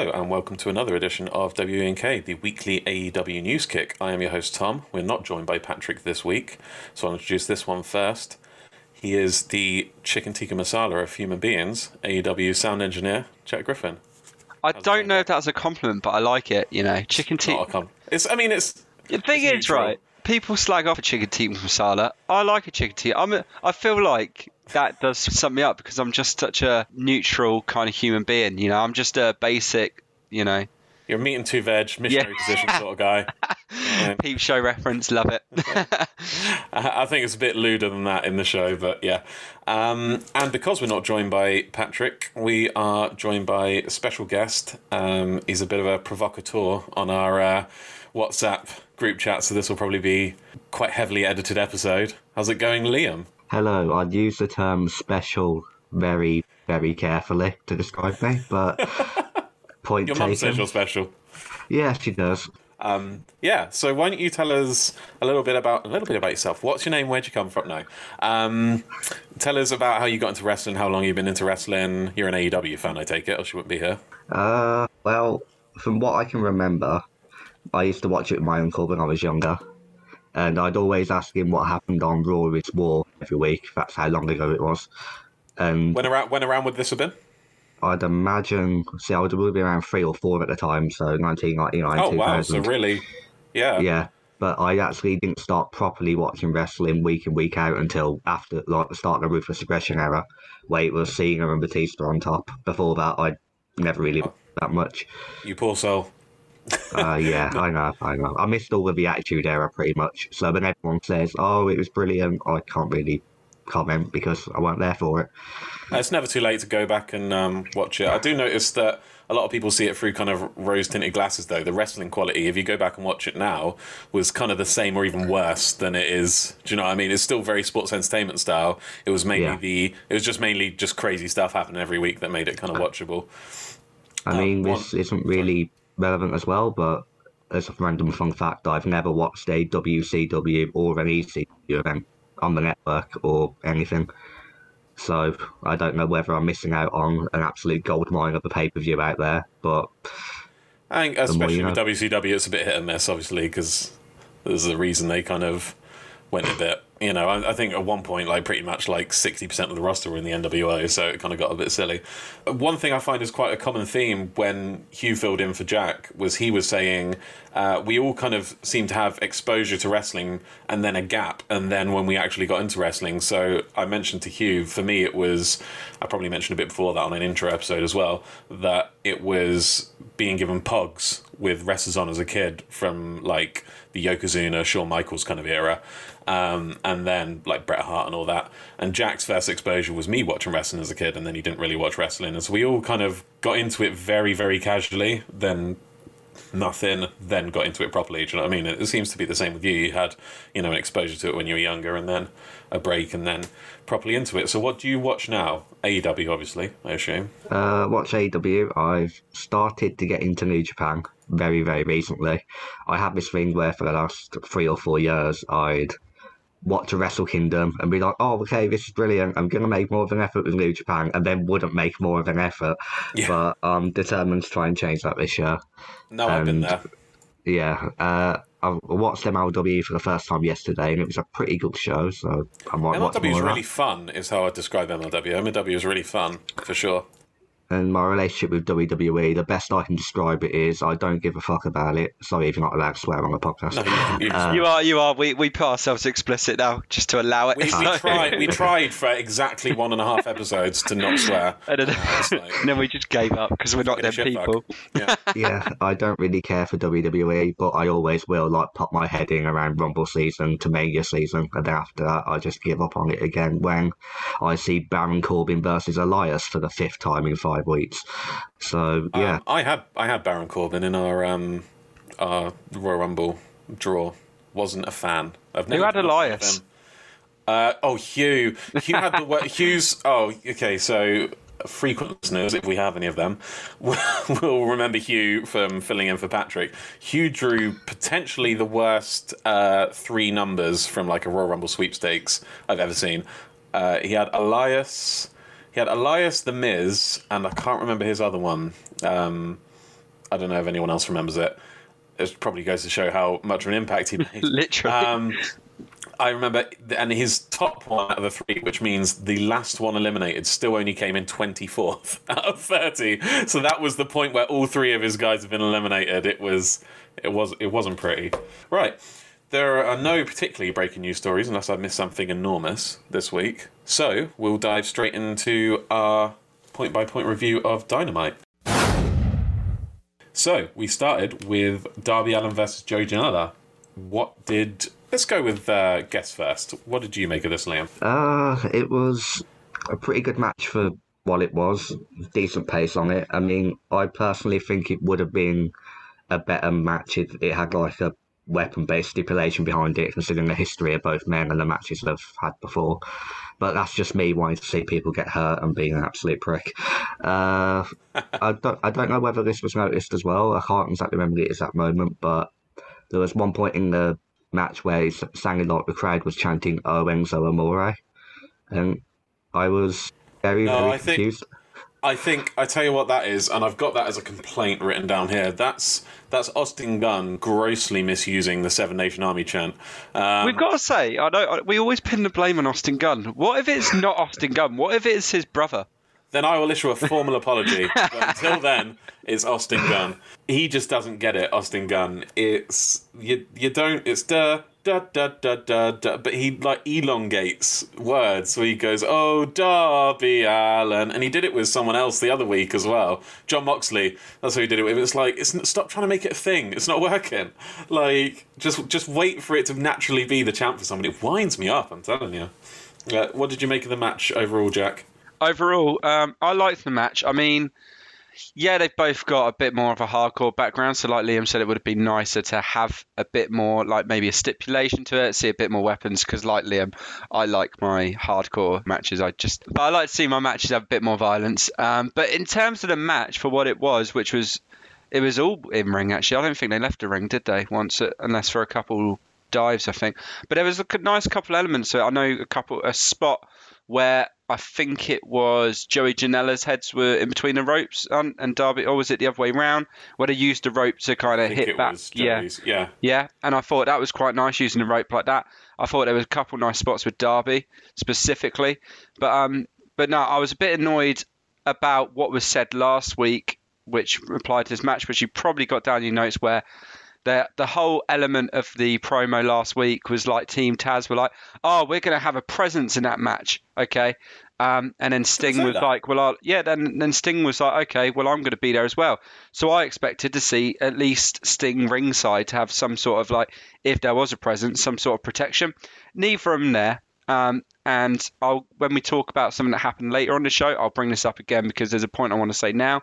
Hello, and welcome to another edition of WNK, the weekly AEW news kick. I am your host, Tom. We're not joined by Patrick this week, so I'll introduce this one first. He is the chicken tikka masala of human beings, AEW sound engineer, Jack Griffin. I don't know if that's a compliment, but I like it. You know, chicken tikka. it's, I mean, it's. The thing it's is, neutral. right? People slag off a chicken tikka masala. I like a chicken tikka. I'm. A, I feel like that does sum me up because I'm just such a neutral kind of human being. You know, I'm just a basic. You know, You're a meat and two veg, missionary position sort of guy. Yeah. peep show reference. Love it. I I think it's a bit lewder than that in the show, but yeah. Um, and because we're not joined by Patrick, we are joined by a special guest. Um, he's a bit of a provocateur on our uh, WhatsApp group chat, so this will probably be quite heavily edited episode. How's it going, Liam? Hello, I'd use the term special very, very carefully to describe me, but point Your mum says taken. you're special. Yeah, she does. Um, yeah, so why don't you tell us a little bit about a little bit about yourself? What's your name? Where'd you come from? No, um, tell us about how you got into wrestling, how long you've been into wrestling. You're an AEW fan, I take it, or she wouldn't be here. Uh, well, from what I can remember, I used to watch it with my uncle when I was younger, and I'd always ask him what happened on Raw is War every week. That's how long ago it was. And When around when around would this have been? I'd imagine, see, I would have been around three or four at the time, so 1999, Oh wow! So really, yeah. Yeah, but I actually didn't start properly watching wrestling week in week out until after like the start of the Ruthless Aggression era, where it was Cena and Batista on top. Before that, I never really oh. that much. You poor soul. Uh, yeah, I know, I know. I missed all of the Attitude Era pretty much. So when everyone says, "Oh, it was brilliant," I can't really comment because I weren't there for it. Uh, It's never too late to go back and um, watch it. I do notice that a lot of people see it through kind of rose tinted glasses, though. The wrestling quality, if you go back and watch it now, was kind of the same or even worse than it is. Do you know what I mean? It's still very sports entertainment style. It was mainly Yeah. the. It was just mainly just crazy stuff happening every week that made it kind of watchable. I mean, one- this isn't really relevant as well, but as a random fun fact, I've never watched a WCW or an ECW event on the network or anything. So I don't know whether I'm missing out on an absolute gold mine of a pay per view out there, but I think, especially you with. WCW, it's a bit hit and miss, obviously, because there's a reason they kind of went a bit. You know, I, I think at one point, like pretty much like sixty percent of the roster were in the NWO, so it kind of got a bit silly. One thing I find is quite a common theme when Hugh filled in for Jack was he was saying uh, we all kind of seem to have exposure to wrestling and then a gap, and then when we actually got into wrestling. So I mentioned to Hugh, for me, it was I probably mentioned a bit before that on an intro episode as well that it was being given pugs with wrestlers on as a kid from like the Yokozuna, Shawn Michaels kind of era, um, and then like Bret Hart and all that. And Jack's first exposure was me watching wrestling as a kid, and then he didn't really watch wrestling, and so we all kind of got into it very, very casually. Then nothing, then got into it properly. Do you know what I mean? It, it seems to be the same with you. You had, you know, an exposure to it when you were younger, and then a break, and then properly into it. So, what do you watch now? AEW, obviously, I assume. uh, watch AW. I've started to get into New Japan very, very recently. I have this thing where for the last three or four years, I'd watch a Wrestle Kingdom and be like, oh, okay, this is brilliant. I'm going to make more of an effort with New Japan, and then wouldn't make more of an effort. Yeah. But I'm determined to try and change that this year. No, I've been And- there. Yeah, uh, I watched MLW for the first time yesterday, and it was a pretty good show. So I might watch MLW is really fun, is how I describe MLW. MLW is really fun, for sure. And my relationship with WWE, the best I can describe it is I don't give a fuck about it. Sorry if you're not allowed to swear on the podcast. No, you, you Uh, you are. You are. We we put ourselves explicit now just to allow it. we, we tried. We tried for exactly one and a half episodes to not swear. I don't. Uh, like- and then we just gave up because we're not Get a them people. Yeah. yeah, I don't really care for WWE, but I always will like pop my head in around Rumble season to Mania season, and then after that, I just give up on it again when I see Baron Corbin versus Elias for the fifth time in five weeks. So yeah, Um, I had I had Baron Corbin in our um our Royal Rumble draw. Wasn't a fan. I've never Who had been a fan of Elias? Uh, oh, Hugh. Hugh had the wor- Hugh's. Oh, okay. So frequent listeners, if we have any of them, will remember Hugh from filling in for Patrick. Hugh drew potentially the worst uh, three numbers from like a Royal Rumble sweepstakes I've ever seen. Uh, he had Elias. He had Elias the Miz, and I can't remember his other one. Um, I don't know if anyone else remembers it. It probably goes to show how much of an impact he made. Literally. Um, I remember, and his top one out of the three, which means the last one eliminated, still only came in 24th out of 30. So that was the point where all three of his guys have been eliminated. It was, it was, it wasn't pretty. Right. There are no particularly breaking news stories unless I've missed something enormous this week. So we'll dive straight into our point by point review of Dynamite. So we started with Darby Allin versus Joe Janela. What did let's go with uh, first. What did you make of this, Liam? Uh, it was a pretty good match for what it was. Decent pace on it. I mean, I personally think it would have been a better match if it had like a weapon based stipulation behind it, considering the history of both men and the matches they've had before. But that's just me wanting to see people get hurt and being an absolute prick. Uh, I don't, I don't know whether this was noticed as well. I can't exactly remember the exact moment, but there was one point in the match where he sang like the crowd was chanting "Oh Enzo Amore," and I was very No, very I think- confused. I think I tell you what that is, and I've got that as a complaint written down here. That's that's Austin Gunn grossly misusing the Seven Nation Army chant. Um, We've got to say, I know we always pin the blame on Austin Gunn. What if it's not Austin Gunn? What if it's his brother? then I will issue a formal apology. But until then, it's Austin Gunn. He just doesn't get it, Austin Gunn. It's you. You don't. It's da da da da da da. But he like elongates words. So he goes, "Oh, Darby Allin," and he did it with someone else the other week as well. Jon Moxley. That's who he did it with. It's like it's stop trying to make it a thing. It's not working. Like just just wait for it to naturally be the champ for somebody. It winds me up. I'm telling you. Uh, what did you make of the match overall, Jack? Overall, um, I liked the match. I mean, yeah, they've both got a bit more of a hardcore background. So, like Liam said, it would have been nicer to have a bit more, like maybe a stipulation to it, see a bit more weapons. Because, like Liam, I like my hardcore matches. I just, but I like to see my matches have a bit more violence. Um, but in terms of the match, for what it was, which was, it was all in ring actually. I don't think they left the ring, did they? Once, uh, unless for a couple dives, I think. But there was a nice couple elements. So I know a couple, a spot where I think it was Joey Janela's heads were in between the ropes and, and Darby, or was it the other way round? Where they used the rope to kind of hit it back. yeah, Yeah. yeah, and I thought that was quite nice using the rope like that. I thought there was a couple nice spots with Darby specifically, but um, but no, I was a bit annoyed about what was said last week, which replied to this match, which you probably got down your notes where. The, the whole element of the promo last week was like Team Taz were like, oh, we're going to have a presence in that match, okay? Um, and then Sting was that? like, well, I'll, yeah, then then Sting was like, okay, well, I'm going to be there as well. So I expected to see at least Sting ringside to have some sort of like, if there was a presence, some sort of protection. Neither of them there. Um, and I'll when we talk about something that happened later on the show, I'll bring this up again because there's a point I want to say now,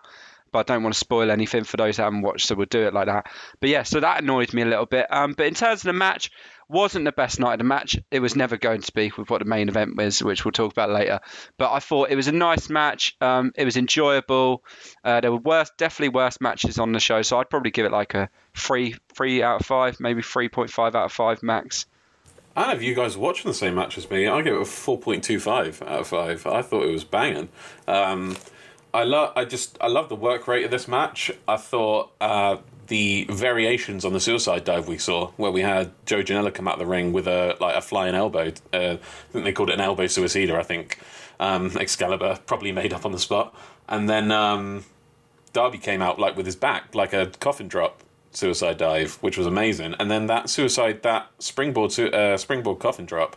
but I don't want to spoil anything for those who haven't watched, so we'll do it like that. But yeah, so that annoyed me a little bit. Um, but in terms of the match, wasn't the best night of the match. It was never going to be with what the main event was, which we'll talk about later. But I thought it was a nice match. Um, it was enjoyable. Uh, there were worse, definitely worse matches on the show, so I'd probably give it like a three, three out of five, maybe three point five out of five max. I don't know if you guys watching the same match as me. I give it a four point two five out of five. I thought it was banging. Um, I love. I just. I love the work rate of this match. I thought uh, the variations on the suicide dive we saw, where we had Joe Janela come out of the ring with a like a flying elbow. Uh, I think they called it an elbow suicider. I think um, Excalibur probably made up on the spot, and then um, Darby came out like with his back, like a coffin drop suicide dive, which was amazing. And then that suicide, that springboard, uh, springboard coffin drop,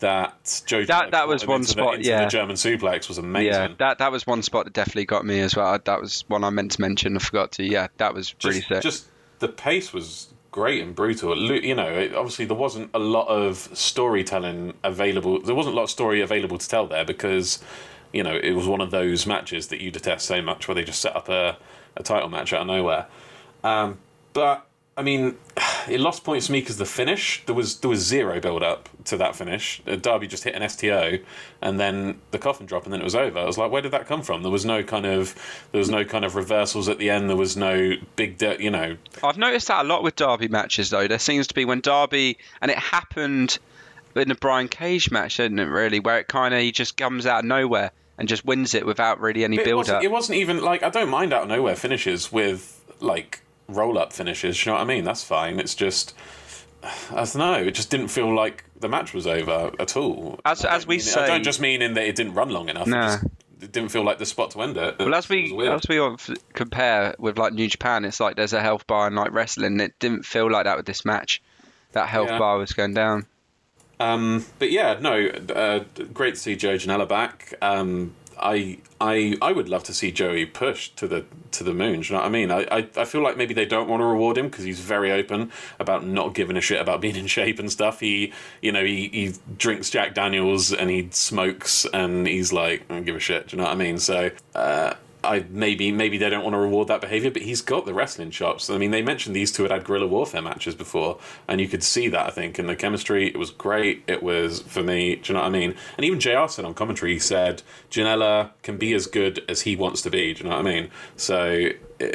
that Joe That- that was one spot, The, yeah. the German suplex was amazing. Yeah, that that was one spot that definitely got me as well. That was one I meant to mention. I forgot to. Yeah, that was really just, sick. just the pace was great and brutal. It You know, it, obviously there wasn't a lot of storytelling available. There wasn't a lot of story available to tell there because you know it was one of those matches that you detest so much, where they just set up a, a title match out of nowhere. Um, but I mean, it lost points to me because the finish there was there was zero build up to that finish. Darby just hit an STO, and then the coffin drop, and then it was over. I was like, where did that come from? There was no kind of there was no kind of reversals at the end. There was no big, de- you know. I've noticed that a lot with Darby matches, though. There seems to be when Darby, and it happened in the Brian Cage match, didn't it? Really, where it kind of he just comes out of nowhere and just wins it without really any It build wasn't, up. it wasn't even like I don't mind out of nowhere finishes with like roll up finishes. You know what I mean? That's fine. It's just. I don't know. It just didn't feel like the match was over at all. As- as we mean- say- I don't just mean in that it didn't run long enough. It, just, it didn't feel like the spot to end it. Well, as we was as we compare with like New Japan, it's like there's a health bar and like wrestling. It didn't feel like that with this match. That health Yeah. bar was going down. Um, but yeah, no, uh, great to see Joe Janela back. Um, I, I, I would love to see Joey pushed to the to the moon. Do you know what I mean? I, I, I feel like maybe they don't want to reward him because he's very open about not giving a shit about being in shape and stuff. He, you know, he, he drinks Jack Daniels and he smokes and he's like, I don't give a shit. Do you know what I mean? So. Uh, I maybe maybe they don't want to reward that behavior, but he's got the wrestling chops. I mean, they mentioned these two had had guerrilla warfare matches before, and you could see that. I think in the chemistry, it was great. It was for me. Do you know what I mean? And even Jr. said on commentary, he said Janela can be as good as he wants to be. Do you know what I mean? So uh,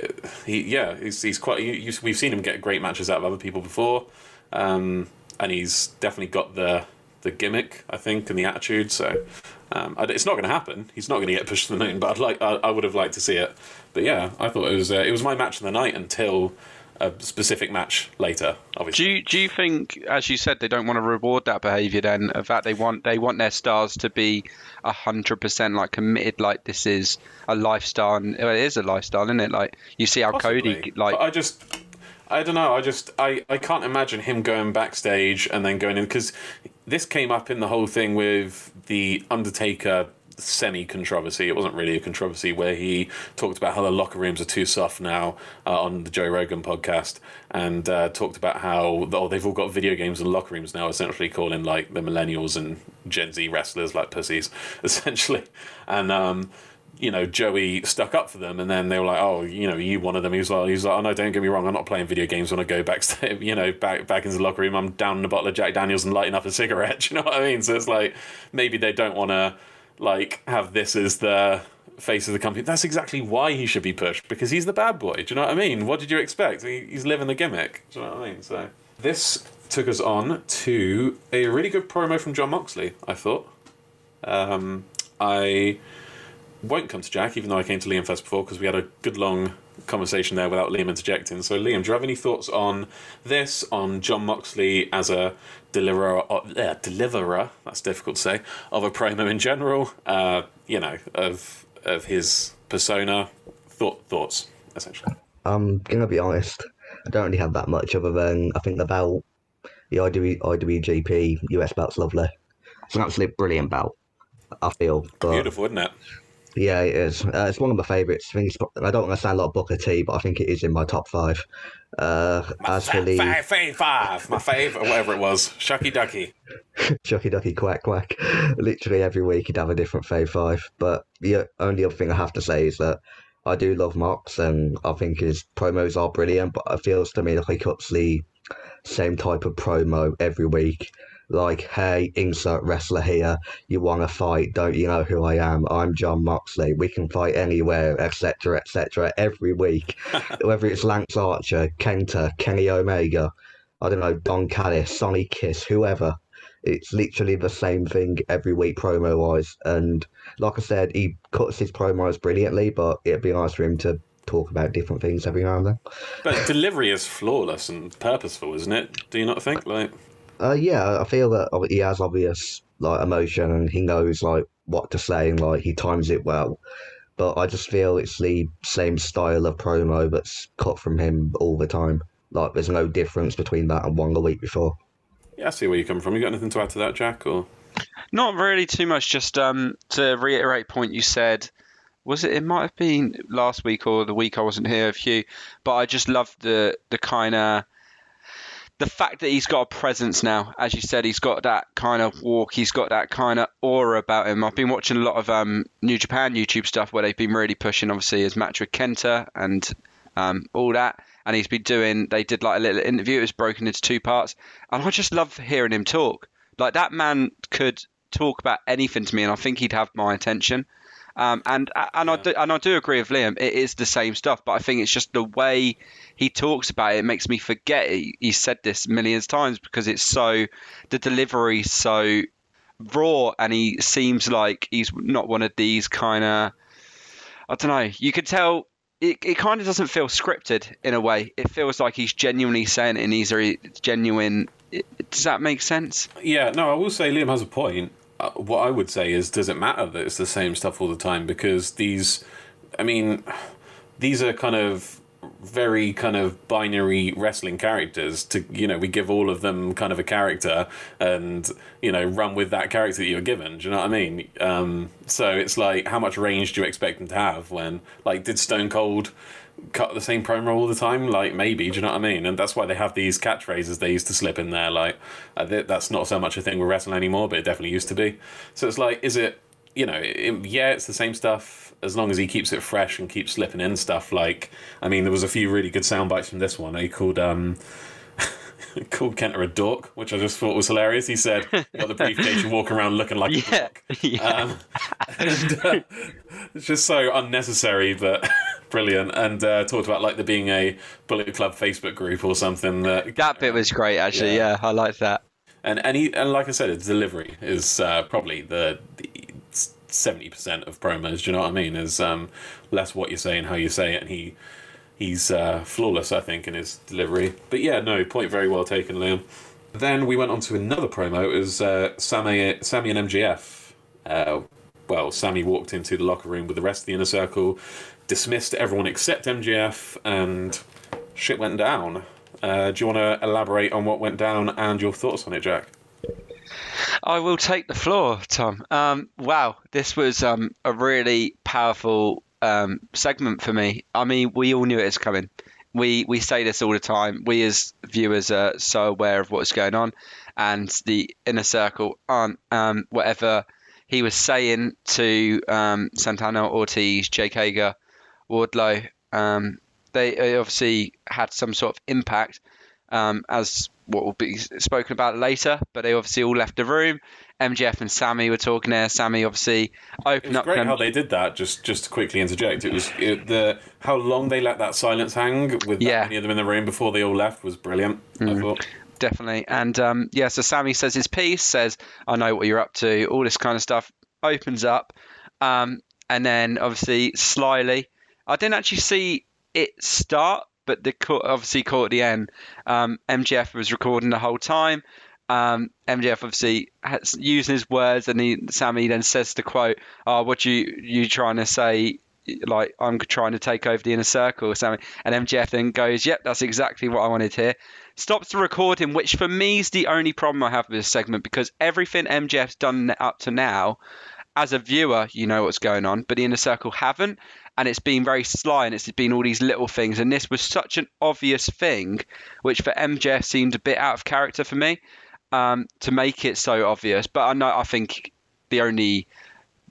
he, yeah, he's, he's quite. You, you, we've seen him get great matches out of other people before, um, and he's definitely got the the gimmick, I think, and the attitude. So um, I- it's not going to happen. He's not going to get pushed to the moon. But I'd like, I, I would have liked to see it. But yeah, I thought it was uh, it was my match of the night until a specific match later. Obviously, Do you, do you think, as you said, they don't want to reward that behaviour? Then of that they want they want their stars to be hundred percent like committed, like this is a lifestyle. And well, it is a lifestyle, isn't it? Like you see how Possibly. Cody like But I just. I don't know. I just I, I can't imagine him going backstage and then going in because this came up in the whole thing with the Undertaker semi controversy. It wasn't really a controversy where he talked about how the locker rooms are too soft now uh, on the Joe Rogan podcast and uh, talked about how oh, they've all got video games in locker rooms now, essentially calling like the millennials and Gen Z wrestlers like pussies, essentially. And um, you know, Joey stuck up for them, and then they were like, "Oh, you know, you one of them." He was like, "He was like, oh no, don't get me wrong, I'm not playing video games when I go backstage. You know, back back into the locker room, I'm down in a bottle of Jack Daniels and lighting up a cigarette. You know what I mean? So it's like maybe they don't want to like have this as the face of the company. That's exactly why he should be pushed because he's the bad boy. Do you know what I mean? What did you expect? He, he's living the gimmick. Do you know what I mean? So this took us on to a really good promo from Jon Moxley. I thought. Um, I won't come to Jack, even though I came to Liam first before, because we had a good long conversation there without Liam interjecting. So, Liam, do you have any thoughts on this, on Jon Moxley as a deliverer, uh, deliverer, that's difficult to say, of a promo in general, uh, you know, of of his persona, thought, thoughts, essentially? I'm gonna be honest. I don't really have that much other than I think the belt, the IW, IWGP US belt's lovely. It's an absolute brilliant belt. I feel, but Beautiful, isn't it? Yeah, it is. Uh, it's one of my favourites. I think it's, I don't want to sound like Booker T, but I think it is in my top five. Uh, as for the Five, five, five, my fave, or whatever it was, Shucky Ducky. Chucky Ducky Quack Quack, literally every week he'd have a different fave five. But the only other thing I have to say is that I do love Mox, and I think his promos are brilliant. But it feels to me like he cuts the same type of promo every week. Like, hey, insert wrestler here. You want to fight? Don't you know who I am? I'm Jon Moxley. We can fight anywhere, etc., etc. Every week, whether it's Lance Archer, Kenta, Kenny Omega, I don't know, Don Callis, Sonny Kiss, whoever. It's literally the same thing every week promo wise. And like I said, he cuts his promos brilliantly, but it'd be nice for him to talk about different things every now and then. But delivery is flawless and purposeful, isn't it? Do you not think? Like, Uh, yeah, I feel that he has obvious like emotion and he knows like what to say and like he times it well. But I just feel it's the same style of promo that's cut from him all the time. Like there's no difference between that and one the week before. yeah, I see where you come from. You got anything to add to that, Jack? Or Not really too much. Just um, to reiterate point you said. Was it? It might have been last week or the week I wasn't here with you, but I just love the the kind of the fact that he's got a presence now. As you said, he's got that kind of walk. He's got that kind of aura about him. I've been watching a lot of um, New Japan YouTube stuff where they've been really pushing, obviously, his match with Kenta and um, all that. And he's been doing. They did like a little interview. It was broken into two parts, and I just love hearing him talk. Like that man could talk about anything to me, and I think he'd have my attention. Um, and and I do, and I do agree with Liam. It is the same stuff, but I think it's just the way he talks about it, it makes me forget. He, he said this millions of times because it's so the delivery so raw, and he seems like he's not one of these kind of. I don't know. You could tell it, it kind of doesn't feel scripted in a way. It feels like he's genuinely saying it and he's very genuine. Does that make sense? Yeah, no, I will say Liam has a point. Uh, what I would say is, does it matter that it's the same stuff all the time? Because these, I mean, these are kind of very kind of binary wrestling characters to you know we give all of them kind of a character and you know run with that character that you're given do you know what i mean um, so it's like how much range do you expect them to have when like did stone cold cut the same promo all the time like maybe do you know what i mean and that's why they have these catchphrases they used to slip in there like uh, that's not so much a thing with wrestling anymore but it definitely used to be so it's like is it you know it, yeah it's the same stuff as long as he keeps it fresh and keeps slipping in stuff like I mean there was a few really good sound bites from this one. He called um called Kenta a dork, which I just thought was hilarious. He said, "Got the briefcase and walk around looking like yeah, a dork." Yeah. Um, and, uh, it's just so unnecessary, but brilliant. And uh, talked about like there being a Bullet Club Facebook group or something. That that bit was great, actually. Yeah, yeah I liked that. And and he and like I said, his delivery is uh, probably the, the seventy percent of promos. Do you know what I mean? Is um, less what you say and how you say it, and he he's uh, flawless, I think, in his delivery. But yeah, no point very well taken, Liam. Then we went on to another promo. It was uh, Sammy, Sammy and MJF. Uh, well, Sammy walked into the locker room with the rest of the inner circle, dismissed everyone except MGF, and shit went down. Uh, do you want to elaborate on what went down and your thoughts on it, Jack? I will take the floor, Tom. Um, wow, this was um, a really powerful um, segment for me. I mean, we all knew it was coming. We we say this all the time. We as viewers are so aware of what's going on, and the inner circle aren't. Um, whatever he was saying to um, Santana, Ortiz, Jake Hager, Wardlow, um, they obviously had some sort of impact. Um, as what will be spoken about later. But they obviously all left the room. MJF and Sammy were talking there. Sammy obviously opened up. Great how they did that. Just just to quickly interject, it was it, the how long they let that silence hang with yeah. many of them in the room before they all left was brilliant. Mm. I thought. Definitely, and um, yeah. So Sammy says his piece, says I know what you're up to, all this kind of stuff. Opens up, um, and then obviously slyly, I didn't actually see it start but the obviously caught the end. Um, MJF was recording the whole time. Um, MJF obviously has, using his words, and he, Sammy then says the quote, "Oh, what you you trying to say?" Like I'm trying to take over the inner circle, Sammy. And MJF then goes, "Yep, that's exactly what I wanted here." Stops the recording, which for me is the only problem I have with this segment because everything MJF's done up to now, as a viewer, you know what's going on, but the inner circle haven't and it's been very sly and it's been all these little things. And this was such an obvious thing which for MJF seemed a bit out of character for me um, to make it so obvious. But I know I think the only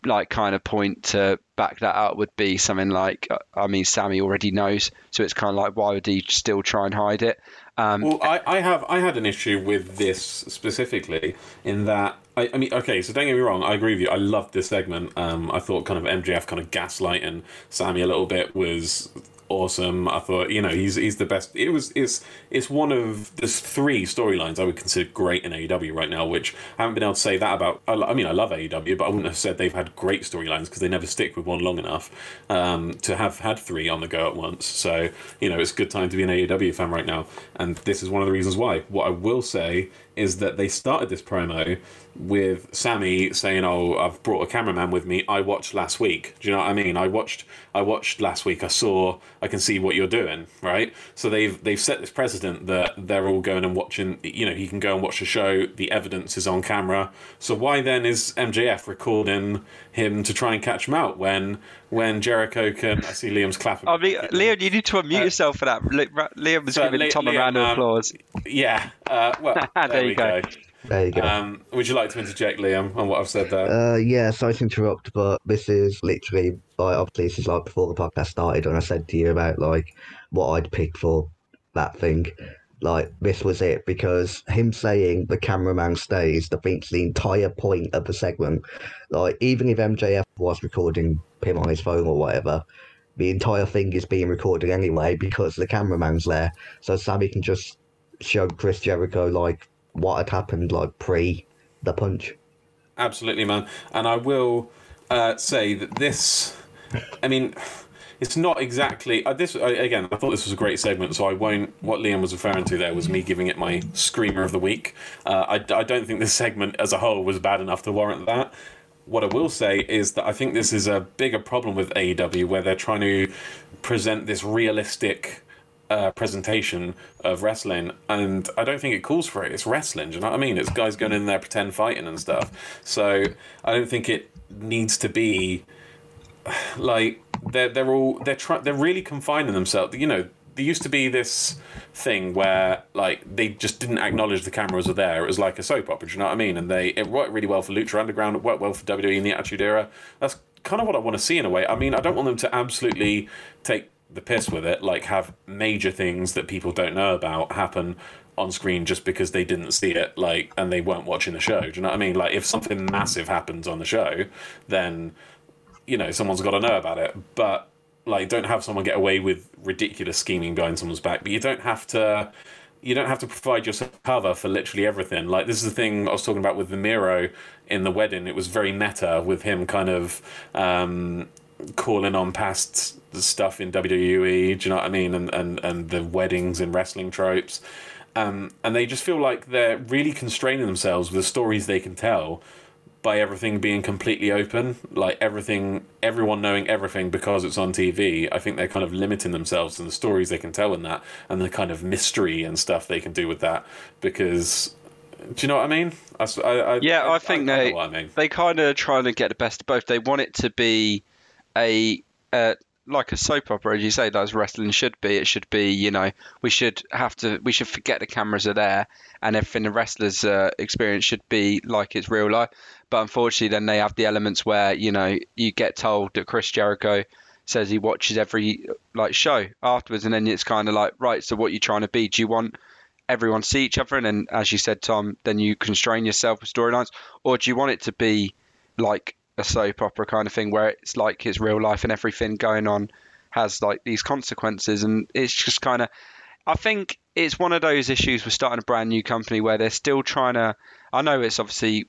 like kind of point to back that up would be something like I mean Sammy already knows so it's kind of like why would he still try and hide it? Um, well I, I have I had an issue with this specifically in that I, I, mean, okay, so don't get me wrong. I agree with you. I loved this segment. Um, I thought kind of MJF kind of gaslighting Sammy a little bit was awesome. I thought, you know, he's he's the best. It was it's it's one of there's three storylines I would consider great in AEW right now, which I haven't been able to say that about. I, I mean, I love AEW, but I wouldn't have said they've had great storylines because they never stick with one long enough um, to have had three on the go at once. So you know, it's a good time to be an AEW fan right now, and this is one of the reasons why. What I will say is that they started this promo with Sammy saying, "Oh, I've brought a cameraman with me. I watched last week. Do you know what I mean? I watched. I watched last week. I saw. I can see what you're doing, right? So they've they've set this precedent that they're all going and watching. You know, he can go and watch the show. The evidence is on camera. So why then is MJF recording him to try and catch him out when when Jericho can? I see Liam's clapping. I mean, Liam, you need to unmute uh, yourself for that. Liam was so giving Tom a round of um, applause. Yeah. Uh, well, there, there you go. go. There you go. Um, would you like to interject, Liam, on what I've said there? Uh, yeah, sorry to interrupt, but this is literally like obviously this is like before the podcast started, and I said to you about like what I'd pick for that thing. Like this was it because him saying the cameraman stays, defeats the entire point of the segment. Like even if MJF was recording him on his phone or whatever, the entire thing is being recorded anyway because the cameraman's there, so Sammy can just show Chris Jericho like what had happened like pre the punch. Absolutely, man. And I will uh, say that this, I mean, it's not exactly uh, this. Uh, again, I thought this was a great segment, so I won't. What Liam was referring to there was me giving it my screamer of the week. Uh, I, I don't think this segment as a whole was bad enough to warrant that. What I will say is that I think this is a bigger problem with AEW, where they're trying to present this realistic uh, presentation of wrestling, and I don't think it calls for it. It's wrestling. Do you know what I mean? It's guys going in there pretend fighting and stuff. So I don't think it needs to be like they're they're all they're trying they're really confining themselves. You know, there used to be this thing where like they just didn't acknowledge the cameras were there. It was like a soap opera. Do you know what I mean? And they it worked really well for Lucha Underground. It worked well for WWE in the Attitude Era. That's kind of what I want to see in a way. I mean, I don't want them to absolutely take the piss with it, like have major things that people don't know about happen on screen just because they didn't see it, like, and they weren't watching the show. Do you know what I mean? Like, if something massive happens on the show, then you know someone's got to know about it. But like, don't have someone get away with ridiculous scheming behind someone's back. But you don't have to. You don't have to provide yourself cover for literally everything. Like this is the thing I was talking about with the Miro in the wedding. It was very meta with him kind of um, calling on past stuff in WWE. Do you know what I mean? And and and the weddings and wrestling tropes. Um, and they just feel like they're really constraining themselves with the stories they can tell by everything being completely open, like everything, everyone knowing everything because it's on TV. I think they're kind of limiting themselves and the stories they can tell in that, and the kind of mystery and stuff they can do with that. Because, do you know what I mean? I, I, yeah, I, I think they I mean. they kind of trying to get the best of both. They want it to be a uh, like a soap opera, as you say, as wrestling should be. It should be, you know, we should have to, we should forget the cameras are there, and everything the wrestler's uh, experience should be like it's real life. But unfortunately, then they have the elements where you know you get told that Chris Jericho says he watches every like show afterwards, and then it's kind of like, right, so what are you trying to be? Do you want everyone to see each other, and then as you said, Tom, then you constrain yourself with storylines, or do you want it to be like a soap opera kind of thing where it's like it's real life and everything going on has like these consequences. And it's just kind of I think it's one of those issues with starting a brand new company where they're still trying to I know it's obviously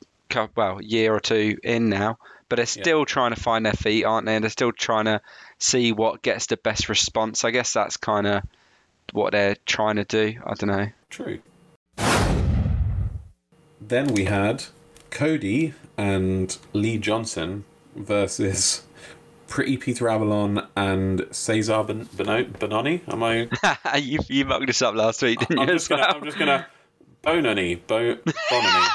well a year or two in now but they're still yeah. trying to find their feet aren't they? And they're still trying to see what gets the best response. I guess that's kind of what they're trying to do. I don't know. True. Then we had Cody and Lee Johnson versus Pretty Peter Avalon and Cezar ben- Bononi. Am I? you you mucked us up last week, didn't I'm you? Just gonna, I'm just gonna Bononi, Bo, Bononi.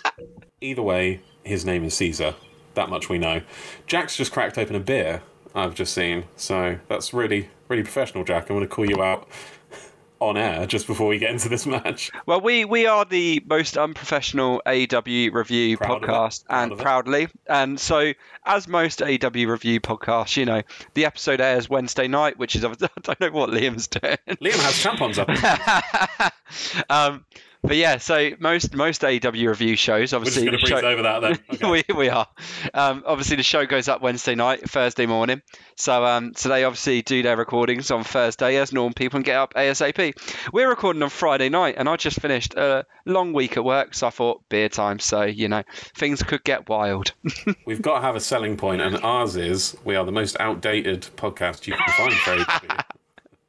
Either way, his name is Caesar. That much we know. Jack's just cracked open a beer. I've just seen, so that's really really professional, Jack. I'm to call you out on air just before we get into this match. Well, we we are the most unprofessional AW review Proud podcast, Proud and proudly. And so, as most AW review podcasts, you know, the episode airs Wednesday night, which is I don't know what Liam's doing. Liam has tampons up. um, but yeah, so most most AEW review shows, obviously, We're just show, over that then. Okay. we, we are. Um, obviously, the show goes up Wednesday night, Thursday morning. So um, so they obviously do their recordings on Thursday as normal people and get up ASAP. We're recording on Friday night, and I just finished a long week at work, so I thought beer time. So you know things could get wild. We've got to have a selling point, and ours is we are the most outdated podcast you can find for AEW.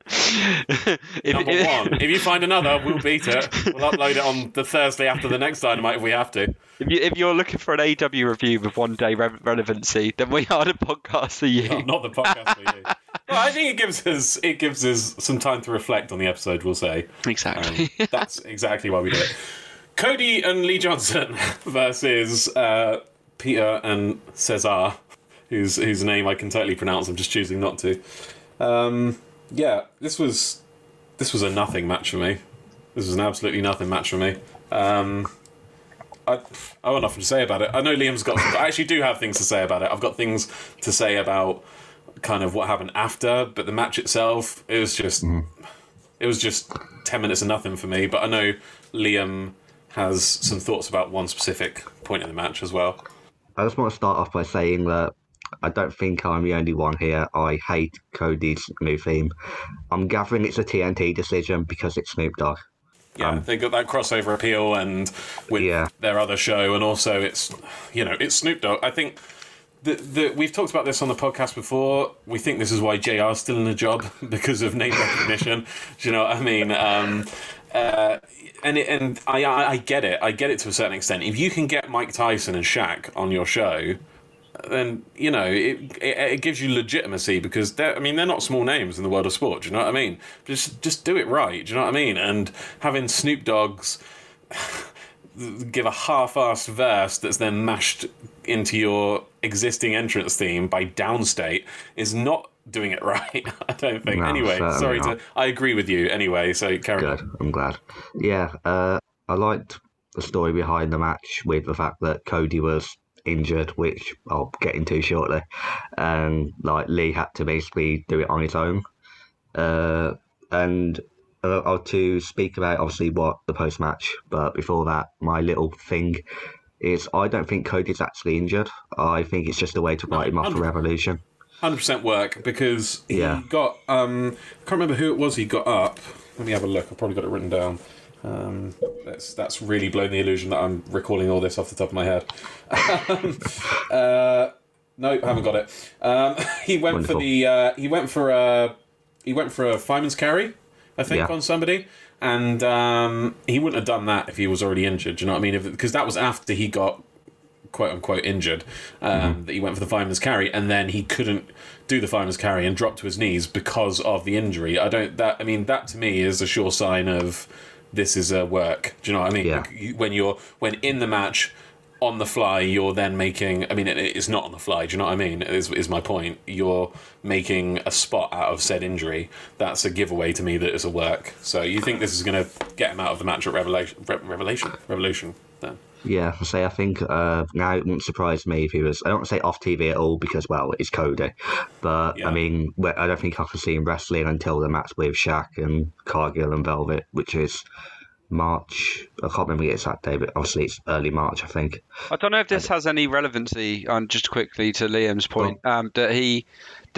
If, Number if, one. If you find another, we'll beat it. We'll upload it on the Thursday after the next Dynamite if we have to. If, you, if you're looking for an AW review with one day re- relevancy, then we are the podcast for you. No, not the podcast for you. Well, I think it gives us it gives us some time to reflect on the episode. We'll say exactly. Um, that's exactly why we do it. Cody and Lee Johnson versus uh, Peter and Cezar, whose whose name I can totally pronounce. I'm just choosing not to. Um, yeah, this was this was a nothing match for me. This was an absolutely nothing match for me. Um, I I got nothing to say about it. I know Liam's got. I actually do have things to say about it. I've got things to say about kind of what happened after, but the match itself, it was just mm. it was just ten minutes of nothing for me. But I know Liam has some thoughts about one specific point in the match as well. I just want to start off by saying that I don't think I'm the only one here. I hate Cody's new theme. I'm gathering it's a TNT decision because it's Snoop Dogg. Yeah, um, they got that crossover appeal, and with yeah. their other show, and also it's you know it's Snoop Dogg. I think the, the, we've talked about this on the podcast before. We think this is why JR is still in the job because of name recognition. Do you know what I mean? Um, uh, and it, and I, I I get it. I get it to a certain extent. If you can get Mike Tyson and Shaq on your show, then you know it, it, it gives you legitimacy because they're, I mean they're not small names in the world of sport. Do you know what I mean? Just just do it right. Do you know what I mean? And having Snoop Dogg's give a half-assed verse that's then mashed into your existing entrance theme by Downstait is not doing it right. I don't think. No, anyway, sorry not. to. I agree with you. Anyway, so carry on. Good. I'm glad. Yeah, uh, I liked the story behind the match with the fact that Cody was injured, which I'll get into shortly, and like Lee had to basically do it on his own. Uh, and uh, to speak about obviously what the post match, but before that, my little thing is I don't think Cody's actually injured. I think it's just a way to write him off for 100. Revolution. Hundred percent work because he Yeah. got. Um, I can't remember who it was. He got up. Let me have a look. I've probably got it written down. Um, that's that's really blown the illusion that I'm recalling all this off the top of my head. uh, no, haven't got it. Um, he went Wonderful. for the. Uh, he went for a. He went for a fireman's carry, I think, Yeah. on somebody, and um, he wouldn't have done that if he was already injured. Do you know what I mean? Because that was after he got quote unquote injured um, that he went for the fireman's carry and then he couldn't do the fireman's carry and dropped to his knees because of the injury. I don't that I mean that to me is a sure sign of this is a work. Do you know what I mean? Yeah. When you're when in the match on the fly you're then making I mean it, it's not on the fly, do you know what I mean? Is is my point. You're making a spot out of said injury. That's a giveaway to me that it's a work. So you think this is going to get him out of the match at Revelation Re- Revelation Revolution then? Yeah, I say I think uh, now it wouldn't surprise me if he was. I don't want to say off TV at all because well, it's Cody, but Yeah. I mean, I don't think I can see him wrestling until the match with Shaq and Cargill and Velvet, which is March. I can't remember the exact day, but obviously it's early March, I think. I don't know if this has any relevancy. Um, just quickly to Liam's point, um, that he,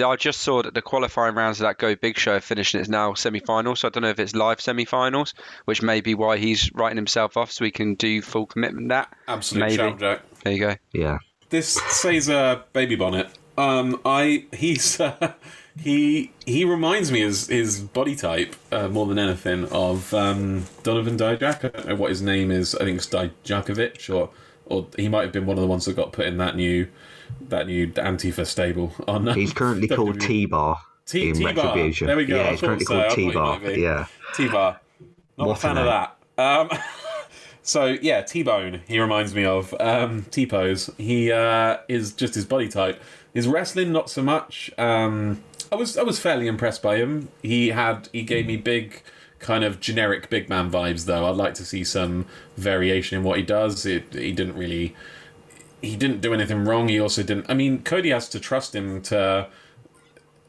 I just saw that the qualifying rounds of that Go Big Show finished and it's now semi-final. So I don't know if it's live semi-finals, which may be why he's writing himself off so he can do full commitment. That Absolute maybe. Jack. There you go. Yeah, This says uh, baby bonnet. Um, I he's uh, he he reminds me his his body type uh, more than anything of um, Donovan Dijak. I don't know what his name is. I think it's Dijakovic or or he might have been one of the ones that got put in that new that new Antifa stable on. uh, he's currently called T Bar T-. Retribution. There we go. Yeah, I he's currently so. called I thought he T Bar. Yeah, T-Bar. Not What a fan of that. Um, so yeah, T-Bone. He reminds me of um, T-Pose. He uh, is just his body type. His wrestling, not so much. Um, I was I was fairly impressed by him. He had he gave me big kind of generic big man vibes though. I'd like to see some variation in what he does. It, he didn't really he didn't do anything wrong. He also didn't. I mean, Cody has to trust him to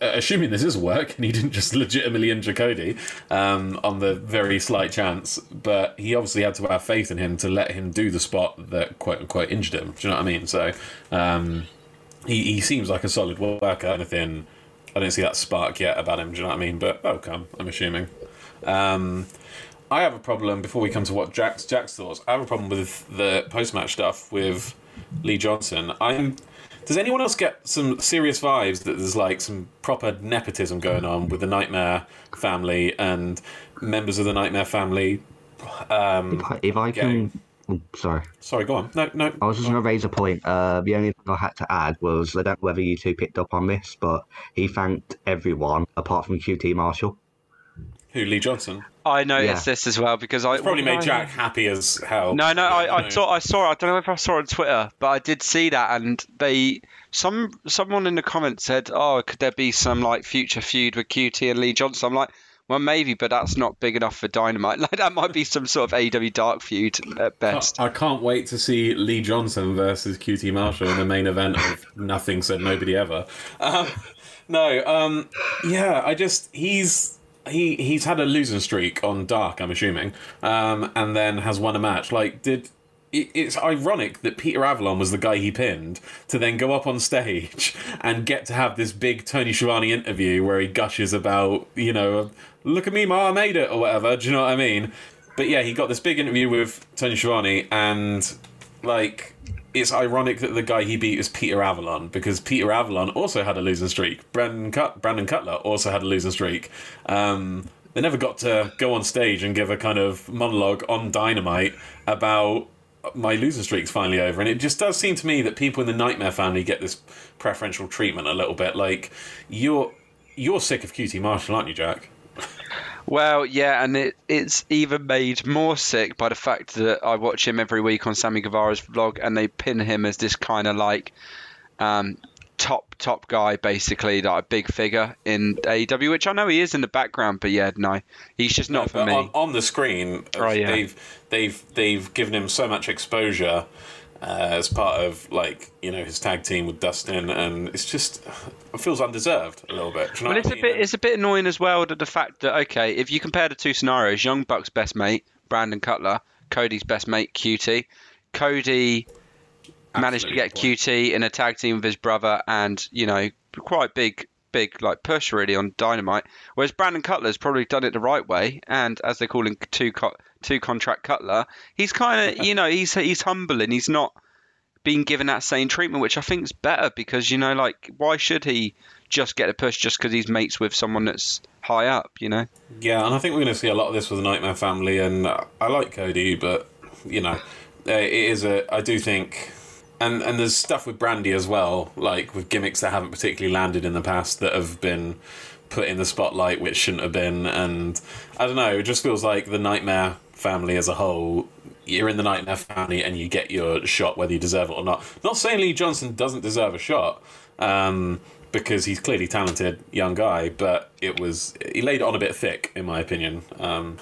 uh, assuming this is work and he didn't just legitimately injure Cody um, on the very slight chance, but he obviously had to have faith in him to let him do the spot that quote unquote injured him. Do you know what I mean? So um, he, he seems like a solid worker. Anything, I don't see that spark yet about him. Do you know what I mean? But that'll come, I'm assuming. Um, I have a problem before we come to what Jack's Jack's thoughts. I have a problem with the post match stuff with Lee Johnson. I'm. Does anyone else get some serious vibes that there's like some proper nepotism going on with the Nightmare family and members of the Nightmare family? Um, if I, if I can. oh, sorry. sorry, go on. No, no. I was just going to raise a point. Uh, the only thing I had to add was I don't know whether you two picked up on this, but he thanked everyone apart from QT Marshall. Who Lee Johnson? I noticed Yeah. this as well because I Probably made did Jack I- happy as hell. No, no, I, I No. saw, I saw. I don't know if I saw it on Twitter, but I did see that, and they, some, someone in the comments said, "Oh, could there be some like future feud with QT and Lee Johnson?" I'm like, well, maybe, but that's not big enough for Dynamite. Like that might be some sort of AW Dark feud at best. I can't wait to see Lee Johnson versus QT Marshall in the main event of Nothing Said Nobody Ever. Um, no, um, yeah, I just he's he he's had a losing streak on Dark, I'm assuming, um, and then has won a match. Like, did it, it's ironic that Peter Avalon was the guy he pinned to then go up on stage and get to have this big Tony Schiavone interview where he gushes about, you know, look at me, ma, I made it, or whatever. Do you know what I mean? But yeah, he got this big interview with Tony Schiavone, and like it's ironic that the guy he beat is Peter Avalon because Peter Avalon also had a losing streak. Brandon, Cut- Brandon Cutler also had a losing streak. Um, they never got to go on stage and give a kind of monologue on Dynamite about my losing streak's finally over. And it just does seem to me that people in the Nightmare family get this preferential treatment a little bit. Like you're you're sick of QT Marshall, aren't you, Jack? Well, yeah, and it, it's even made more sick by the fact that I watch him every week on Sammy Guevara's vlog, and they pin him as this kind of like um, top top guy, basically, like a big figure in AEW, which I know he is in the background, but yeah, no, he's just not for me. on, on the screen, Oh, yeah. they've they've they've given him so much exposure uh, as part of like you know his tag team with Dustin, and it's just it feels undeserved a little bit. You know Well, it's I a mean? bit it's a bit annoying as well that the fact that okay, if you compare the two scenarios, Young Buck's best mate Brandon Cutler, Cody's best mate QT, Cody managed to Absolutely get QT in a tag team with his brother, and you know quite big big like push really on Dynamite. Whereas Brandon Cutler's probably done it the right way, and as they call him two co- two contract Cutler, he's kind of you know he's he's humble and he's not being given that same treatment, which I think is better because you know, like, why should he just get a push just because he's mates with someone that's high up? You know, Yeah, and I think we're going to see a lot of this with the Nightmare family, and I like Cody, but you know, uh, it is a. I do think, and and there's stuff with Brandy as well, like with gimmicks that haven't particularly landed in the past that have been put in the spotlight which shouldn't have been, and I don't know, it just feels like the Nightmare family as a whole. You're in the Nightmare family, and you get your shot whether you deserve it or not. Not saying Lee Johnson doesn't deserve a shot. Um, because he's clearly talented young guy, but it was he laid it on a bit thick, in my opinion. Um,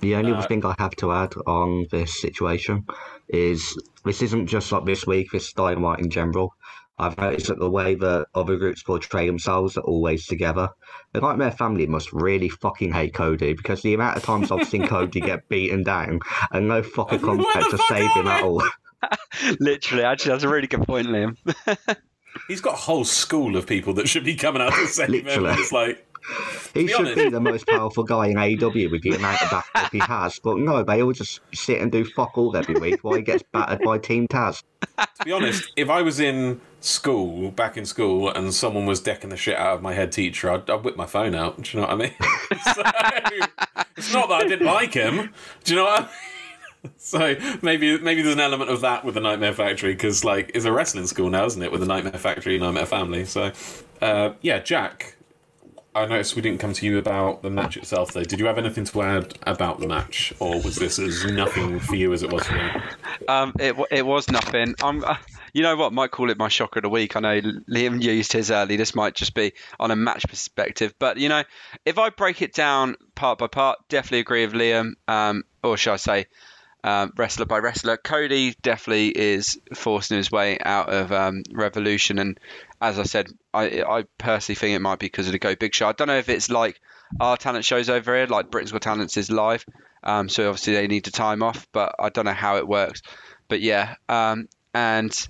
The only other thing I have to add on this situation is this isn't just like this week, this Dynamite in general. I've noticed that the way that other groups portray themselves are always together. The Nightmare family must really fucking hate Cody because the amount of times I've seen Cody get beaten down and no fucking contact to fuck save are him at all. literally, actually, that's a really good point, Liam. he's got a whole school of people that should be coming out to save him. Literally. It's like He should honest- be the most powerful guy in AEW with the amount of backup he has, but no, they all just sit and do fuck all every week while he gets battered by Team Taz. to be honest, if I was in school, back in school, and someone was decking the shit out of my head teacher, I'd, I'd whip my phone out. Do you know what I mean? so, it's not that I didn't like him. Do you know what I mean? So maybe maybe there's an element of that with the Nightmare Factory because like it's a wrestling school now, isn't it? With the Nightmare Factory, Nightmare Family. So uh, yeah, Jack. I noticed we didn't come to you about the match itself, though. Did you have anything to add about the match, or was this as nothing for you as it was for me? Um, it it was nothing. I'm, uh, you know what? Might call it my shocker of the week. I know Liam used his early. This might just be on a match perspective, but you know, if I break it down part by part, definitely agree with Liam. Um, or should I say, um, wrestler by wrestler. Cody definitely is forcing his way out of um, Revolution, and as I said, I I personally think it might be because of the Go Big Show. I don't know if it's like our talent shows over here, like Britain's Got Talents is live, um, so obviously they need the time off, but I don't know how it works. But yeah, um, and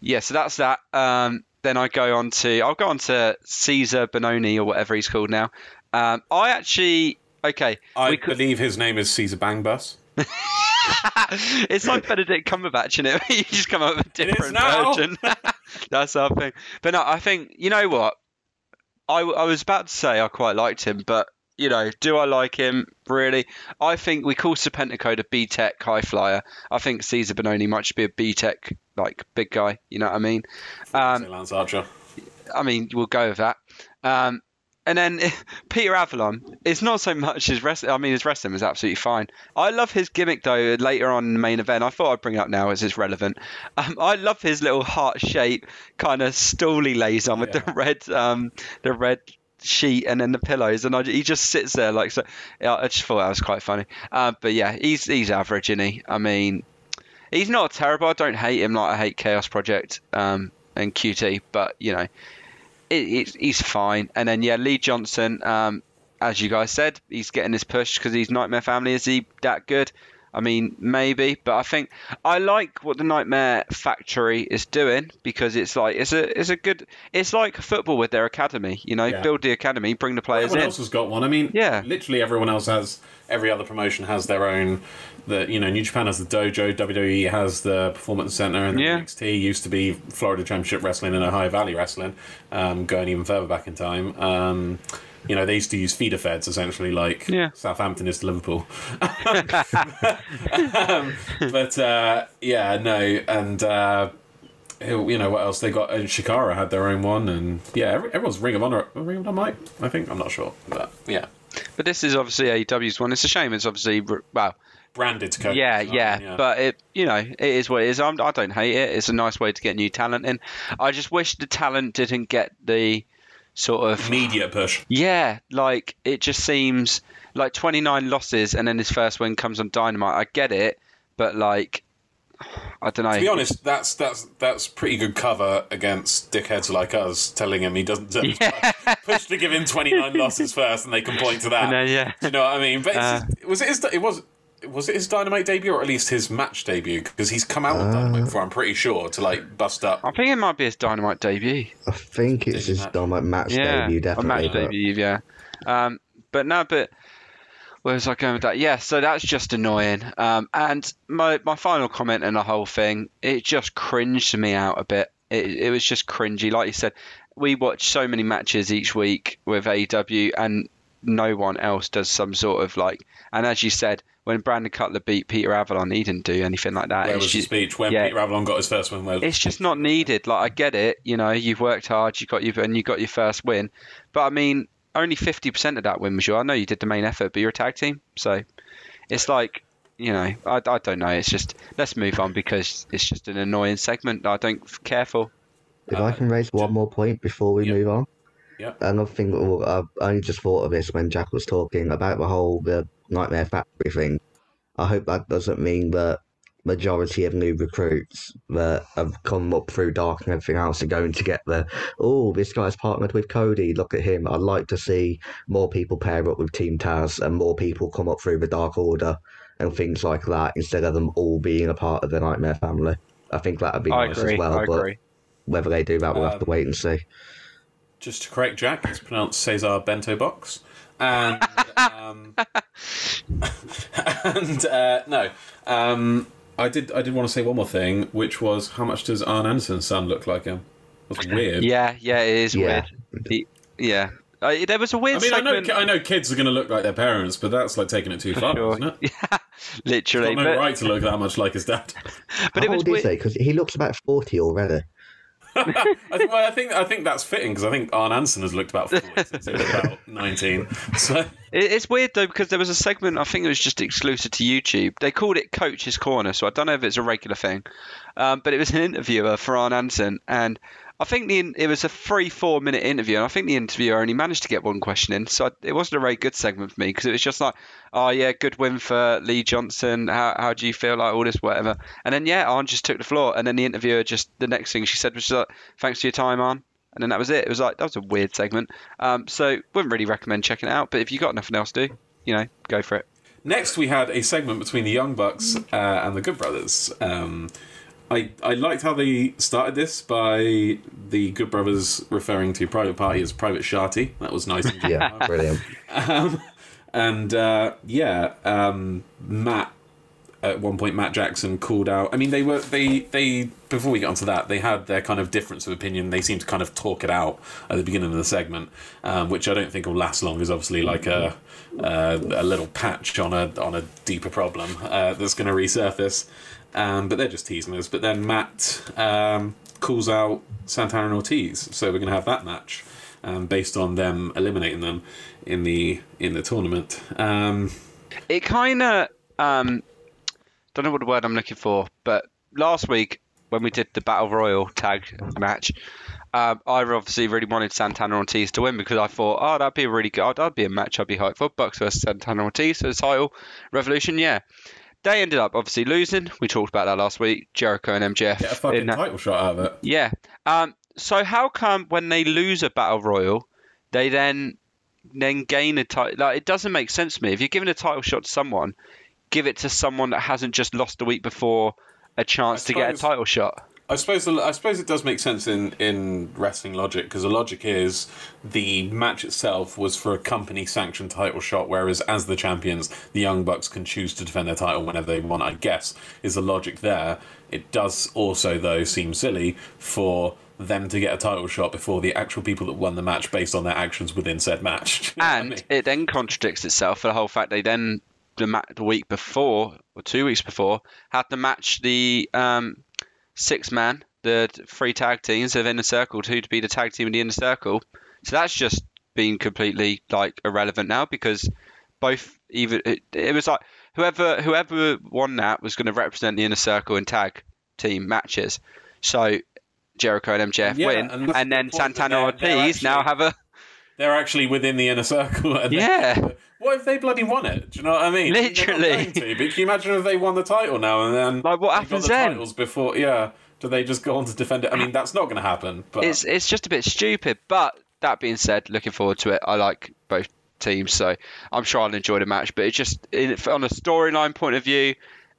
yeah, so that's that. Um, then I go on to I'll go on to Cezar Benoni or whatever he's called now. Um, I actually okay. I could- believe his name is Caesar Bangbus. it's like Benedict Cumberbatch, in it? you just come up with a different version. That's our thing. But no, I think you know what. I, I was about to say I quite liked him, but you know, do I like him really? I think we call Serpentico a B Tech high flyer. I think Cezar Benoni might just be a B Tech like big guy. You know what I mean? Um, Lance Archer. I mean, we'll go with that. Um, and then Peter Avalon, it's not so much his wrestling. I mean, his wrestling was absolutely fine. I love his gimmick though. Later on in the main event, I thought I'd bring it up now as it's relevant. Um, I love his little heart shape kind of stool he lays on with the red, um, the red sheet and then the pillows, and I, he just sits there like so. I just thought that was quite funny. Uh, but yeah, he's he's average, isn't he? I mean, he's not terrible. I don't hate him like I hate Chaos Project um, and QT, but you know, it, he's fine. And then yeah, Lee Johnson, um, as you guys said, he's getting this push because he's Nightmare Family. Is he that good? I mean, maybe, but I think I like what the Nightmare Factory is doing because it's like it's a it's a good it's like football with their academy. You know, Yeah. build the academy, bring the players in. Everyone in. else has got one. I mean, Yeah. literally everyone else has. Every other promotion has their own. The you know New Japan has the dojo, WWE has the Performance Center, and Yeah. NXT used to be Florida Championship Wrestling and Ohio Valley Wrestling, um, going even further back in time. Um, you know they used to use feeder feds essentially, like Yeah. Southampton is to Liverpool. um, but uh, yeah, no, and. Uh, you know what else they got? And Chikara had their own one, and yeah, everyone's Ring of Honor. Ring of Honor, might I think I'm not sure, but yeah, But this is obviously AEW's one. It's a shame. It's obviously well, branded to Coke. yeah, as yeah, But it, you know, it is what it is. I'm, I don't hate it. It's a nice way to get new talent in. I just wish the talent didn't get the sort of media push. yeah, like it just seems like 29 losses and then his first win comes on Dynamite. I get it, but like I don't know. To be honest, that's that's that's pretty good cover against dickheads like us telling him he doesn't his push to give him 29 losses first, and they can point to that. Then, yeah. Do you know what I mean? But Uh, just- was it his, it was was it his Dynamite debut or at least his match debut? Because he's come out on Dynamite before, I'm pretty sure, to like bust up. I think it might be his Dynamite debut. I think it's his match. dynamite match yeah, debut, a definitely. match but- debut. Yeah, um, but no, but where was I going with that? Yeah, so that's just annoying. Um, and my my final comment on the whole thing, it just cringed me out a bit. It it was just cringy. Like you said, we watch so many matches each week with AEW, and no one else does some sort of like. And as you said, when Brandon Cutler beat Peter Avalon, he didn't do anything like that. Where It's was the speech when yeah. Peter Avalon got his first win? Where it's just not needed. Like I get it, you know, you've worked hard, you got your and you got your first win, but I mean, only fifty percent of that win was your. I know you did the main effort, but you're a tag team, so it's like, you know, I, I don't know. It's just let's move on because it's just an annoying segment. I don't f- care for. If Uh, I can raise one more point before we yeah. move on. Yeah. Another thing, well, I only just thought of this when Jack was talking about the whole the Nightmare Factory thing. I hope that doesn't mean that majority of new recruits that have come up through Dark and everything else are going to get the, oh, this guy's partnered with Cody, look at him. I'd like to see more people pair up with Team Taz and more people come up through the Dark Order and things like that instead of them all being a part of the Nightmare family. I think that would be I nice agree. as well, I but agree. whether they do that, we'll have Um, to wait and see. Just to correct Jack, it's pronounced Cesar Bento Box. And um, and uh, no, um, I did I did want to say one more thing, which was how much does Arn Anderson's son look like him? That's weird. Yeah, yeah, it is Yeah. weird. He- yeah, uh, there was a weird I mean, I know, segment. I know kids are going to look like their parents, but that's like taking it too far, Sure. isn't it? Yeah, literally. Got no but right to look that much like his dad. but it How was old is weird. he? Because he looks about 40 already. I, well, I think I think that's fitting because I think Arn Anderson has looked about forty since he was about nineteen. So It's weird though because there was a segment I think it was just exclusive to YouTube. They called it Coach's Corner, so I don't know if it's a regular thing, um, but it was an interviewer for Arn Anderson, and I think the it was a three four minute interview, and I think the interviewer only managed to get one question in, so it wasn't a very good segment for me because it was just like, oh yeah, good win for Lee Johnson. How how do you feel like all this whatever? And then yeah, Arn just took the floor, and then the interviewer just the next thing she said was just like, thanks for your time, Arn. And then that was it. It was like that was a weird segment. Um, so wouldn't really recommend checking it out. But if you got nothing else to do, you know, go for it. next we had a segment between the Young Bucks uh, and the Good Brothers. Um, I I liked how they started this by the Good Brothers referring to Private Party as Private Sharty. That was nice. and Yeah, brilliant. Um, and uh, yeah, um, Matt at one point Matt Jackson called out. I mean, they were they they before we get onto that, they had their kind of difference of opinion. They seemed to kind of talk it out at the beginning of the segment, um, which I don't think will last long. Is obviously like a uh, a little patch on a on a deeper problem uh, that's going to resurface. Um, but they're just teasing us. But then Matt um, calls out Santana and Ortiz, so we're going to have that match um, based on them eliminating them in the in the tournament. Um, It kind of um, don't know what the word I'm looking for, but last week when we did the Battle Royal tag match, um, I obviously really wanted Santana Ortiz to win because I thought, oh, that'd be a really good, oh, that'd be a match I'd be hyped for. Bucks versus Santana Ortiz for the title, Revolution, yeah. They ended up obviously losing. We talked about that last week. Jericho and MJF. get a fucking in that- title shot out of it. Yeah. Um. So how come when they lose a battle royal, they then then gain a title? Like it doesn't make sense to me. If you're giving a title shot to someone, give it to someone that hasn't just lost a week before a chance to get a title shot. I suppose I suppose it does make sense in in wrestling logic because the logic is the match itself was for a company sanctioned title shot, whereas as the champions, the Young Bucks can choose to defend their title whenever they want. I guess is the logic there. It does also though seem silly for them to get a title shot before the actual people that won the match based on their actions within said match. Do you know what I and mean? it then contradicts itself for the whole fact they then the, ma- the week before or two weeks before had to match the um, six man the three tag teams of inner circle who to be the tag team in the inner circle. So that's just been completely like irrelevant now because both even it, it was like whoever whoever won that was going to represent the inner circle in tag team matches. So Jericho and MJF Yeah, win and and, then Santana Ortiz they're now have a they're actually within the inner circle. they- Yeah. What if they bloody won it? Do you know what I mean? Literally. to, but can you imagine if they won the title now and then Like, what happens the then? Titles before, yeah. Do they just go on to defend it? I mean, that's not going to happen. But it's it's just a bit stupid. But that being said, looking forward to it. I like both teams, so I'm sure I'll enjoy the match. But it just in, on a storyline point of view,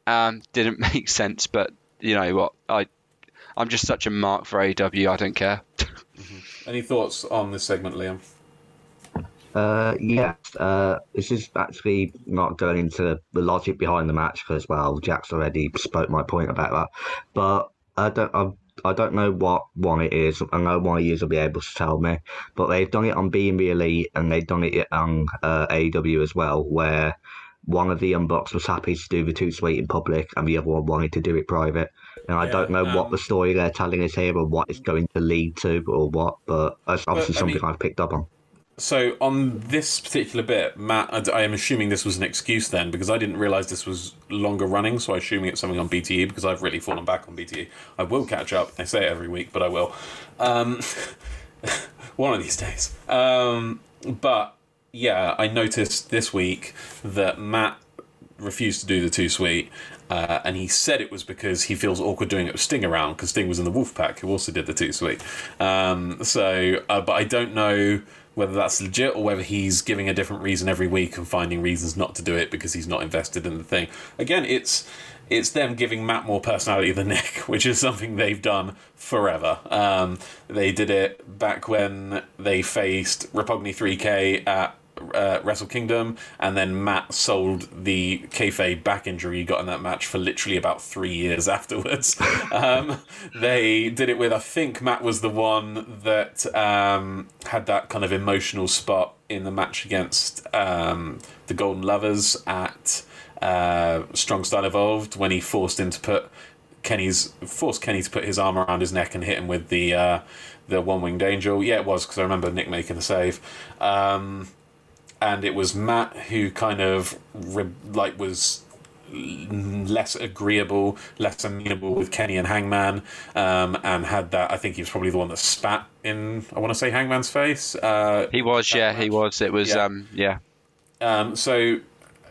um, didn't make sense. But you know what, I I'm just such a mark for AW. I don't care. any thoughts on this segment, Liam? Uh, yes, uh, this is actually not going into the logic behind the match because, well, Jack's already spoke my point about that. But I don't, I, I don't know what one it is. I know one of you will be able to tell me. But they've done it on Being the Elite and they've done it on uh, AEW as well, where one of the unbox was happy to do the Too Sweet in public and the other one wanted to do it private. And I Yeah, don't know um, what the story they're telling us here or what it's going to lead to or what, but that's obviously I something mean- I've picked up on. So on this particular bit, Matt, I- am assuming this was an excuse then because I didn't realize this was longer running. So I'm assuming it's something on BTE because I've really fallen back on BTE. I will catch up. I say it every week, but I will. Um, one of these days. Um, but yeah, I noticed this week that Matt refused to do the Too Sweet, uh, and he said it was because he feels awkward doing it with Sting around because Sting was in the Wolfpac who also did the Too Sweet. Um, so, uh, but I don't know whether that's legit or whether he's giving a different reason every week and finding reasons not to do it because he's not invested in the thing. Again, it's it's them giving Matt more personality than Nick, which is something they've done forever. Um, they did it back when they faced Roppongi 3K at uh, Wrestle Kingdom, and then Matt sold the kayfabe back injury he got in that match for literally about three years afterwards. um, they did it with, I think Matt was the one that um, had that kind of emotional spot in the match against um, the Golden Lovers at uh, Strong Style Evolved when he forced him to put Kenny's forced Kenny to put his arm around his neck and hit him with the uh, the one winged angel. Yeah, it was because I remember Nick making the save. Um, and it was Matt who kind of re- like was less agreeable, less amenable with Kenny and Hangman, um, and had that. I think he was probably the one that spat in. I want to say Hangman's face. Uh, He was, yeah, he was. It was, Yeah. um, yeah. Um, so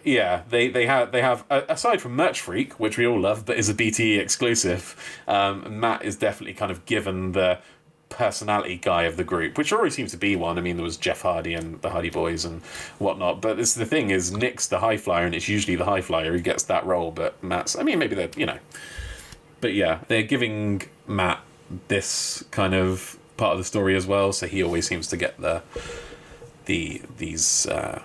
yeah, they they have they have aside from Merch Freak, which we all love, but is a BTE exclusive. Um, Matt is definitely kind of given the personality guy of the group, which already seems to be one. I mean, there was Jeff Hardy and the Hardy Boys and whatnot, but this the thing is Nick's the high flyer, and it's usually the high flyer who gets that role. But Matt's, I mean, maybe they're you know, but yeah, they're giving Matt this kind of part of the story as well, so he always seems to get the the these uh,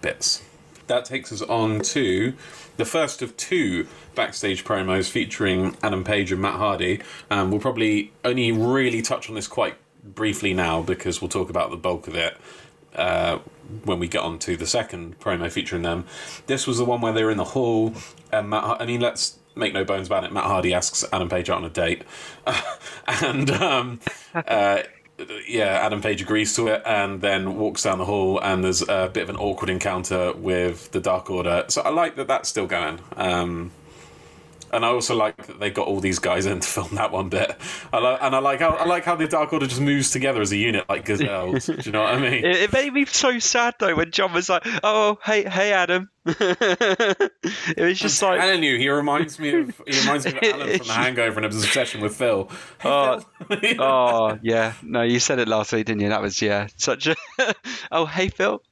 bits. That takes us on to the first of two backstage promos featuring Adam Page and Matt Hardy. Um, we'll probably only really touch on this quite briefly now because we'll talk about the bulk of it uh, when we get on to the second promo featuring them. This was the one where they were in the hall, and Matt. I mean, let's make no bones about it. Matt Hardy asks Adam Page out on a date, and um, uh, yeah, Adam Page agrees to it, and then walks down the hall, and there's a bit of an awkward encounter with the Dark Order. So I like that that's still going. Um, and I also like that they got all these guys in to film that one bit. I li- and I like how I like how the Dark Order just moves together as a unit like gazelles. Do you know what I mean? It, it made me so sad though when John was like, "Oh, hey, hey, Adam." it was just like, Telling you, he reminds me of he reminds me of Alan from The Hangover and his obsession with Phil. Oh, Phil. oh yeah, no, you said it last week, didn't you? That was yeah, such a. oh, hey, Phil.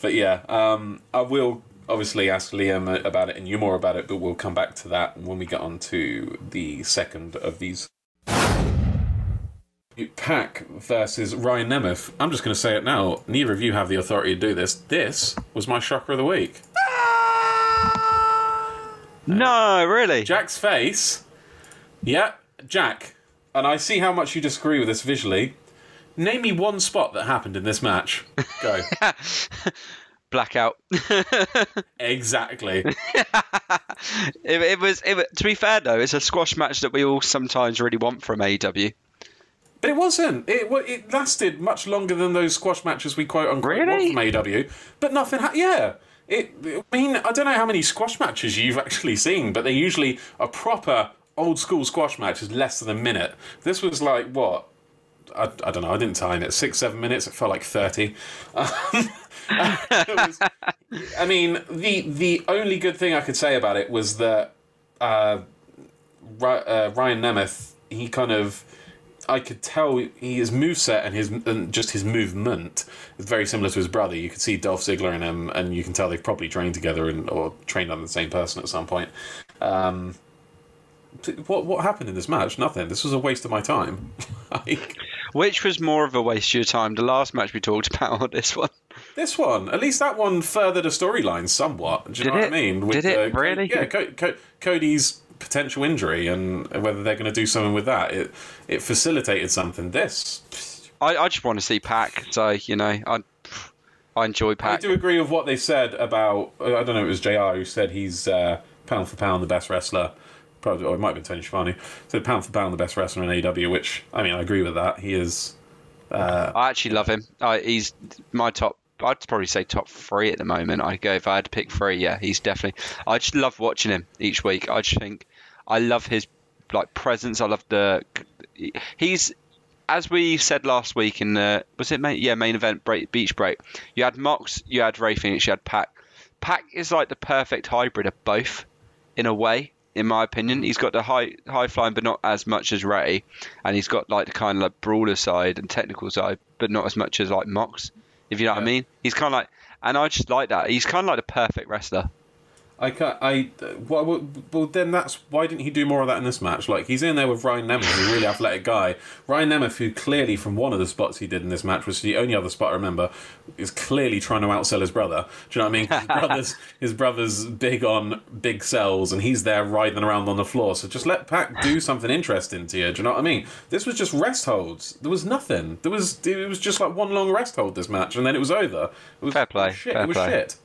But yeah, um, I will obviously ask Liam about it and you more about it, but we'll come back to that when we get on to the second of these. Pac versus Ryan Nemeth. I'm just going to say it now. Neither of you have the authority to do this. This was my shocker of the week. No, really. Jack's face. Yeah, Jack. And I see how much you disagree with this visually. Name me one spot that happened in this match. Go. Blackout. exactly. it, it was. It, to be fair though, it's a squash match that we all sometimes really want from AEW. But it wasn't. It it lasted much longer than those squash matches we quote unquote Really? want from AW. But nothing. Ha- yeah. It. I mean, I don't know how many squash matches you've actually seen, but they're usually a proper old school squash match is less than a minute. This was like what? I, I don't know. I didn't time it. Six, seven minutes. It felt like thirty. It um, was- I mean, the the only good thing I could say about it was that uh, uh, Ryan Nemeth, he kind of, I could tell he, his moveset and his and just his movement is very similar to his brother. You could see Dolph Ziggler in him, and you can tell they've probably trained together and or trained on the same person at some point. Um, what what happened in this match? Nothing. This was a waste of my time. like, Which was more of a waste of your time? The last match we talked about or this one? This one, at least that one furthered a storyline somewhat. Do you Did know what I it? mean? Did it? Co- Really? yeah, Co- Co- Cody's potential injury and whether they're going to do something with that. It it facilitated something. This, I, I just want to see Pac. So you know, I I enjoy Pac. I do agree with what they said about. uh, I don't know. It was Jr. who said he's uh, pound for pound the best wrestler. Probably, or it might have been Tony Schiavone. Said pound for pound the best wrestler in AEW. Which I mean, I agree with that. He is. I actually love him. Uh, he's my top. I'd probably say top three at the moment. I go if I had to pick three. Yeah, he's definitely. I just love watching him each week. I just think I love his like presence. I love the. He's as we said last week in the was it main, yeah main event break beach break. You had Mox, you had Rey Fenix, you had Pac. Pac is like the perfect hybrid of both, in a way. In my opinion, he's got the high high flying, but not as much as Rey, and he's got like the kind of like brawler side and technical side, but not as much as like Mox. If you know what I mean, he's kind of like, and I just like that. He's kind of like the perfect wrestler. I can't. I well, well, well, then that's why didn't he do more of that in this match? Like he's in there with Ryan Nemeth, who's a really athletic guy. Ryan Nemeth, who clearly from one of the spots he did in this match was the only other spot I remember, is clearly trying to outsell his brother. Do you know what I mean? His brother's his brother's big on big sells, and he's there riding around on the floor. So just let Pac do something interesting to you. Do you know what I mean? This was just rest holds. There was nothing. There was it was just like one long rest hold this match, and then it was over. It was Fair play, Shit. fair it was play. shit.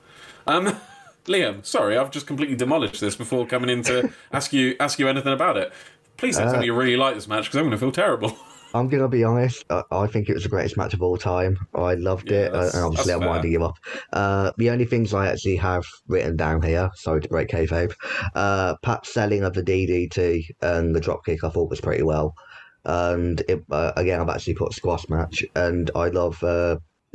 Um, Liam, sorry, I've just completely demolished this before coming in to ask you ask you anything about it. Please don't tell me you really like this match because I'm going to feel terrible. I'm gonna be honest. I, I think it was the greatest match of all time. I loved Yeah, it, uh, and obviously I'm winding you up. Uh, the only things I actually have written down here. Sorry to break kayfabe. Uh, Pat's selling of the DDT and the dropkick I thought was pretty well. And it, uh, again, I've actually put squash match, and I love.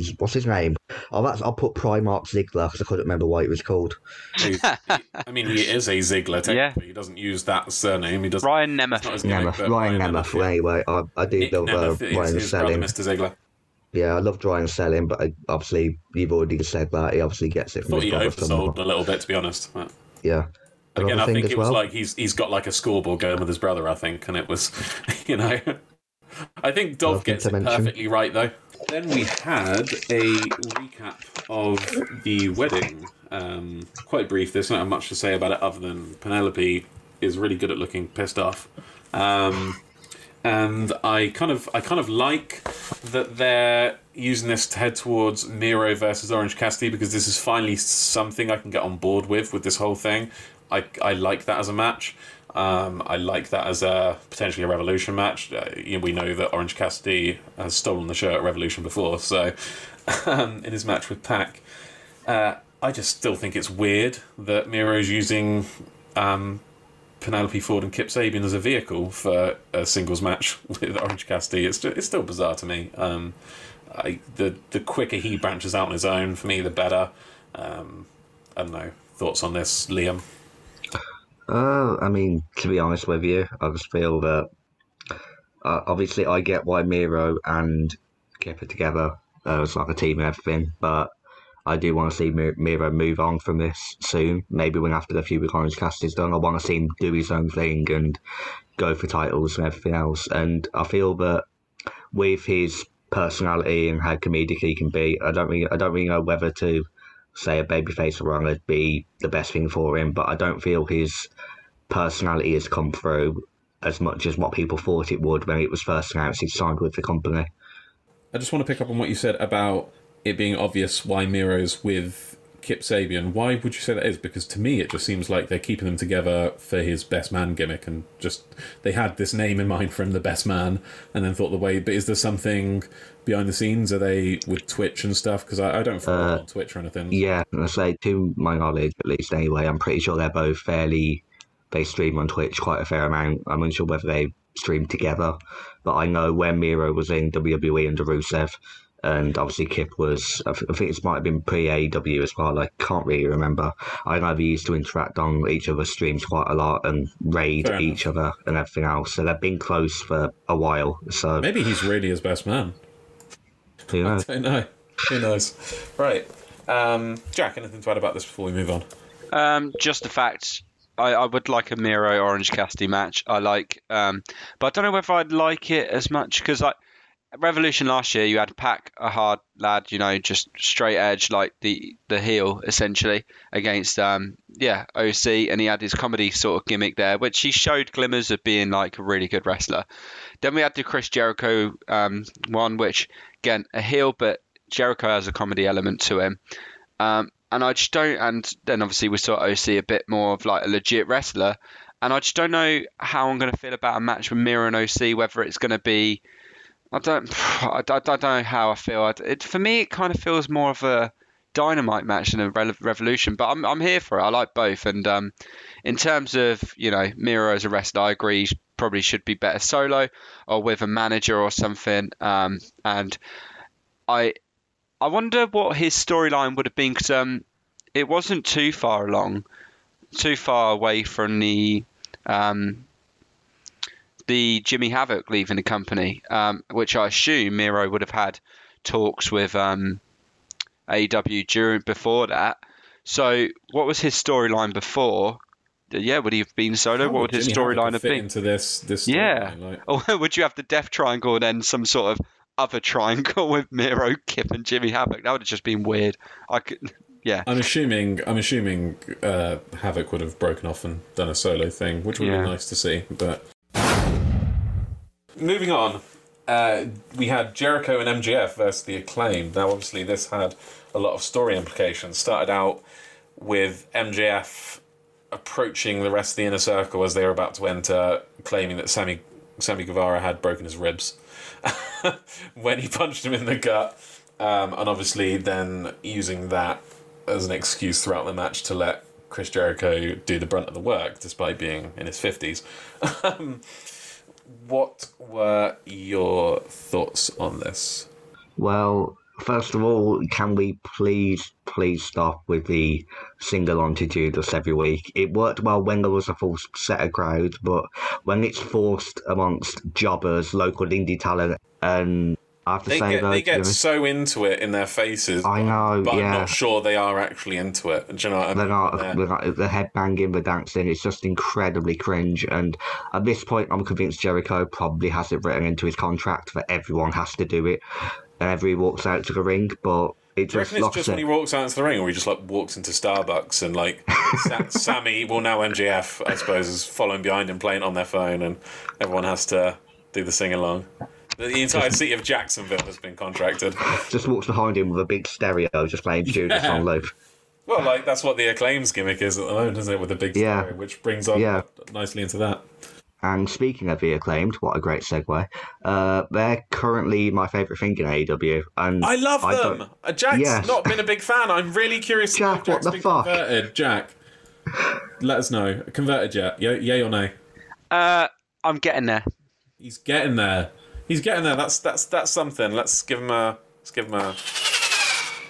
Uh, what's his name? I've actually, I'll put Primark Ziggler because I couldn't remember what it was called. He- I mean, he is a Ziggler technically. He doesn't use that surname. He doesn't. Ryan not Nemeth. his gimmick, Nemeth, but Ryan Nemeth. yeah. Anyway, I, I do Nick love uh, Ryan his selling. Mr. Ziggler. Yeah, I love Ryan selling, but I, obviously you've already said that he obviously gets it from Thought his he brother somehow. oversold a little bit, to be honest. But Yeah. again, I think as it was well. like he's he's got like a scoreboard going with his brother. I think, and it was, you know, I think Dolph Nothing gets it mention. perfectly right though. Then we had a recap of the wedding. Um, quite brief. There's not much to say about it other than Penelope is really good at looking pissed off. Um, and I kind of I kind of like that they're using this to head towards Miro versus Orange Cassidy because this is finally something I can get on board with with this whole thing. I I like that as a match. Um, I like that as a potentially a Revolution match. Uh, you know, we know that Orange Cassidy has stolen the show at Revolution before, so um, in his match with Pac, uh, I just still think it's weird that Miro's using um, Penelope Ford and Kip Sabian as a vehicle for a singles match with Orange Cassidy. It's it's still bizarre to me. Um, I, the the quicker he branches out on his own, for me, the better. Um, I don't know. Thoughts on this, Liam? Uh, I mean, to be honest with you, I just feel that uh, obviously I get why Miro and Kip together uh, as like a team and everything, but I do want to see Miro move on from this soon. Maybe when after the few with Orange Cast is done, I want to see him do his own thing and go for titles and everything else. And I feel that with his personality and how comedic he can be, I don't really, I don't really know whether to say a babyface or would be the best thing for him. But I don't feel his personality has come through as much as what people thought it would when it was first announced he signed with the company. I just want to pick up on what you said about it being obvious why Miro's with Kip Sabian. Why would you say that is? Because to me, it just seems like they're keeping them together for his best man gimmick, and just they had this name in mind for him, the best man, and then thought the way. But is there something behind the scenes? Are they with Twitch and stuff? Because I, I, don't follow uh, on Twitch or anything. Yeah, I say to my knowledge, at least anyway, I'm pretty sure they're both fairly. They stream on Twitch quite a fair amount. I'm unsure whether they stream together, but I know when Miro was in WWE under Rusev, and obviously Kip was. I think it might have been pre AEW as well. I can't really remember. I know they used to interact on each other's streams quite a lot and raid Fair each enough. other and everything else. So they've been close for a while. So maybe he's really his best man. Who knows? I don't know. Who knows? Right, um, Jack. Anything to add about this before we move on? Um, just the fact I, I, would like a Miro Orange Cassidy match. I like, um, but I don't know whether I'd like it as much because I Revolution last year, you had Pac, a hard lad, you know, just straight edge, like the the heel essentially against um yeah OC, and he had his comedy sort of gimmick there, which he showed glimmers of being like a really good wrestler. Then we had the Chris Jericho um, one, which again a heel, but Jericho has a comedy element to him. Um, and I just don't. And then obviously we saw OC a bit more of like a legit wrestler, and I just don't know how I'm going to feel about a match with Miro and OC, whether it's going to be I don't, I, I don't know how I feel. It, for me, it kind of feels more of a dynamite match than a re- revolution. But I'm, I'm here for it. I like both. And um, in terms of you know Miro as a wrestler, I agree. He probably should be better solo or with a manager or something. Um, and I, I wonder what his storyline would have been because um, it wasn't too far along, too far away from the um, the Jimmy Havoc leaving the company, um, which I assume Miro would have had talks with um, AEW during before that. So, what was his storyline before? Yeah, would he have been solo? How what would his storyline have been into this? This yeah, like... or would you have the Death Triangle and then some sort of other triangle with Miro, Kip, and Jimmy Havoc? That would have just been weird. I could, yeah. I'm assuming I'm assuming uh, Havoc would have broken off and done a solo thing, which would yeah. be nice to see. But moving on, uh, we had Jericho and MJF versus the Acclaim. Now, obviously, this had a lot of story implications. Started out with MJF approaching the rest of the inner circle as they were about to enter, claiming that Sammy Sammy Guevara had broken his ribs when he punched him in the gut, um, and obviously then using that as an excuse throughout the match to let Chris Jericho do the brunt of the work, despite being in his fifties. What were your thoughts on this? Well, first of all, can we please, please stop with the single onto Judas every week? It worked well when there was a full set of crowds, but when it's forced amongst jobbers, local indie talent, and I have to they say get, they get so into it in their faces. I know, but yeah. I'm not sure they are actually into it. Do you know what I mean? They're not. They're not the headbanging, the dancing. It's just incredibly cringe. And at this point, I'm convinced Jericho probably has it written into his contract that everyone has to do it whenever he walks out to the ring. But it just it's just it. when he walks out into the ring, or he just like walks into Starbucks and like Sammy, well now MJF, I suppose, is following behind him, playing on their phone, and everyone has to do the sing along. The entire city of Jacksonville has been contracted. Just walks behind him with a big stereo, just playing Judas yeah. on loop. Well, like that's what the acclaims gimmick is at the moment, isn't it? With a big yeah. stereo, which brings on yeah. nicely into that. And speaking of the acclaimed, what a great segue! Uh, they're currently my favourite thing in AEW, and I love I them. Uh, Jack's yes. not been a big fan. I'm really curious. Jack, what the fuck? Converted, Jack. Let us know. Converted yet? Yay, yay or nay? Uh, I'm getting there. He's getting there. He's getting there. That's that's that's something. Let's give him a let's give him a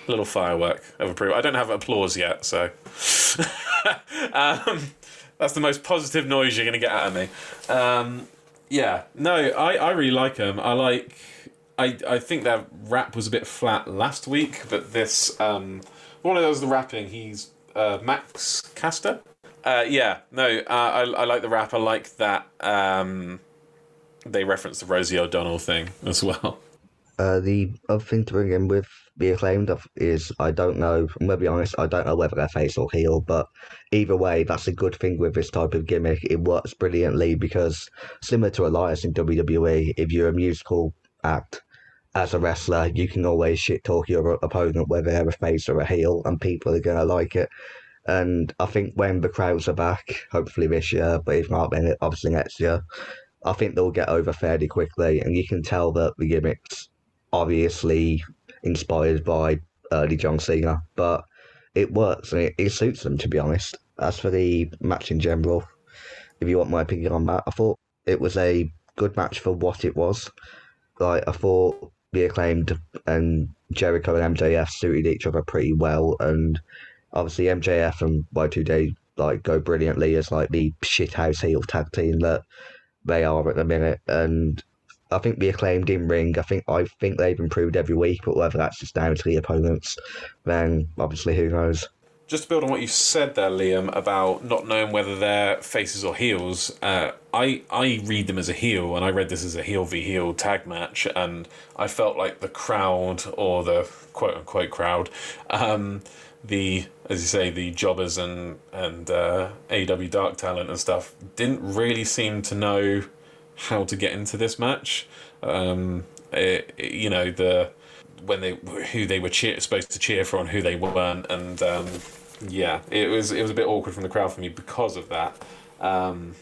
little firework of approval. I don't have applause yet, so um, that's the most positive noise you're to get out of me. Um, yeah, no, I, I really like him. I like. I, I think their rap was a bit flat last week, but this um, one of those the rapping. He's uh, Max Caster. Uh, yeah, no, uh, I I like the rap. I like that. Um, they reference the Rosie O'Donnell thing as well. Uh, the other thing to bring in with the acclaimed of is I don't know. I'm gonna be honest. I don't know whether they're face or heel, but either way, that's a good thing with this type of gimmick. It works brilliantly because similar to Elias in WWE, if you're a musical act as a wrestler, you can always shit talk your opponent whether they're a face or a heel, and people are gonna like it. And I think when the crowds are back, hopefully this year, but if not, then obviously next year, I think they'll get over fairly quickly, and you can tell that the gimmicks obviously inspired by early John Cena, but it works and it, it suits them to be honest. As for the match in general, if you want my opinion on that, I thought it was a good match for what it was. Like I thought the acclaimed and Jericho and MJF suited each other pretty well, and obviously MJF and Y2J like go brilliantly as like the shithouse heel tag team that they are at the minute, and I think the acclaimed in ring. I think I think they've improved every week, but whether that's just down to the opponents, then obviously who knows. Just to build on what you said there, Liam, about not knowing whether they're faces or heels, uh, I I read them as a heel, and I read this as a heel v heel tag match, and I felt like the crowd or the quote unquote crowd, um, the as you say the jobbers and and uh, AW Dark talent and stuff didn't really seem to know how to get into this match. Um, it, it, you know the when they who they were cheer, supposed to cheer for and who they weren't, and um, yeah, it was it was a bit awkward from the crowd for me because of that. Um,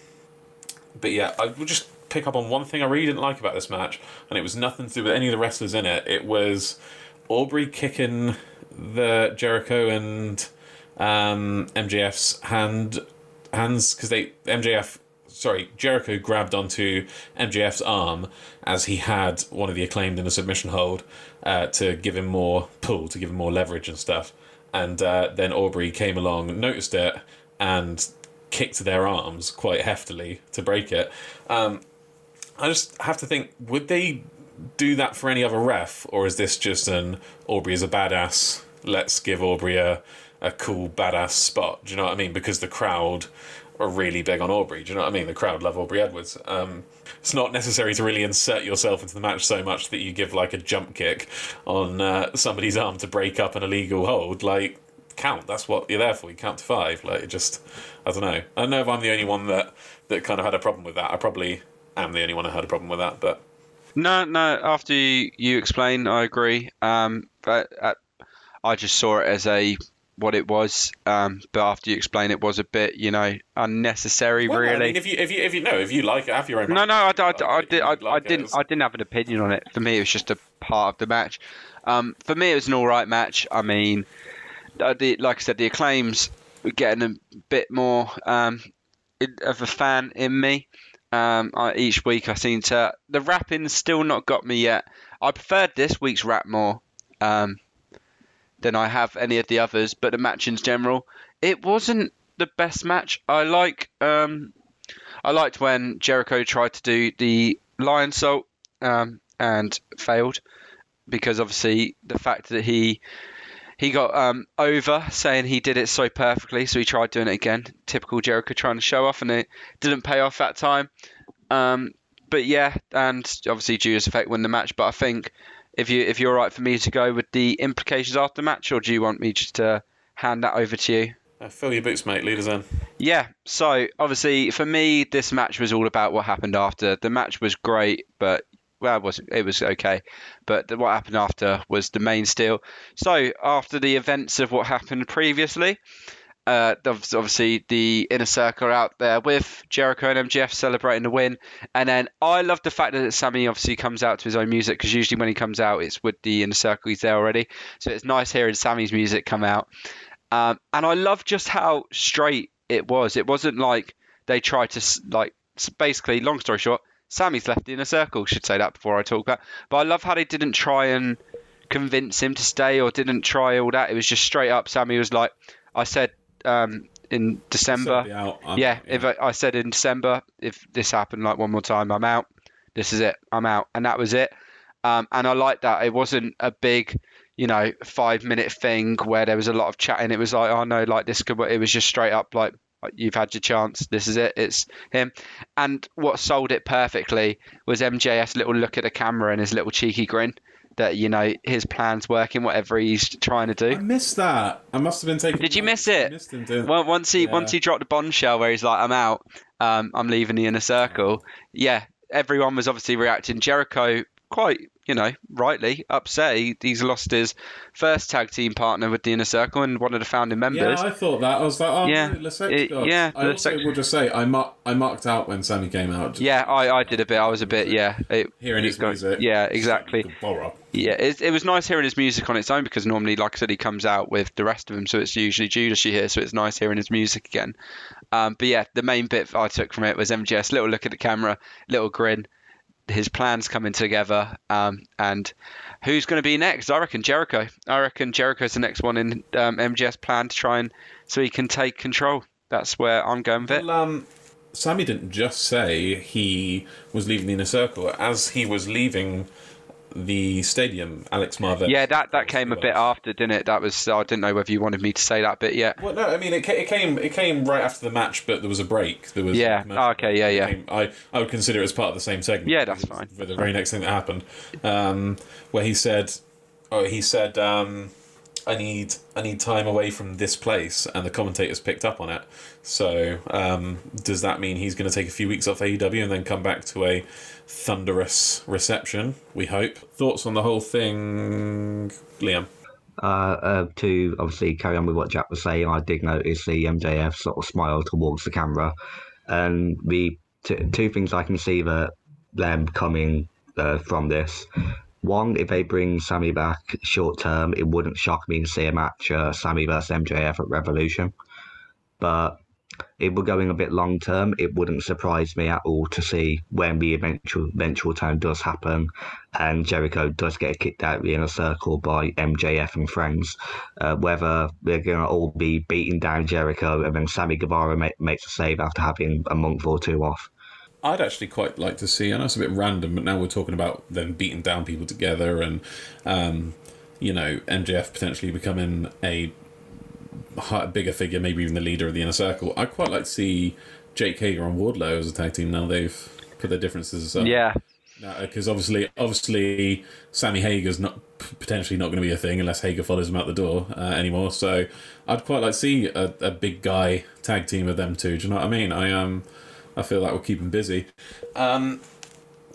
but yeah, I will just pick up on one thing I really didn't like about this match, and it was nothing to do with any of the wrestlers in it. It was Aubrey kicking the Jericho and um, MJF's hand hands because they MJF sorry, Jericho grabbed onto MJF's arm as he had one of the acclaimed in a submission hold uh, to give him more pull, to give him more leverage and stuff. And uh, then Aubrey came along, noticed it, and kicked their arms quite heftily to break it. Um, I just have to think: would they do that for any other ref, or is this just an Aubrey is a badass? Let's give Aubrey a a cool badass spot. Do you know what I mean? Because the crowd are really big on Aubrey. Do you know what I mean? The crowd love Aubrey Edwards. Um, it's not necessary to really insert yourself into the match so much that you give like a jump kick on uh, somebody's arm to break up an illegal hold. Like, count. That's what you're there for. You count to five. Like, it just, I don't know. I don't know if I'm the only one that that kind of had a problem with that. I probably am the only one who had a problem with that, but. No, no. After you, explain, I agree. Um, but uh, I just saw it as a what it was. Um, but after you explain, it was a bit, you know, unnecessary. Well, really. I mean, if you if you if you know if you like it, have your own. No, no, I, I, Like, I, did, I, like I didn't I didn't have an opinion on it. For me, it was just a part of the match. Um, for me, it was an all right match. I mean, uh, the, like I said, the acclaims were getting a bit more um, of a fan in me. Um, I, each week, I seem to the rapping still not got me yet. I preferred this week's rap more um, than I have any of the others, but the match in general, it wasn't the best match. I like um, I liked when Jericho tried to do the Lionsault um, and failed because obviously the fact that he he got um, over saying he did it so perfectly, so he tried doing it again. Typical Jericho trying to show off, and it didn't pay off that time. Um, but yeah, and obviously Judas Effect win the match. But I think if you if you're right for me to go with the implications after the match, or do you want me just to hand that over to you? Uh, fill your boots, mate. Lead us in. Yeah, so obviously for me, this match was all about what happened after. The match was great, but well, it was it was okay, but the, what happened after was the main steal. So after the events of what happened previously, uh, obviously the inner circle out there with Jericho and MJF celebrating the win, and then I love the fact that Sammy obviously comes out to his own music because usually when he comes out, it's with the inner circle. He's there already, so it's nice hearing Sammy's music come out. Um, and I love just how straight it was. It wasn't like they tried to like basically. Long story short, Sammy's left the inner circle. Should say that before I talk about. But I love how they didn't try and convince him to stay or didn't try all that. It was just straight up. Sammy was like, I said um, in December. Out. I'm- Yeah, if I, I said in December, if this happened like one more time, I'm out. This is it. I'm out, and that was it. Um, and I like that. It wasn't a big you know, five minute thing where there was a lot of chatting. It was like, oh no, like this could. It was just straight up like you've had your chance. This is it. It's him. And what sold it perfectly was MJF's little look at the camera and his little cheeky grin that you know his plan's working, whatever he's trying to do. I missed that. I must have been taking. Did you miss I it? missed him doing- Well, once he Yeah. once he dropped the bombshell where he's like, "I'm out, um, I'm leaving the inner circle." Yeah, everyone was obviously reacting. Jericho, quite you know, rightly upset. He, he's lost his first tag team partner with the inner circle and one of the founding members. Yeah. I thought that. I was like, oh, Yeah. It- yeah, I also Lessex- will just say, I, mar- I marked out when Sammy came out. Yeah, I, I did a bit. I was a bit, yeah. It, Hearing his got- music. Yeah, exactly. Yeah, it, it was nice hearing his music on its own because normally, like I said, he comes out with the rest of them, so it's usually Judas you hear, so it's nice hearing his music again. Um, but yeah, the main bit I took from it was MJF, little look at the camera, little grin, his plans coming together, um, and who's going to be next? I reckon Jericho. I reckon Jericho's the next one in um, MJF plan to try and so he can take control. That's where I'm going with it. Well, um, Sammy didn't just say he was leaving the inner circle. As he was leaving the stadium, Alex Marvez. Yeah, that, that came a bit after, didn't it? That was I didn't know whether you wanted me to say that bit yet. Well, no, I mean it, it came it came right after the match, but there was a break. There was Yeah. Oh, okay, yeah, yeah. Came- I I would consider it as part of the same segment. Yeah, that's fine. For the very next thing that happened, um, where he said, oh, he said, um, I need I need time away from this place, and the commentators picked up on it. So um, does that mean he's going to take a few weeks off AEW and then come back to a thunderous reception? We hope. Thoughts on the whole thing, Liam? Uh, uh, to obviously carry on with what Jack was saying, I did notice the MJF sort of smile towards the camera, and the t- two things I can see that them coming uh, from this. One, if they bring Sammy back short term, it wouldn't shock me to see a match uh, Sammy versus MJF at Revolution. But if we're going a bit long term, it wouldn't surprise me at all to see when the eventual eventual time does happen, and Jericho does get kicked out of the inner circle by MJF and friends. Uh, whether they're going to all be beating down Jericho, and then Sammy Guevara ma- makes a save after having a month or two off. I'd actually quite like to see. I know it's a bit random, but now we're talking about them beating down people together, and um, you know MJF potentially becoming a bigger figure, maybe even the leader of the inner circle. I'd quite like to see Jake Hager and Wardlow as a tag team. Now they've put their differences aside. Yeah, because obviously, obviously, Sammy Hager's not potentially not going to be a thing unless Hager follows him out the door uh, anymore. So, I'd quite like to see a, a big guy tag team of them two. Do you know what I mean? I um, I feel that will keep him busy. Um,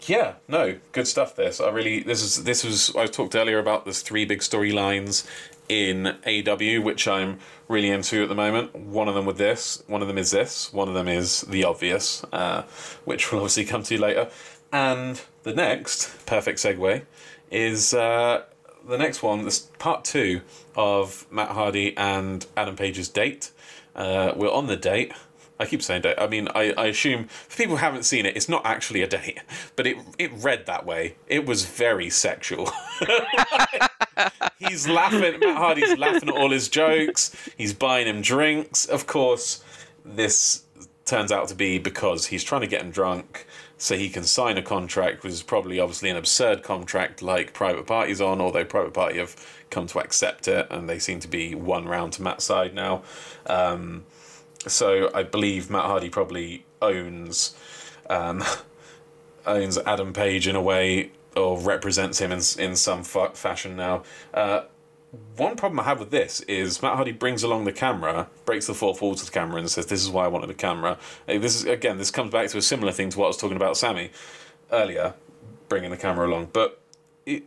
yeah, no, good stuff. This I really this is this was I talked earlier about there's three big storylines in AEW which I'm really into at the moment. One of them with this, one of them is this, one of them is the obvious, uh, which we'll obviously come to later, and the next perfect segue is uh, the next one. This part two of Matt Hardy and Adam Page's date. Uh, we're on the date. I keep saying date. I mean, I, I assume for people who haven't seen it, it's not actually a date, but it it read that way. It was very sexual. he's laughing. Matt Hardy's laughing at all his jokes. He's buying him drinks. Of course, this turns out to be because he's trying to get him drunk so he can sign a contract, which is probably obviously an absurd contract like Private Party's on, although Private Party have come to accept it and they seem to be one round to Matt's side now. Um, so I believe Matt Hardy probably owns um, owns Adam Page in a way or represents him in in some fa- fashion now. Uh, one problem I have with this is Matt Hardy brings along the camera, breaks the fourth wall to the camera, and says, "This is why I wanted a camera." Uh, This is again, this comes back to a similar thing to what I was talking about Sammy earlier, bringing the camera along. But it,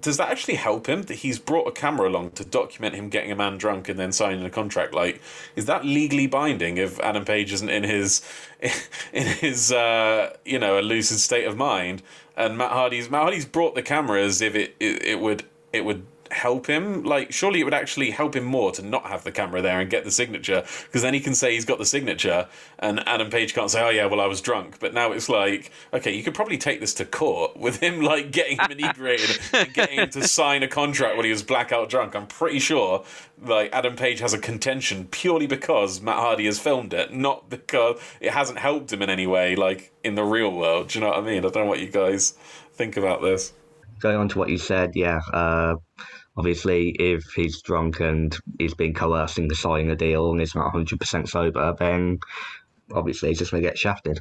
does that actually help him that he's brought a camera along to document him getting a man drunk and then signing a contract? Like, is that legally binding if Adam Page isn't in his in his uh, you know a lucid state of mind? And Matt Hardy's Matt Hardy's brought the camera as if it it, it would it would help him? Like surely it would actually help him more to not have the camera there and get the signature because then he can say he's got the signature and adam page can't say oh yeah well i was drunk. But now it's like okay you could probably take this to court with him like getting him inebriated and getting him to sign a contract when he was blackout drunk. I'm pretty sure like adam page has a contention purely because matt hardy has filmed it not because it hasn't helped him in any way like in the real world. Do you know what i mean? I don't know what you guys think about this. Going on to what you said, yeah, uh, Obviously, if he's drunk and he's been coerced into signing a deal and he's not 100% sober, then obviously he's just going to get shafted.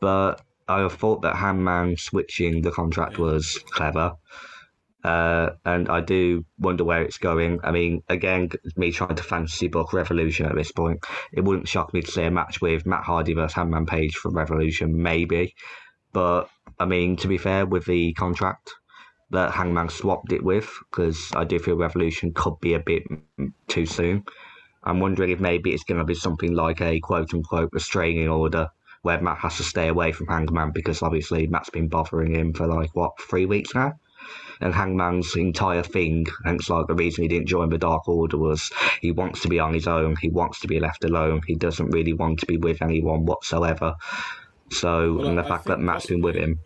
But I thought that Handman switching the contract was clever. Uh, and I do wonder where it's going. I mean, again, me trying to fantasy book Revolution at this point, it wouldn't shock me to see a match with Matt Hardy versus Hangman Page for Revolution, maybe. But I mean, to be fair, with the contract that Hangman swapped it with, because I do feel Revolution could be a bit too soon. I'm wondering if maybe it's going to be something like a quote unquote restraining order where Matt has to stay away from Hangman because obviously Matt's been bothering him for like, what, three weeks now? and Hangman's entire thing, it's like the reason he didn't join the Dark Order was he wants to be on his own, he wants to be left alone, he doesn't really want to be with anyone whatsoever. So, Well, and the I fact that Matt's been with him,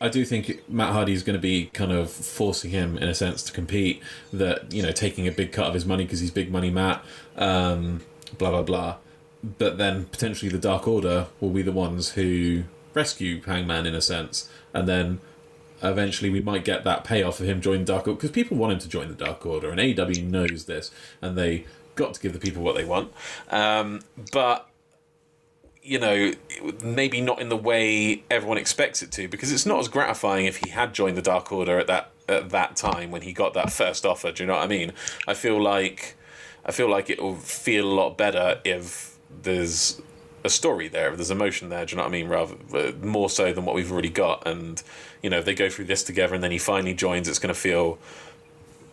I do think Matt Hardy is going to be kind of forcing him, in a sense, to compete. That you know, taking a big cut of his money because he's big money Matt. Um, blah blah blah. But then potentially the Dark Order will be the ones who rescue Hangman in a sense, and then eventually we might get that payoff of him joining Dark Order because people want him to join the Dark Order, and AEW knows this, and they got to give the people what they want. Um, but you know, maybe not in the way everyone expects it to, because it's not as gratifying if he had joined the Dark Order at that at that time when he got that first offer. Do you know what I mean? I feel like I feel like it will feel a lot better if there's a story there, if there's emotion there. Do you know what I mean? Rather uh, more so than what we've already got, and you know, if they go through this together and then he finally joins, it's going to feel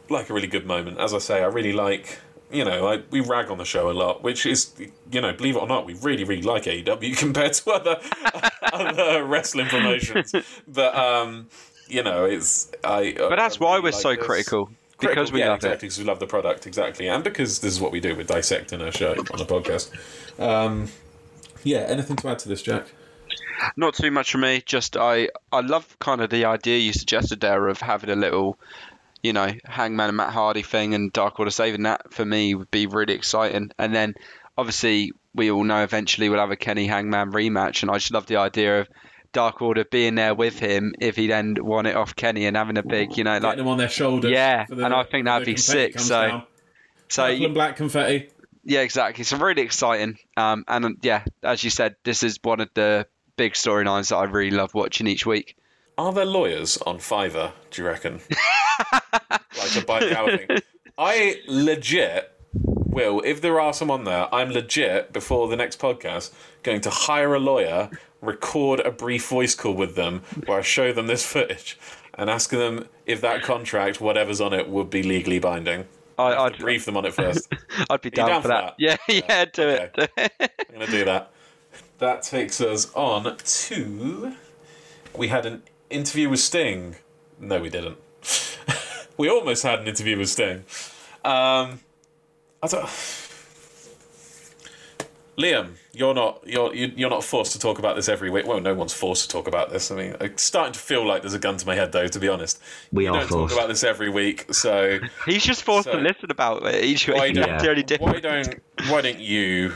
like a really good moment. As I say, I really like you know, I, we rag on the show a lot, which is, you know, believe it or not, we really, really like AEW compared to other other wrestling promotions. But um, you know, it's I. But that's I why we're like so this. critical because we yeah, love exactly, because we love the product, exactly, and because this is what we do. We're dissecting a show on a podcast. Um, yeah, anything to add to this, Jack? Not too much for me. Just I I love kind of the idea you suggested there of having a little, you know, Hangman and Matt Hardy thing and Dark Order saving that for me would be really exciting. And then obviously we all know eventually we'll have a Kenny Hangman rematch, and I just love the idea of. Dark Order being there with him if he then won it off Kenny and having a big, you know, Getting like them on their shoulders. Yeah, the- and I think that'd be sick, so- down. so and black confetti. Yeah, exactly. So really exciting. Um, and um, yeah, as you said, this is one of the big storylines that I really love watching each week. Are there lawyers on Fiverr? Do you reckon? like a the hour thing. I legit will, if there are some on there, I'm legit before the next podcast going to hire a lawyer, record a brief voice call with them where I show them this footage and ask them if that contract, whatever's on it, would be legally binding. I, I'd I'd, brief them on it first. I'd be down, down for that. that? Yeah, yeah, do it. I'm going to do that. That takes us on to. We had an interview with Sting. No, we didn't. we almost had an interview with Sting. Um, I don't. Liam, you're not you're you- you're not forced to talk about this every week. Well, no one's forced to talk about this. I mean, it's starting to feel like there's a gun to my head, though. To be honest, We you are don't forced. talk about this every week, so He's just forced So- to listen about it each week. why don't That's the why don't why don't you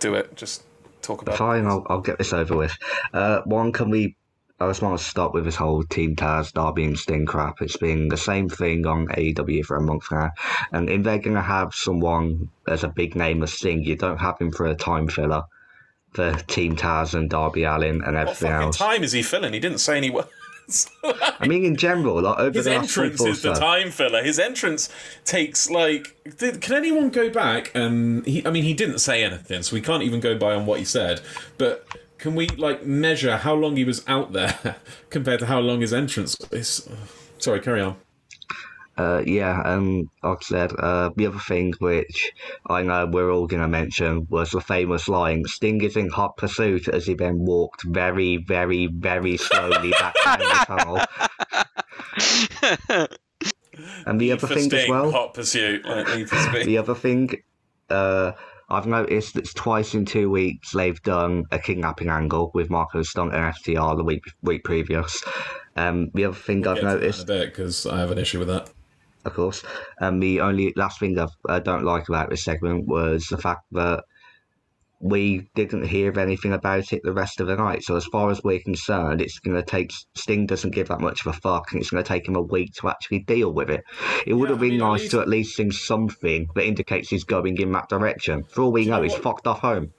do it? Just talk about. Fine, I'll, I'll get this over with. Uh, one, can we? I just want to stop with this whole Team Taz, Darby and Sting crap. It's been the same thing on AEW for a month now. And if they're going to have someone as a big name as Sting, you don't have him for a time filler for Team Taz and Darby Allin and What everything fucking else. time is he filling? He didn't say any words. I mean, in general, like over His the entrance is the time filler. His entrance takes like Did, can anyone go back and he? I mean, he didn't say anything, so we can't even go by on what he said. But can we like measure how long he was out there compared to how long his entrance is? Sorry, carry on. Uh, yeah, and like I said, uh, the other thing which I know we're all going to mention was the famous line Sting is in hot pursuit as he then walked very, very, very slowly back down the tunnel. and the other for thing as well, hot pursuit. Like, Need for Speed. the other thing, uh, I've noticed that twice in two weeks they've done a kidnapping angle with Marco Stunt and FTR the week week previous. Um, the other thing I've Get to that noticed in a bit because I have an issue with that. Of course. And the only last thing I've, I don't like about this segment was the fact that we didn't hear anything about it the rest of the night. So as far as we're concerned, it's going to take Sting doesn't give that much of a fuck, and it's going to take him a week to actually deal with it. It would Yeah, have been I mean, nice least- to at least sing something that indicates he's going in that direction. For all we know, know he's fucked off home.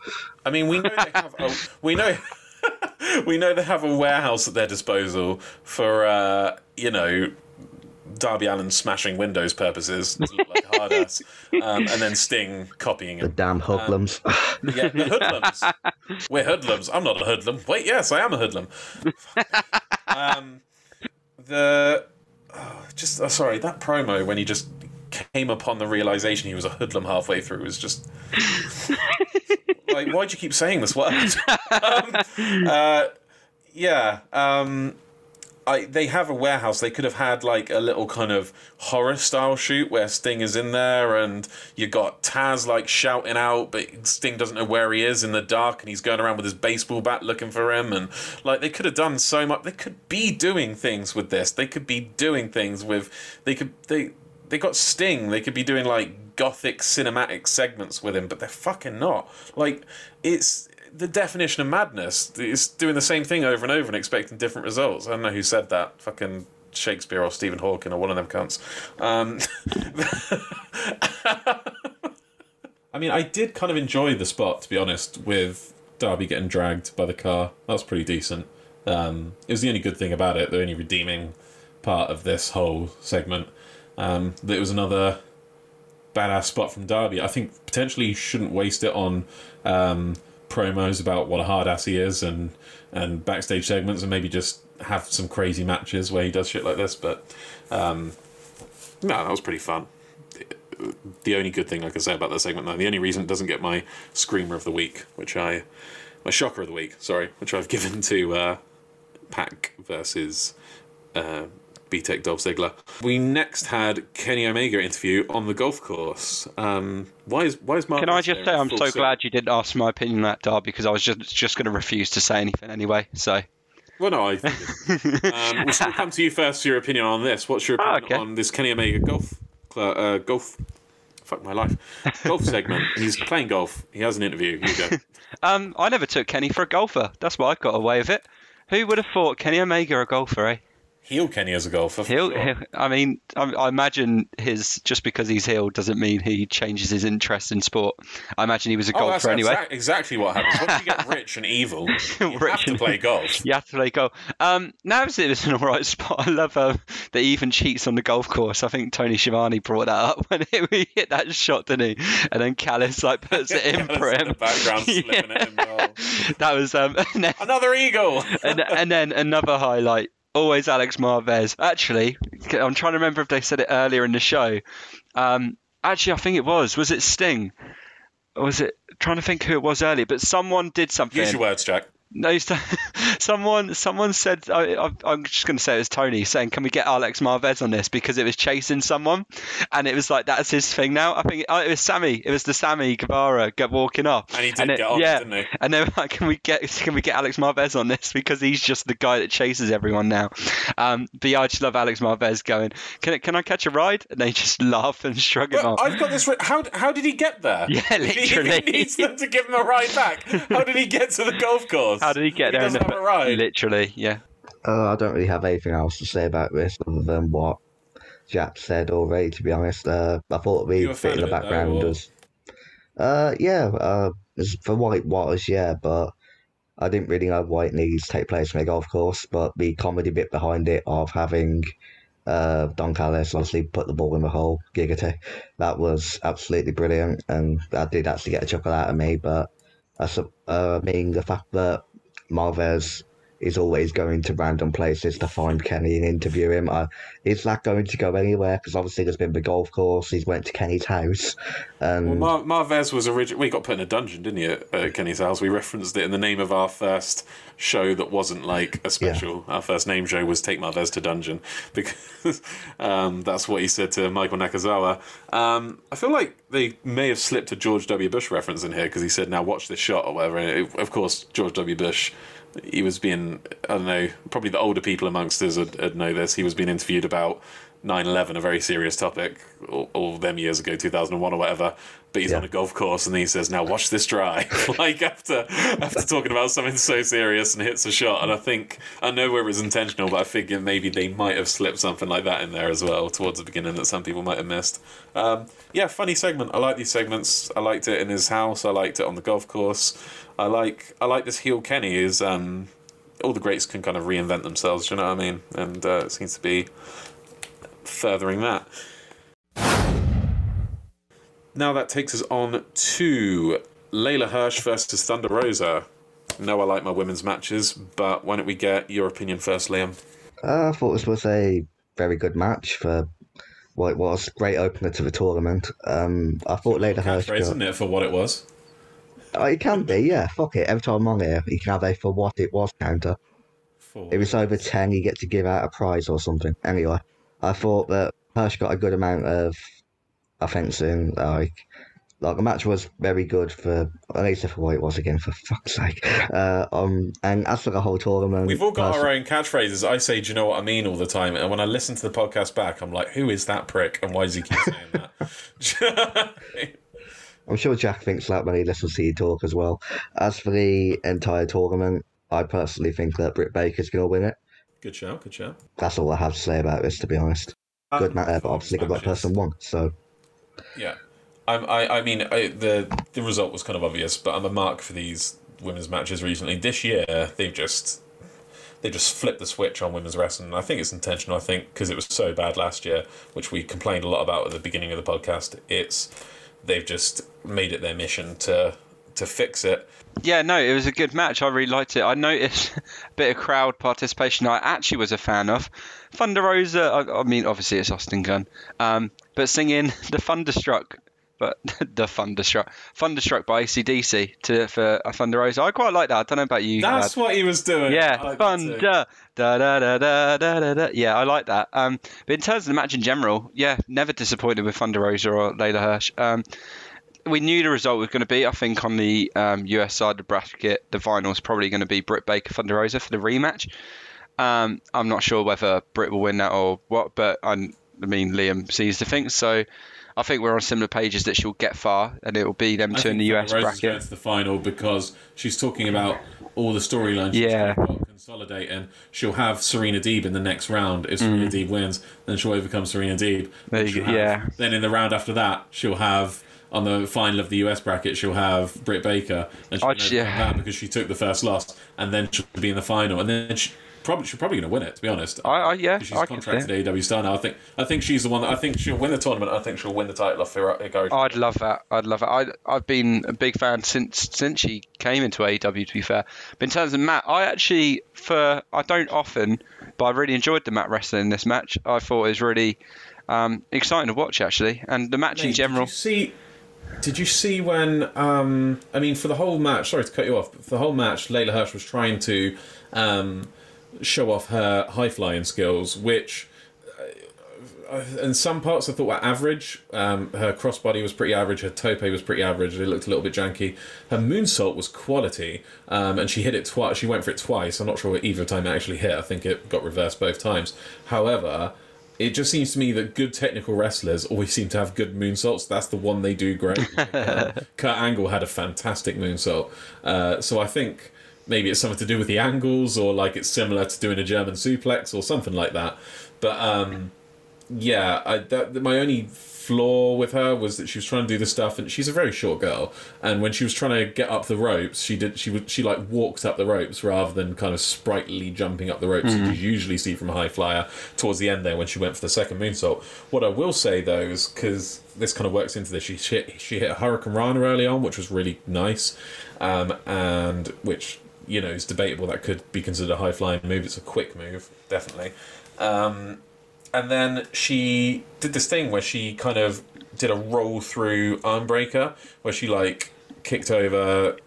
I mean, we know they have. A, we know. we know they have a warehouse at their disposal for uh, you know Darby Allin smashing windows purposes, to look like hard ass, um, and then Sting copying The damn hoodlums. Yeah, the hoodlums. We're hoodlums. I'm not a hoodlum. Wait, yes, I am a hoodlum. um, the oh, just oh, sorry that promo when he just came upon the realization he was a hoodlum halfway through was just like why'd you keep saying this word? um, uh, yeah. Um, I, they have a warehouse. They could have had like a little kind of horror style shoot where Sting is in there and you got Taz like shouting out, but Sting doesn't know where he is in the dark and he's going around with his baseball bat looking for him. And like they could have done so much. They could be doing things with this. They could be doing things with. They could. They they got Sting. They could be doing like gothic cinematic segments with him, but they're fucking not. Like it's the definition of madness. is doing the same thing over and over and expecting different results. I don't know who said that. Fucking Shakespeare or Stephen Hawking or one of them cunts. Um, I mean, I did kind of enjoy the spot, to be honest, with Darby getting dragged by the car. That was pretty decent. Um, it was the only good thing about it, the only redeeming part of this whole segment. Um, that it was another badass spot from Darby. I think potentially you shouldn't waste it on um, promos about what a hard ass he is and and backstage segments, and maybe just have some crazy matches where he does shit like this. But um, no, that was pretty fun. The only good thing I can say about that segment, though, the only reason it doesn't get my screamer of the week, which I, my shocker of the week, sorry, which I've given to uh, Pac versus uh, BTEC Dolph Ziggler. We next had Kenny Omega interview on the golf course. Um, why is why is Mark? Can I just say I'm so suit? glad you didn't ask my opinion on that Darby because I was just just going to refuse to say anything anyway. So Well, no, I. um, we'll come to you first for your opinion on this. What's your opinion okay. on this Kenny Omega golf uh, golf? Fuck my life. Golf segment. He's playing golf. He has an interview. Here you go. um, I never took Kenny for a golfer. That's why I got away with it. Who would have thought Kenny Omega a golfer? Eh? Heel Kenny as a golfer. He'll, sure. he'll, I mean, I, I imagine his just because he's heel doesn't mean he changes his interest in sport. I imagine he was a Oh, golfer anyway. exact- exactly what happens. Once you get rich and evil, you have Rich to and- play golf. You have to play golf. Um, now it was an alright spot. I love um, that he even cheats on the golf course. I think Tony Schiavone brought that up when he hit that shot, didn't he? And then Callis like puts it in for in him. the background, slipping it in that was um, then, Another eagle. and, and then another highlight. Always Alex Marvez. Actually, I'm trying to remember if they said it earlier in the show. Um, actually, I think it was. Was it Sting? Or was it? Trying to think who it was earlier, but someone did something. Use your words, Jack. No, st- someone someone said I, I, I'm just going to say it was Tony saying, "Can we get Alex Marvez on this?" Because it was chasing someone, and it was like that's his thing now. I think oh, it was Sammy. It was the Sammy Guevara get walking off, And he did it- get on, yeah, didn't he? and they were like, "Can we get can we get Alex Marvez on this?" Because he's just the guy that chases everyone now. Um, but yeah, I just love Alex Marvez going, "Can I- can I catch a ride?" And they just laugh and shrug him off. I've got this. Ri- how how did he get there? Yeah, If he- literally. He needs them to give him a ride back. How did he get to the golf course? How did he get He there? doesn't the- have a ride. Literally, yeah. Uh, I don't really have anything else to say about this other than what Jack said already. To be honest, uh, I thought we the a fan bit in the of it, though, background or- was, uh, yeah, uh, for what it was, yeah, but I didn't really know why it needs to take place on a golf course. But the comedy bit behind it of having uh, Don Callis obviously put the ball in the hole, giggity, that was absolutely brilliant, and that did actually get a chuckle out of me. But I, uh, I mean, the fact that Marvez is always going to random places to find Kenny and interview him. Uh, is that going to go anywhere? Because obviously there's been the golf course. He's went to Kenny's house, and Well, Mar- Marvez was originally. We got put in a dungeon, didn't he, at, at Kenny's house? We referenced it in the name of our first show that wasn't like a special. Our first name show was Take Marvez to Dungeon because um, that's what he said to Michael Nakazawa. Um, I feel like they may have slipped a George W. Bush reference in here because he said, "Now watch this shot" or whatever. And it- of course, George W. Bush. He was being, I don't know, probably the older people amongst us would, would know this. He was being interviewed about 9/11 a very serious topic all, all them years ago, 2001 or whatever. But he's Yeah. on a golf course and he says, "Now watch this drive." like after after talking about something so serious and hits a shot, and I think I know where it was intentional, but I figure maybe they might have slipped something like that in there as well towards the beginning that some people might have missed. Um, yeah, funny segment. I like these segments. I liked it in his house. I liked it on the golf course. I like I like this heel Kenny is um, all the greats can kind of reinvent themselves. Do you know what I mean? And uh, it seems to be furthering that. Now that takes us on to Leyla Hirsch versus Thunder Rosa. No, I like my women's matches, but why don't we get your opinion first, Liam? Uh, I thought this was a very good match for what it was. Great opener to the tournament. Um, I thought Leyla Hirsch. Catchphrase, isn't it, for what it was? Oh, it can be, yeah. Fuck it. Every time I'm on here, you can have a for what it was counter. For If it's over 10, you get to give out a prize or something. Anyway, I thought that Hirsch got a good amount of offensing. Like, like the match was very good for, at least for what it was again, for fuck's sake. Uh, um, and as for the whole tournament, We've all got our own catchphrases. I say, "Do you know what I mean?" all the time, and when I listen to the podcast back, I'm like, "Who is that prick? And why does he keep saying that?" I'm sure Jack thinks that when he listens to you talk as well. As for the entire tournament, I personally think that Britt Baker's going to win it. Good shout, good shout. That's all I have to say about this, to be honest. Um, good match, but obviously right Matches. person won. So Yeah, I'm, I, I mean, I, the the result was kind of obvious, but I'm a mark for these women's matches recently. This year, they've just they just flipped the switch on women's wrestling. I think it's intentional. I think because it was so bad last year, which we complained a lot about at the beginning of the podcast. It's they've just made it their mission to to fix it. Yeah, no, it was a good match. I really liked it. I noticed a bit of crowd participation I actually was a fan of. Thunder Rosa, I, I mean, obviously it's Austin Gunn, um, but singing the Thunderstruck, but the Thunderstruck, Thunderstruck by ACDC to for a Thunder Rosa. I quite like that. I don't know about you. That's lad. what he was doing. Yeah, like thunder, da da da da da da da. Yeah, I like that. Um, but in terms of the match in general, yeah, never disappointed with Thunder Rosa or Leyla Hirsch. Um, we knew the result was going to be. I think on the um, US side of the bracket, the final is probably going to be Britt Baker Thunder Rosa for the rematch. Um, I'm not sure whether Britt will win that or what, but i I mean Liam sees the thing, so I think we're on similar pages that she'll get far, and it will be them I two in the US Rosa's going bracket. to the final because she's talking about all the storylines. she's Yeah. about consolidating. She'll have Serena Deeb in the next round. If Serena Deeb wins, then she'll overcome Serena Deeb. Mm. There you go, have- yeah. Then in the round after that, she'll have on the final of the US bracket, she'll have Britt Baker, and she'll Oh, yeah. that because she took the first loss, and then she'll be in the final, and then she probably she's probably going to win it. To be honest, I, I yeah, she's I can see. contracted AEW star now. I think I think she's the one that I think she'll win the tournament. I think she'll win the title off Hikaru. Hikaru. I'd love that. I'd love it. I, I've been a big fan since since she came into AEW. To be fair, but in terms of Matt, I actually for I don't often, but I really enjoyed the Matt wrestling in this match. I thought it was really um, exciting to watch actually, and the match in general. Did you see? Did you see when? Um, I mean, for the whole match. Sorry to cut you off. But for the whole match, Leyla Hirsch was trying to um, show off her high flying skills, which. uh, In some parts, I thought were average. Um, her crossbody was pretty average. Her tope was pretty average. It looked a little bit janky. Her moonsault was quality, um, and she hit it twice. She went for it twice. I'm not sure what either time it actually hit. I think it got reversed both times. However, it just seems to me that good technical wrestlers always seem to have good moonsaults. That's the one they do great. Uh, Kurt Angle had a fantastic moonsault. Uh, so I think maybe it's something to do with the angles, or like it's similar to doing a German suplex or something like that. But um, yeah, I, that, my only flaw with her was that she was trying to do the stuff, and she's a very short girl. And when she was trying to get up the ropes, she did she would she like walked up the ropes rather than kind of sprightly jumping up the ropes that you usually see from a high flyer. Towards the end there, when she went for the second moonsault, what I will say though is because this kind of works into this, she hit she hit a Hurricanrana early on, which was really nice, um, and which you know is debatable. That could be considered a high flying move. It's a quick move, definitely. Um, and then she did this thing where she kind of did a roll through arm breaker where she like kicked over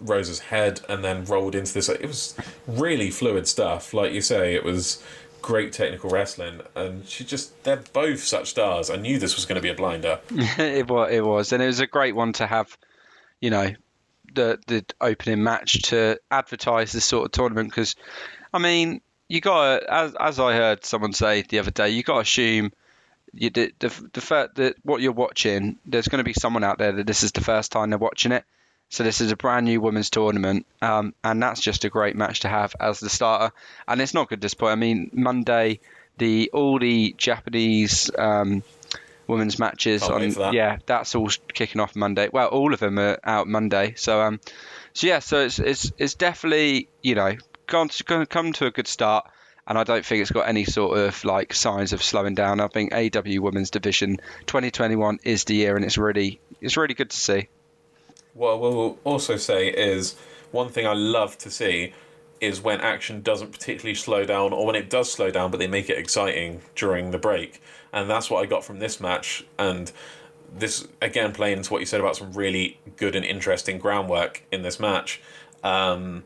Rosa's head and then rolled into this. It was really fluid stuff. Like you say, it was great technical wrestling, and she just they're both such stars. I knew this was going to be a blinder. it was, it was, and it was a great one to have. You know, the the opening match to advertise this sort of tournament because, I mean, you got to as as I heard someone say the other day, you got to assume you, the the, the, fir- the what you're watching. There's going to be someone out there that this is the first time they're watching it. So this is a brand new women's tournament, um, and that's just a great match to have as the starter. And it's not good to disappoint. I mean, Monday, the all the Japanese um, women's matches Can't on that. yeah, that's all kicking off Monday. Well, all of them are out Monday. So um, so yeah, so it's it's it's definitely you know gone to, come to a good start. And I don't think it's got any sort of like signs of slowing down. I think AEW Women's Division 2021 is the year, and it's really it's really good to see. What I will also say is one thing I love to see is when action doesn't particularly slow down, or when it does slow down, but they make it exciting during the break. And that's what I got from this match. And this again playing into what you said about some really good and interesting groundwork in this match. Um,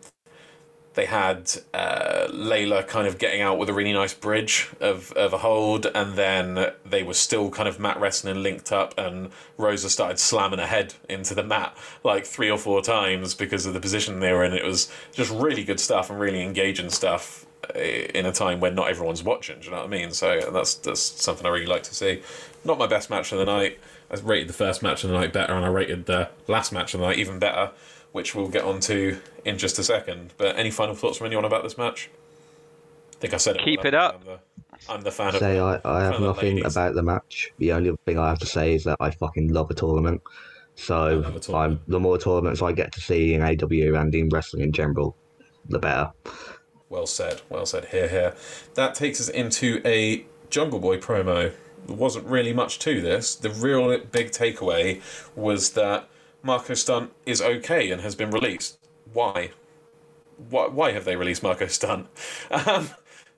they had uh, Leyla kind of getting out with a really nice bridge of, of a hold, and then they were still kind of mat wrestling and linked up, and Rosa started slamming her head into the mat like three or four times because of the position they were in. It was just really good stuff and really engaging stuff uh, in a time when not everyone's watching. Do you know what I mean? So that's that's something I really like to see. Not my best match of the night. I rated the first match of the night better, and I rated the last match of the night even better which we'll get onto in just a second. But any final thoughts from anyone about this match? I think I said it. Keep all, it I'm up. the, I'm the fan say of. I, I have nothing ladies. about the match. The only thing I have to say is that I fucking love a tournament. So a tournament. I'm the more tournaments I get to see in AEW and in wrestling in general, the better. Well said. Well said. Here, here. That takes us into a Jungle Boy promo. There wasn't really much to this. The real big takeaway was that Marco Stunt is okay and has been released. Why? Why, why have they released Marco Stunt? Um,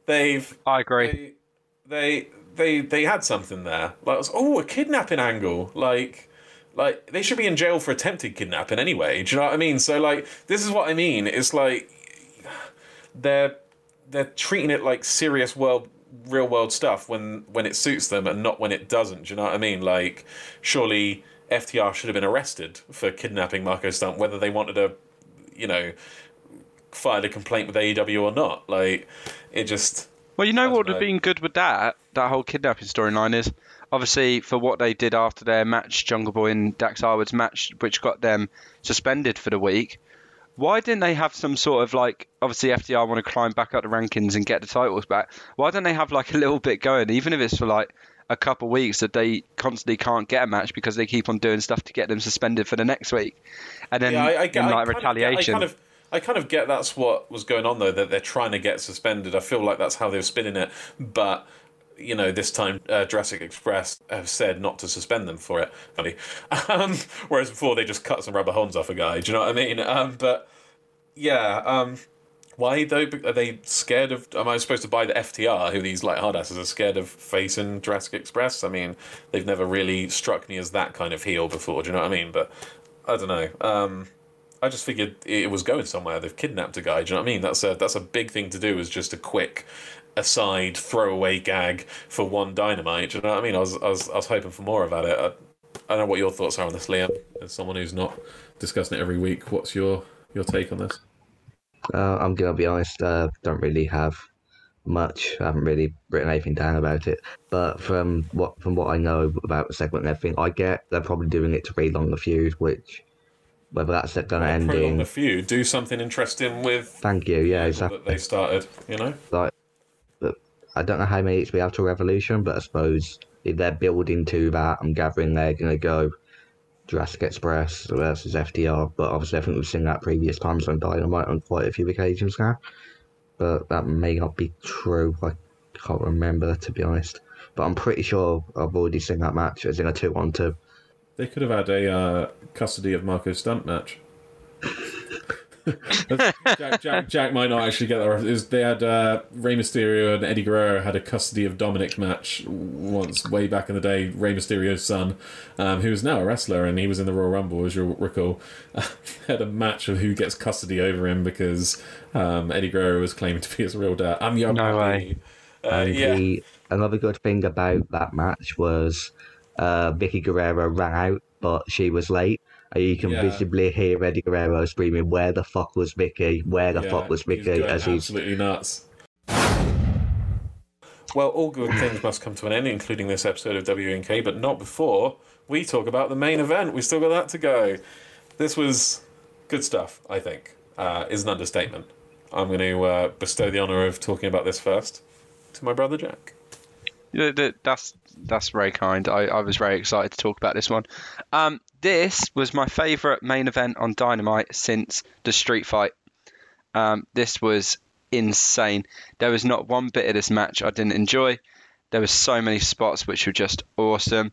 they've I agree. they, they they they had something there. Like, oh, a kidnapping angle. Like, like they should be in jail for attempted kidnapping anyway. Do you know what I mean? So like, this is what I mean. It's like they're they're treating it like serious world real world stuff when when it suits them and not when it doesn't. Do you know what I mean? Like, surely FTR should have been arrested for kidnapping Marco Stunt, whether they wanted to, you know, filed a complaint with AEW or not. Like, it just. Well, you know what would don't have been good with that that whole kidnapping storyline is obviously for what they did after their match, Jungle Boy and Dax Harwood's match, which got them suspended for the week. Why didn't they have some sort of like obviously FTR want to climb back up the rankings and get the titles back? Why don't they have like a little bit going, even if it's for like a couple of weeks that they constantly can't get a match because they keep on doing stuff to get them suspended for the next week, and then Yeah, I, I, get- in I like kind of get- retaliation. I kind of, I kind of get that's what was going on though. That they're trying to get suspended. I feel like that's how they were spinning it. But you know, this time uh, Jurassic Express have said not to suspend them for it. Funny. Um, whereas before they just cut some rubber horns off a guy. Do you know what I mean? Um, but yeah. Um, why though? Are they scared of? Am I supposed to buy the FTR, who these like hardasses are scared of facing Jurassic Express? I mean, they've never really struck me as that kind of heel before. Do you know what I mean? But I don't know. Um, I just figured it was going somewhere. They've kidnapped a guy. Do you know what I mean? That's a that's a big thing to do. Is just a quick aside throwaway gag for one dynamite. Do you know what I mean? I was I was, I was hoping for more about it. I, I don't know what your thoughts are on this, Liam. As someone who's not discussing it every week, what's your your take on this? Uh, I'm gonna be honest. Uh, don't really have much. I haven't really written anything down about it. But from what from what I know about the segment and everything, I get they're probably doing it to prolong the feud. Which whether that's going to end Prolong in. the feud. Do something interesting with Thank you. Yeah, exactly. that they started. You know. Like, I don't know how many it's be after Revolution, but I suppose if they're building to that, I'm gathering they're going to go Jurassic Express versus FTR, But obviously, I think we've seen that previous times on Dynamite on quite a few occasions now. But that may not be true. I can't remember, to be honest. But I'm pretty sure I've already seen that match as in a 2 on 2. They could have had a uh, custody of Marco stunt match. Jack, Jack, Jack might not actually get that. reference. Was- They had uh, Rey Mysterio and Eddie Guerrero had a custody of Dominic match once, way back in the day. Rey Mysterio's son, um, who is now a wrestler, and he was in the Royal Rumble, as you'll recall, had a match of who gets custody over him because um, Eddie Guerrero was claiming to be his real dad. I'm your No way. Uh, And yeah. the another good thing about that match was uh, Vickie Guerrero ran out, but she was late. And you can Yeah. visibly hear Eddie Guerrero screaming, "Where the fuck was Vickie? Where the Yeah, fuck was he was Vickie?" going as he's absolutely nuts. Well, all good things must come to an end, including this episode of WNK, but not before we talk about the main event. We still got that to go. This was good stuff, I think, uh, is an understatement. I'm going to uh, bestow the honour of talking about this first to my brother Jack. Yeah, that- That's that's very kind. I, I was very excited to talk about this one. Um, this was my favourite main event on Dynamite since the Street Fight. Um, this was insane. There was not one bit of this match I didn't enjoy. There were so many spots which were just awesome.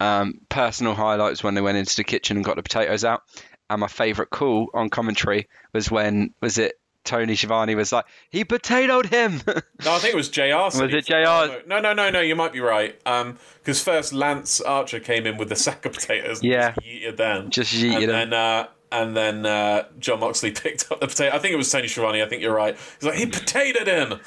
Um, personal highlights when they went into the kitchen and got the potatoes out. And my favourite call on commentary was when was it Tony Schiavone was like he potatoed him. No, I think it was JR. Was it JR? No, no, no, no. You might be right. Um, because first Lance Archer came in with the sack of potatoes. and Yeah. just yeeted them. Just yeeted and them. then, uh, and then uh, Jon Moxley picked up the potato. I think it was Tony Schiavone. I think you're right. He's like he potatoed him.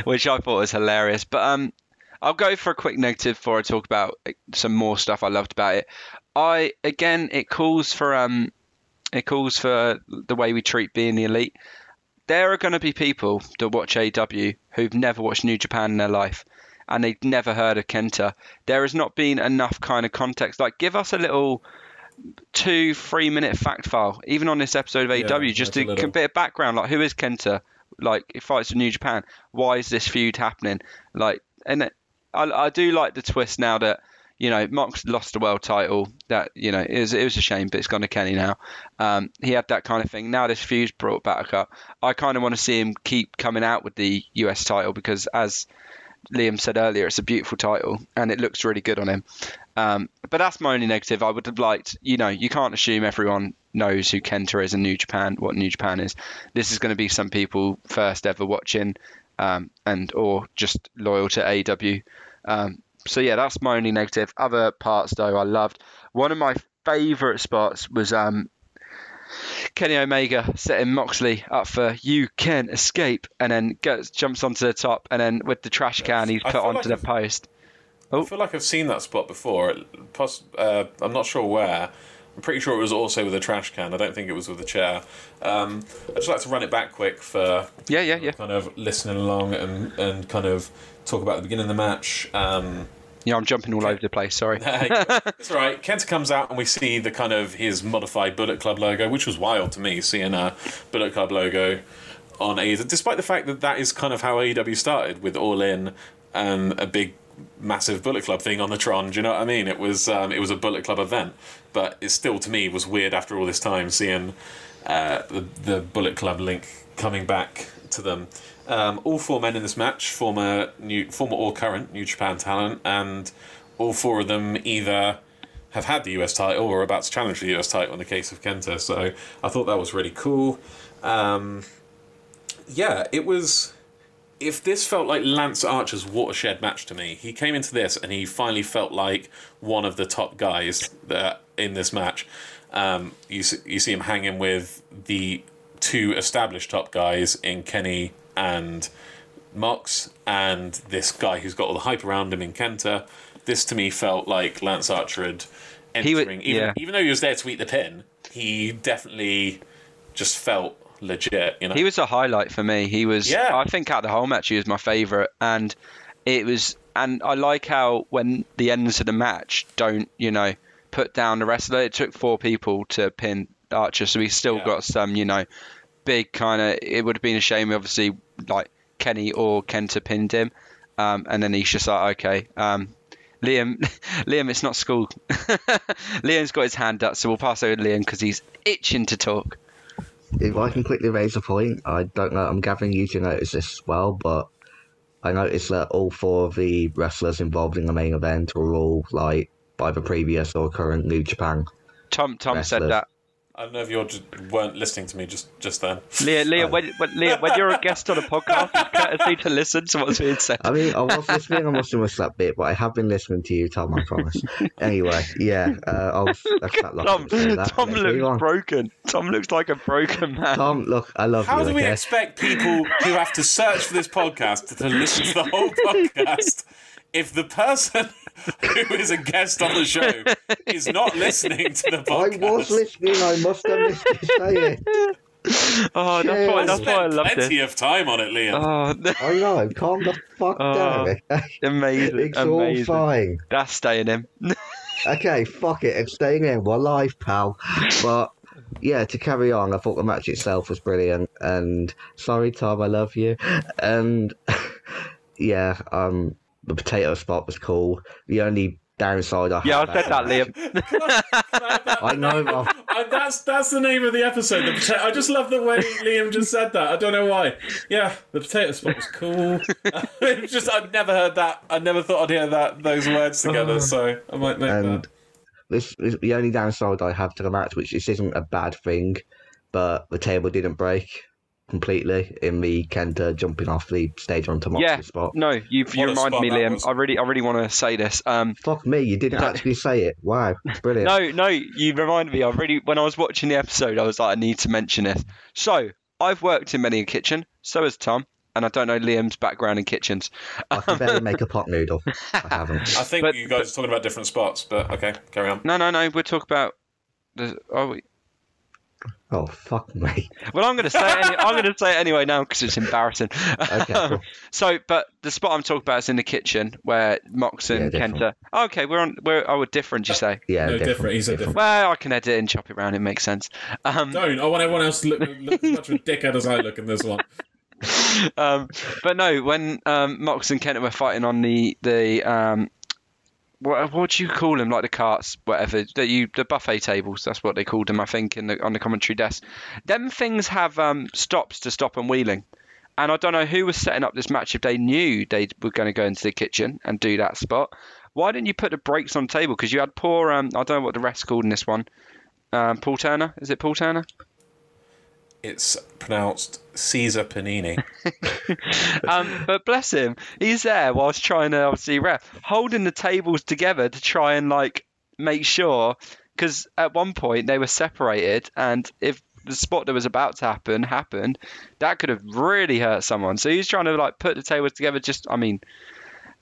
which I thought was hilarious. But um, I'll go for a quick negative before I talk about some more stuff I loved about it. I again, it calls for um, it calls for the way we treat being the elite. There are going to be people that watch AEW who've never watched New Japan in their life, and they've never heard of Kenta. There has not been enough kind of context. Like, give us a little two, three minute fact file, even on this episode of AEW, just that's a little. bit of background. Like, who is Kenta? Like, it fights in New Japan. Why is this feud happening? Like, and it, I, I do like the twist now that you know Mox lost the world title. That you know it was it was a shame, but it's gone to Kenny now. Um, he had that kind of thing. Now this feud's brought back up. I kind of want to see him keep coming out with the US title because as Liam said earlier, it's a beautiful title and it looks really good on him. Um, but that's my only negative. I would have liked, you know, you can't assume everyone knows who Kenta is in New Japan, what New Japan is. This is going to be some people first ever watching, um, and or just loyal to AEW. Um, so yeah, that's my only negative. Other parts though, I loved. One of my favourite spots was um, Kenny Omega setting Moxley up for "You Can Escape," and then gets, jumps onto the top, and then with the trash can, he's put onto like the I've- post. I feel like I've seen that spot before. Poss- uh, I'm not sure where. I'm pretty sure it was also with a trash can. I don't think it was with a chair. Um, I'd just like to run it back quick for Yeah, yeah, yeah. kind of listening along and, and kind of talk about the beginning of the match. Um, Yeah, I'm jumping all over the place. Sorry. it's all right. Kenta comes out and we see the kind of his modified Bullet Club logo, which was wild to me, seeing a Bullet Club logo on AEW, despite the fact that that is kind of how AEW started with All In and a big, massive Bullet Club thing on the Tron. Do you know what I mean? It was um, it was a Bullet Club event, but it still to me was weird after all this time seeing uh, the the Bullet Club link coming back to them. Um, all four men in this match, former new, former or current New Japan talent, and all four of them either have had the US title or are about to challenge the US title in the case of Kenta. So I thought that was really cool. Um, yeah, it was. If this felt like Lance Archer's watershed match to me, he came into this and he finally felt like one of the top guys that in this match. Um, you you see him hanging with the two established top guys in Kenny and Mox, and this guy who's got all the hype around him in Kenta. This to me felt like Lance Archer had would- entering, even, yeah. even though he was there to eat the pin, he definitely just felt legit. You know, He was a highlight for me. He was. Yeah. I think out of the whole match, he was my favourite, and it was. And I like how when the ends of the match don't, you know, put down the wrestler. It took four people to pin Archer, so he's still Yeah. got some, you know, big kind of. It would have been a shame, obviously, like Kenny or Kenta pinned him, um, and then he's just like, okay. Um, Liam, Liam, it's not school. Liam's got his hand up, so we'll pass over to Liam because he's itching to talk. If I can quickly raise a point, I don't know, I'm gathering you to notice this as well, but I noticed that all four of the wrestlers involved in the main event were all like either previous or current New Japan. Tom, Tom said that. I don't know if you just weren't listening to me just just then. Leah, Leah, when, when, Leah, when you're a guest on a podcast, it's courtesy to listen to what's being said. I mean, I was listening, I must have missed that bit, but I have been listening to you, Tom, I promise. anyway, yeah, uh, I was, that's that lot Tom, to say that. Tom Let's looks broken. Tom looks like a broken man. Tom, look, I love How you. How do we okay? expect people who have to search for this podcast to listen to the whole podcast if the person who is a guest on the show is not listening to the podcast. I was listening, I must have missed you say it. Oh, that's why, that's why I Spent loved plenty it. of time on it, Liam. Oh, no. I know. Calm the fuck Oh, down. okay? amazing, It's all amazing. fine. That's staying in. Okay, fuck it. It's staying in. We're live, pal. But yeah, to carry on, I thought the match itself was brilliant. And sorry, Tom, I love you. And yeah, um, the potato spot was cool. The only downside I Yeah, I said that, Liam. I know. Well, I, uh, that's that's the name of the episode. The potato. I just love the way Liam just said that. I don't know why. Yeah, the potato spot was cool. it was just I've never heard that. I never thought I'd hear that those words together. Uh, so I might make and that. this is the only downside I have to the match, which this isn't a bad thing, but the table didn't break completely in the Kenta jumping off the stage onto Moxley Yeah, spot. no, you've you What reminded me, Liam. was. I really, I really want to say this. Um, Fuck me, you didn't actually say it. Wow, brilliant. no, no, you reminded me. I really, when I was watching the episode, I was like, I need to mention this. So, I've worked in many a kitchen. So has Tom, and I don't know Liam's background in kitchens. I can barely make a pot noodle. I haven't. I think but- you guys are talking about different spots, but okay, carry on. No, no, no. We're talking about. The, oh, we- Oh fuck me. well, I'm going to say it. Any, I'm going to say it anyway now because it's embarrassing. Okay, cool. So, but the spot I'm talking about is in the kitchen where Mox and Yeah, different. Kenta. Oh, okay, we're on. We're oh, we're different. You say? Yeah, No, different. He said different. Well, I can edit and chop it around. It makes sense. Um, Don't. I want everyone else to look, look as much of a dickhead as I look in this one. um, but no, when um, Mox and Kenta were fighting on the the um, what what do you call them? Like the carts, whatever. The you the buffet tables. That's what they called them, I think, in the on the commentary desk. Them things have um, stops to stop them wheeling. And I don't know who was setting up this match if they knew they were going to go into the kitchen and do that spot. Why didn't you put the brakes on the table? Because you had poor, um, I don't know what the rest called in this one. Um, Paul Turner, is it Paul Turner? It's pronounced Caesar Panini. Um, but bless him, he's there whilst trying to obviously ref, holding the tables together to try and like make sure. Because at one point they were separated, and if the spot that was about to happen happened, that could have really hurt someone. So he's trying to like put the tables together. Just, I mean,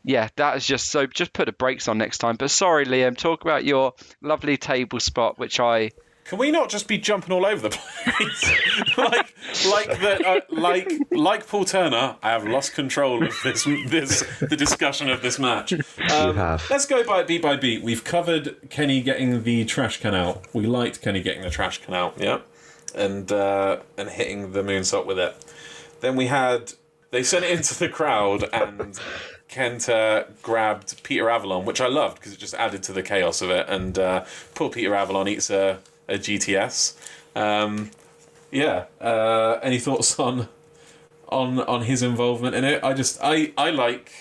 yeah, that is just so. Just put the brakes on next time. But sorry, Liam, talk about your lovely table spot, which I Can we not just be jumping all over the place? like, like the, uh, like, like Paul Turner, I have lost control of this, this, the discussion of this match. Um. Let's go by beat by beat. We've covered Kenny getting the trash can out. We liked Kenny getting the trash can out, yeah, and uh, and hitting the moonsault with it. Then we had they sent it into the crowd and. Kenta grabbed Peter Avalon, which I loved because it just added to the chaos of it. And uh, poor Peter Avalon eats a, a GTS. Um, yeah. Uh, any thoughts on on on his involvement in it? I just I I like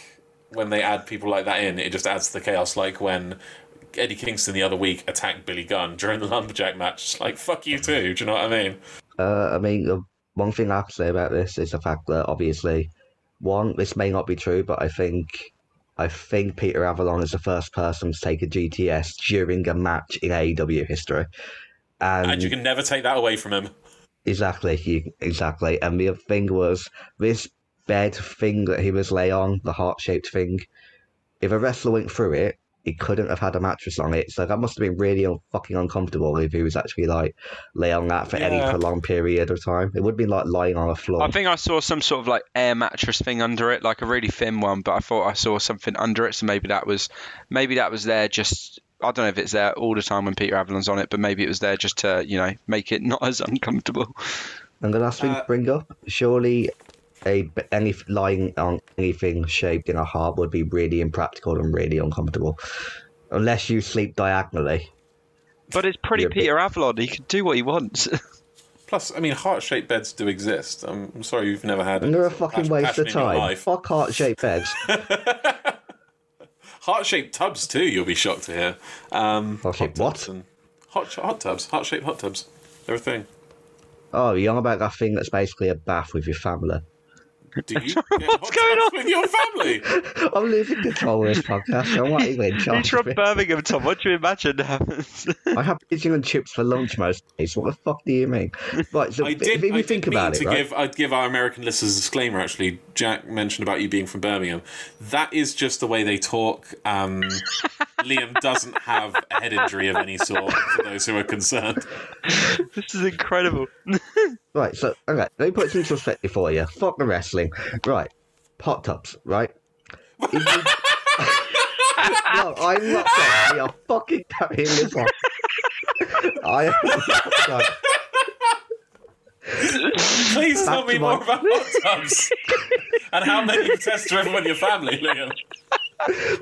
when they add people like that in. It just adds to the chaos. Like when Eddie Kingston the other week attacked Billy Gunn during the lumberjack match. It's like fuck you too. Do you know what I mean? Uh, I mean, the one thing I have to say about this is the fact that obviously, one, this may not be true, but I think, I think Peter Avalon is the first person to take a GTS during a match in AEW history, and, And you can never take that away from him. exactly, you, exactly. And the other thing was this bed thing that he was lay on, the heart shaped thing. If a wrestler went through it, he couldn't have had a mattress on it. So that must have been really un- fucking uncomfortable if he was actually like lay on that for any Yeah. prolonged period of time. It would have been like lying on a floor. I think I saw some sort of like air mattress thing under it, like a really thin one, but I thought I saw something under it, so maybe that was maybe that was there just I don't know if it's there all the time when Peter Avalon's on it, but maybe it was there just to, you know, make it not as uncomfortable. And the last thing Uh, to bring up, surely a any lying on anything shaped in a heart would be really impractical and really uncomfortable, unless you sleep diagonally. But it's pretty Yeah, but- Peter Avalon, he can do what he wants. Plus, I mean, heart-shaped beds do exist. I'm, I'm sorry you've never had. And they're a fucking passion- waste passion of in heart-shaped life. Fuck heart shaped tubs too. You'll be shocked to hear. Um, Heart-shaped hot tubs what? and- Hot hot tubs. Heart-shaped hot tubs. They're a thing. oh, you're on about that thing that's basically a bath with your family. Do you What's going on? with your family? I'm losing control of this podcast. I'm not even in He's from. Birmingham, Tom. What do you imagine happens? I have pigeon and chips for lunch most days. What the fuck do you mean? Right, so I if did. if I you did think mean about to it, right? give. I'd give our American listeners a disclaimer. Actually, Jack mentioned about you being from Birmingham. That is just the way they talk. Um, Liam doesn't have a head injury of any sort. For those who are concerned, This is incredible. Right, so okay, let me put it into perspective for you. Fuck the wrestling. Right. Hot tubs, right? You- no, I'm not done. We are fucking carrying this on. I am not done. please tell me to more about hot tubs and how many you test driven with your family, Liam.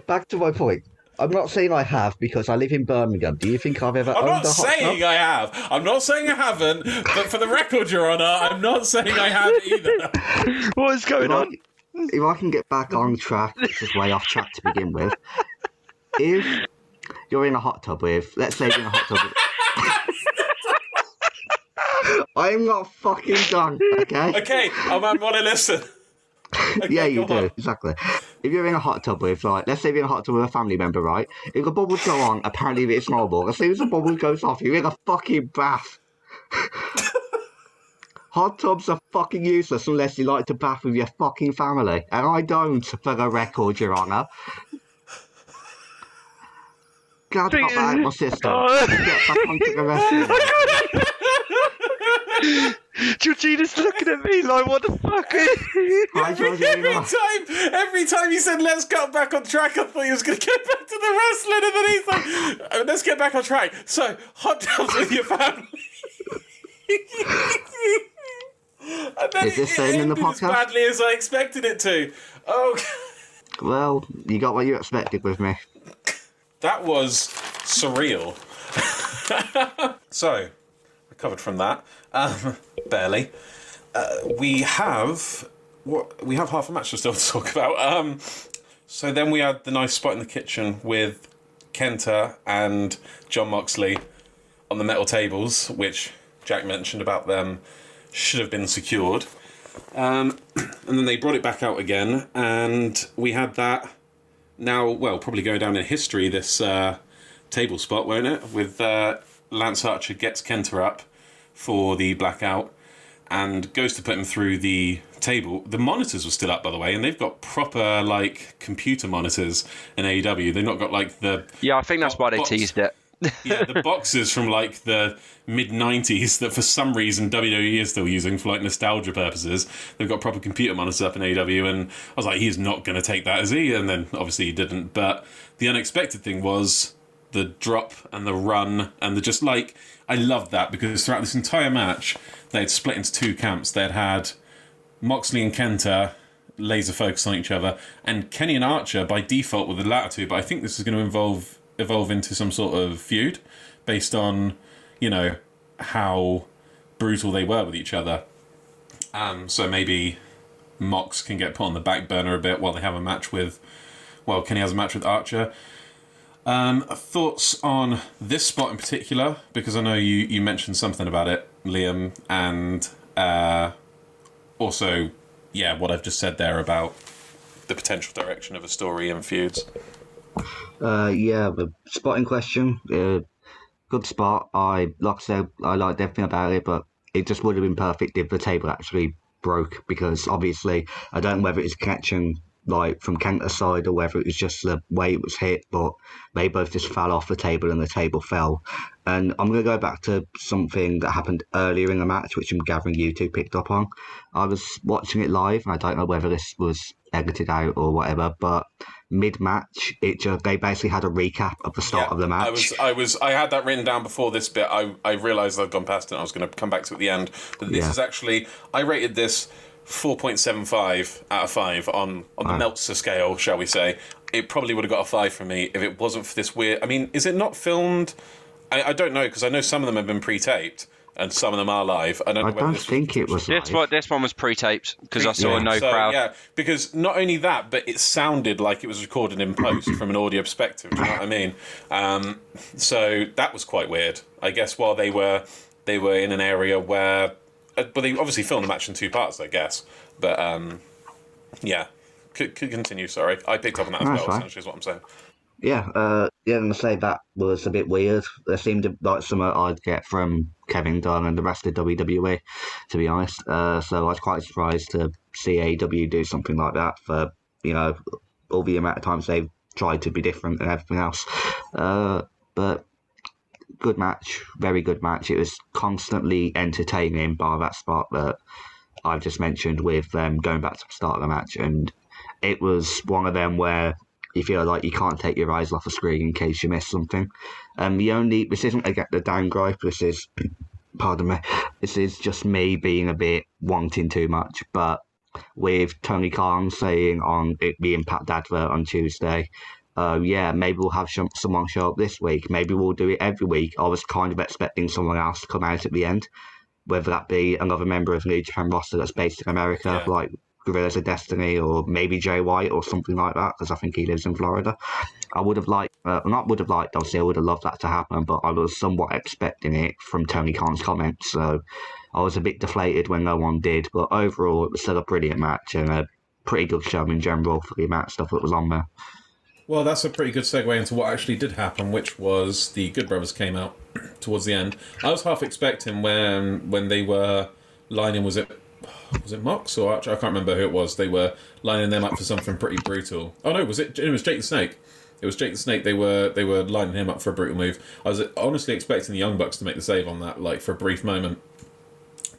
Back to my point. I'm not saying I have because I live in Birmingham. Do you think I've ever I'm owned not a hot saying tub? I have. I'm not saying I haven't. But for the record, Your Honour, I'm not saying I have either. What is going If I, on? if I can get back on track, this is way off track to begin with. If you're in a hot tub with, let's say you're in a hot tub with. I'm not fucking done, okay? Okay, I want to listen. Okay, yeah, you do, on. exactly. If you're in a hot tub with, like, let's say you're in a hot tub with a family member, right? If the bubbles go on, apparently it's normal. As soon as the bubble goes off, you're in a fucking bath. hot tubs are fucking useless unless you like to bath with your fucking family. And I don't, for the record, Your Honour. Glad I got that out my system. Oh. Get back onto the wrestling. Georgina's looking at me like, what the fuck? Hi, Every, every time, every time he said "Let's get back on track," I thought he was going to get back to the wrestling, and then he's like, "Uh, "Let's get back on track." So, hot tubs with your family. and then Is this it, saying it in the ended as badly as I expected it to. Oh, Well, you got what you expected with me. that was surreal. so, recovered from that, um, barely. Uh, we have what we have half a match still to talk about. Um, so then we had the nice spot in the kitchen with Kenta and Jon Moxley on the metal tables, which Jack mentioned about them should have been secured. Um, and then they brought it back out again, and we had that now, well, probably go down in history, this uh, table spot, won't it? With uh, Lance Archer gets Kenta up for the blackout and goes to put him through the table. The monitors were still up, by the way, and they've got proper, like, computer monitors in AEW. They've not got, like, the yeah, I think that's why they Box. teased it. yeah, the boxes from like the mid '90s that for some reason WWE is still using for like nostalgia purposes. They've got proper computer monitors up in AEW, and I was like, he's not going to take that, is he? And then obviously he didn't. But the unexpected thing was the drop and the run and the just like I loved that because throughout this entire match they had split into two camps. They had Moxley and Kenta laser focus on each other, and Kenny and Archer by default were the latter two. But I think this is going to involve evolve into some sort of feud based on you know how brutal they were with each other. Um, so maybe Mox can get put on the back burner a bit while they have a match with. Well, Kenny has a match with Archer. Um, thoughts on this spot in particular? Because I know you, you mentioned something about it, Liam, and uh, also, yeah, what I've just said there about the potential direction of a story and feuds. Uh, yeah, the spot in question, uh, good spot. I like I said, I liked everything about it, but it just would have been perfect if the table actually broke because obviously I don't know whether it's catching like from Kenta's side or whether it was just the way it was hit, but they both just fell off the table and the table fell. And I'm going to go back to something that happened earlier in the match, which I'm gathering you two picked up on. I was watching it live, and I don't know whether this was edited out or whatever, but mid match, it just they basically had a recap of the start of the match. I was, I was, I had that written down before this bit. I, I realised I'd gone past it. and I was going to come back to it at the end, but this Yeah. is actually, I rated this four point seven five out of five on on the Wow. Meltzer scale, shall we say? It probably would have got a five from me if it wasn't for this weird. I mean, is it not filmed? I, I don't know because I know some of them have been pre-taped and some of them are live. I don't. I know don't this was think it was This live. one, this one was pre-taped because I saw Yeah. no so, crowd. Yeah, because not only that, but it sounded like it was recorded in post from an audio perspective. Do you know what I mean? Um, so that was quite weird. I guess while they were they were in an area where, but they obviously filmed the match in two parts, I guess. But um, yeah, could, could continue. Sorry, I picked up on that as That's well. fine. Essentially, is what I'm saying. Yeah, uh, yeah, and I say that was a bit weird. There seemed like something I'd get from Kevin Dunn and the rest of WWE, to be honest. Uh, so I was quite surprised to see AEW do something like that for, you know, all the amount of times they've tried to be different and everything else. Uh, but good match, very good match. It was constantly entertaining by that spot that I've just mentioned with um, going back to the start of the match, and it was one of them where you feel like you can't take your eyes off the screen in case you miss something. Um, the only this isn't a get the down gripe. This is, pardon me, this is just me being a bit wanting too much. But with Tony Khan saying on it, the Impact advert on Tuesday, uh, yeah, maybe we'll have some, someone show up this week. Maybe we'll do it every week. I was kind of expecting someone else to come out at the end, whether that be another member of New Japan roster that's based in America, Yeah. like Guerrillas of Destiny, or maybe Jay White or something like that, because I think he lives in Florida. I would have liked, uh, not would have liked, obviously, I would have loved that to happen, but I was somewhat expecting it from Tony Khan's comments, so I was a bit deflated when no one did. But overall, it was still a brilliant match and a pretty good show in general for the amount of stuff that was on there. Well, that's a pretty good segue into what actually did happen, which was the Good Brothers came out towards the end. I was half expecting when when they were lining was it was it Mox or Archer? I can't remember who it was. They were lining them up for something pretty brutal. Oh no, was it? It was Jake the Snake. It was Jake the Snake. They were they were lining him up for a brutal move. I was honestly expecting the Young Bucks to make the save on that, like for a brief moment.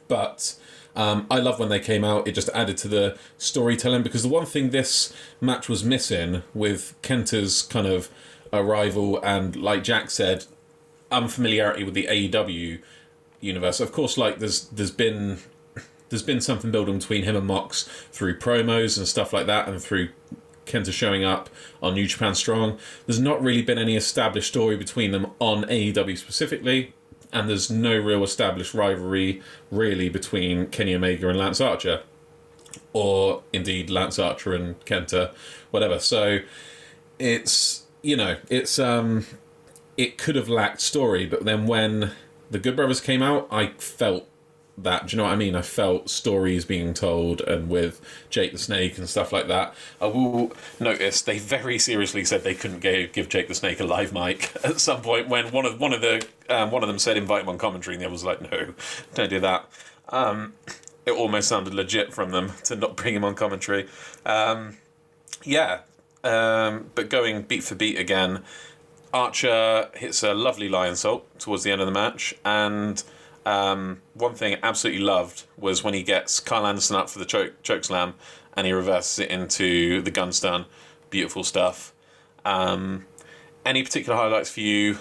But um, I love when they came out. It just added to the storytelling because the one thing this match was missing with Kenta's kind of arrival and, like Jack said, unfamiliarity with the AEW universe. Of course, like there's there's been there's been something building between him and Mox through promos and stuff like that, and through Kenta showing up on New Japan Strong. There's not really been any established story between them on AEW specifically, and there's no real established rivalry really between Kenny Omega and Lance Archer, or indeed Lance Archer and Kenta, whatever. So it's you know it's um it could have lacked story, but then when the Good Brothers came out, I felt that. Do you know what I mean? I felt stories being told, and with Jake the Snake and stuff like that. I will notice they very seriously said they couldn't give, give Jake the Snake a live mic at some point when one of one of the um, one of them said invite him on commentary and the other was like no, don't do that. Um, it almost sounded legit from them to not bring him on commentary. Um, yeah, um, but going beat for beat again, Archer hits a lovely Lionsault towards the end of the match, and um, one thing I absolutely loved was when he gets Karl Anderson up for the choke, choke slam and he reverses it into the gun stun. Beautiful stuff. Um, any particular highlights for you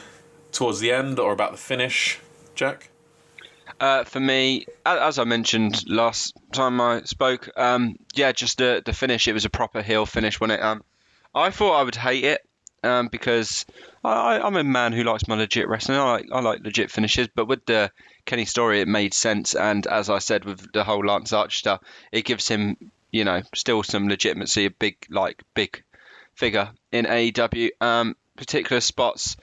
towards the end or about the finish, Jack? Uh, for me, as I mentioned last time I spoke, um, yeah, just the the finish. It was a proper heel finish, wasn't it? Um, I thought I would hate it um, because I, I'm a man who likes my legit wrestling. I like I like legit finishes, but with the Kenny story, it made sense. And as I said, with the whole Lance Archer stuff, it gives him, you know, still some legitimacy, a big like big figure in AEW. Um, particular spots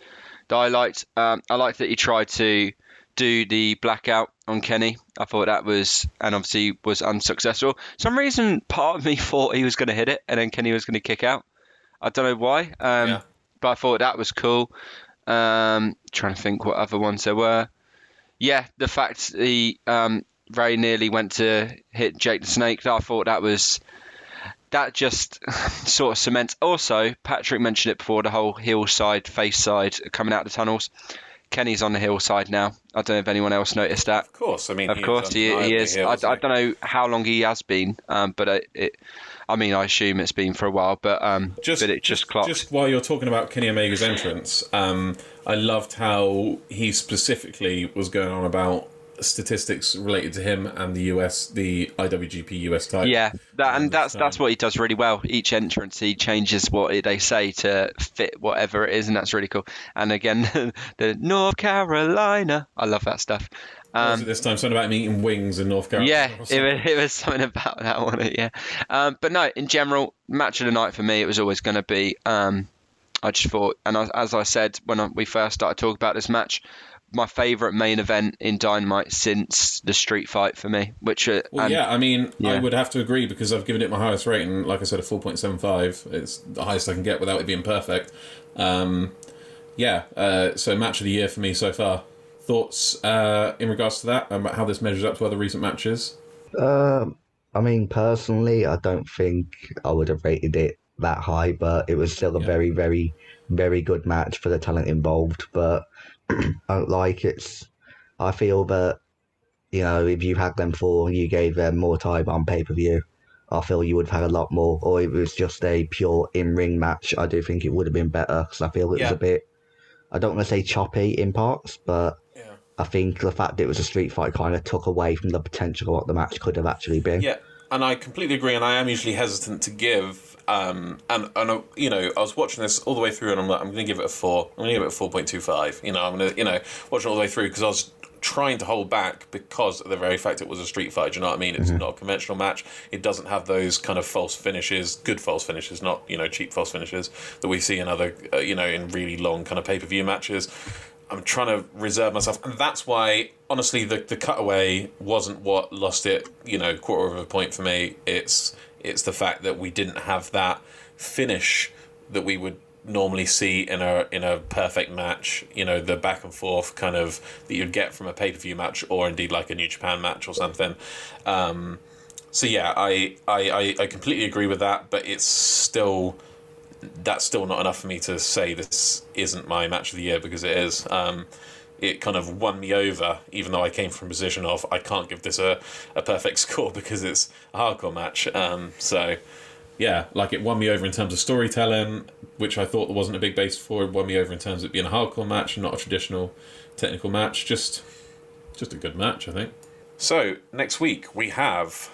that I liked. Um, I liked that he tried to do the blackout on Kenny. I thought that was, and obviously was unsuccessful. some reason, part of me thought he was going to hit it, and then Kenny was going to kick out. I don't know why, um, Yeah. but I thought that was cool. Um, trying to think what other ones there were. Yeah, the fact he um, very nearly went to hit Jake the Snake. I thought that was that just sort of cements. Also, Patrick mentioned it before the whole heel side, face side coming out the tunnels. Kenny's on the hill side now. I don't know if anyone else noticed that. Of course, I mean, Of he course, he, he is. I, I don't know how long he has been, um, but it, it, I mean, I assume it's been for a while. But um, just but it just, clocked. Just while you're talking about Kenny Omega's entrance, um, I loved how he specifically was going on about statistics related to him and the US, the IWGP US title. Yeah, that and that's so- that's what he does really well. Each entrance he changes what they say to fit whatever it is, and that's really cool. And again, the North Carolina, I love that stuff. What Um, this time something about him eating wings in North Carolina. yeah, it was, it was something about that one. Yeah, um, but no, in general, match of the night for me, it was always going to be. Um, I just thought, and I, as I said when I, we first started talking about this match, my favourite main event in Dynamite since the Street Fight for me, which uh, Well, and- yeah, I mean, I would have to agree because I've given it my highest rating. Like I said, a four point seven five. It's the highest I can get without it being perfect. Um, yeah, uh, so match of the year for me so far. Thoughts uh, in regards to that and how this measures up to other recent matches? Um, I mean, personally, I don't think I would have rated it that high, but it was still a Yeah. very, very, very good match for the talent involved. But I don't like it's, I feel that you know if you had them four, you gave them more time on pay per view. I feel you would have had a lot more, or if it was just a pure in ring match. I do think it would have been better because I feel it Yeah. was a bit. I don't want to say choppy in parts, but. I think the fact it was a street fight kind of took away from the potential of what the match could have actually been. Yeah, and I completely agree. And I am usually hesitant to give. Um, and and uh, you know, I was watching this all the way through, and I'm like, I'm going to give it a four. I'm going to give it a four point two five. You know, I'm going to you know watch it all the way through because I was trying to hold back because of the very fact it was a street fight. Do you know what I mean? It's not a conventional match. It doesn't have those kind of false finishes, good false finishes, not you know cheap false finishes that we see in other uh, you know in really long kind of pay per view matches. I'm trying to reserve myself, and that's why, honestly, the the cutaway wasn't what lost it. You know, quarter of a point for me. It's it's the fact that we didn't have that finish that we would normally see in a in a perfect match. You know, the back and forth kind of that you'd get from a pay per view match, or indeed like a New Japan match or something. Um, so yeah, I, I I I completely agree with that, but it's still that's still not enough for me to say this isn't my match of the year because it is. Um, it kind of won me over, even though I came from a position of I can't give this a, a perfect score because it's a hardcore match. Um, so, yeah, like it won me over in terms of storytelling, which I thought there wasn't a big base for. It won me over in terms of being a hardcore match not a traditional technical match. Just, just a good match, I think. So next week we have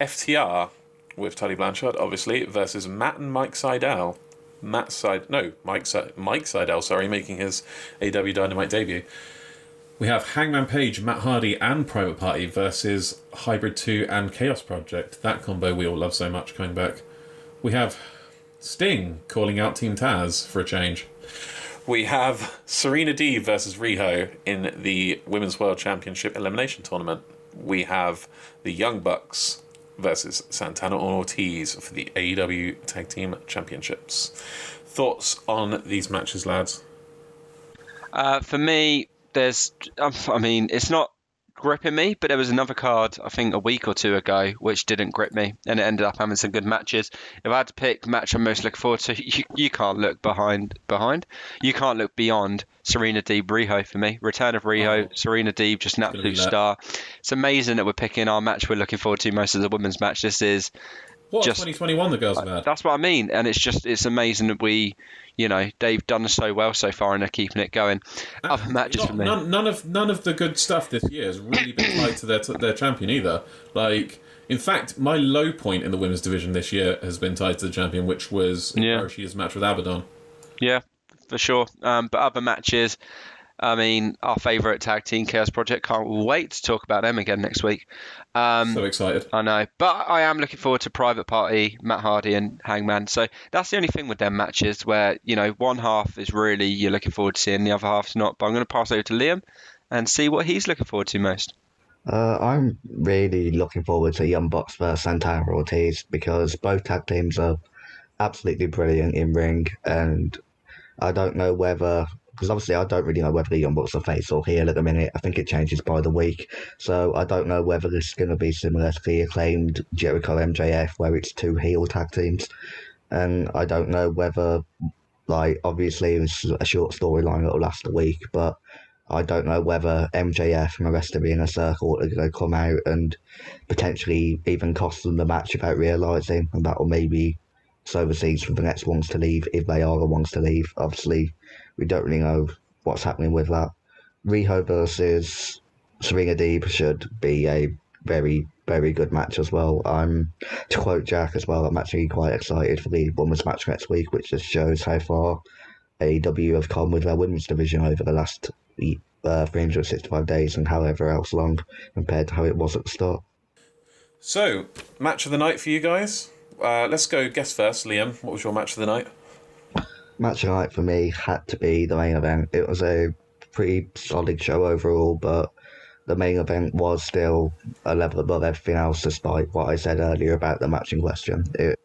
FTR with Tully Blanchard, obviously, versus Matt and Mike Sydal. Matt Side, no, Mike Si- Mike Sydal, sorry, making his AW Dynamite debut. We have Hangman Page, Matt Hardy, and Private Party versus Hybrid 2 and Chaos Project. That combo we all love so much coming back. We have Sting calling out Team Taz for a change. We have Serena Deeb versus Riho in the Women's World Championship Elimination Tournament. We have the Young Bucks versus Santana and Ortiz for the AEW Tag Team Championships. Thoughts on these matches, lads? Uh, for me, there's, I mean, it's not gripping me, but there was another card I think a week or two ago which didn't grip me, and it ended up having some good matches. If I had to pick match I'm most looking forward to, you, you can't look behind behind, you can't look beyond Serena Deeb Riho for me. Return of Riho, Oh. Serena Deeb, just an absolute star. It's amazing that we're picking our match we're looking forward to most of the women's match. This is What Just- 2021 the girls have had? that's what I mean, and it's just it's amazing that we, you know, they've done so well so far and they're keeping it going. Other matches Not- for me. None, none of none of the good stuff this year has really been tied to their their champion either. Like, in fact, my low point in the women's division this year has been tied to the champion, which was Yeah. Hiroshi's match with Abaddon. Yeah, for sure. Um, but other matches, I mean, our favourite tag team Chaos Project. Can't wait to talk about them again next week. Um, So excited. I know, but I am looking forward to Private Party, Matt Hardy, and Hangman. So that's the only thing with them matches where you know one half is really you're looking forward to seeing, the other half's not. But I'm going to pass over to Liam and see what he's looking forward to most. Uh, I'm really looking forward to Young Bucks versus Santana Ortiz because both tag teams are absolutely brilliant in ring, and I don't know whether because obviously I don't really know whether the Young Bucks are face or heel at the minute. I think it changes by the week, so I don't know whether this is going to be similar to the acclaimed Jericho MJF where it's two heel tag teams, and I don't know whether like obviously it was a short storyline that'll last a week, but I don't know whether MJF and the rest of the inner circle are going to come out and potentially even cost them the match without realising, and that will maybe sow the seeds for the next ones to leave if they are the ones to leave. Obviously, we don't really know what's happening with that. Riho versus Serena Deeb should be a very, very good match as well. I'm to quote Jack as well. I'm actually quite excited for the women's match next week, which just shows how far AEW have come with their women's division over the last uh, 365 days and however else long compared to how it was at the start. So, match of the night for you guys. Uh, let's go guess first, Liam. What was your match of the night? Match of the night for me had to be the main event. It was a pretty solid show overall, but the main event was still a level above everything else, despite what I said earlier about the match in question. It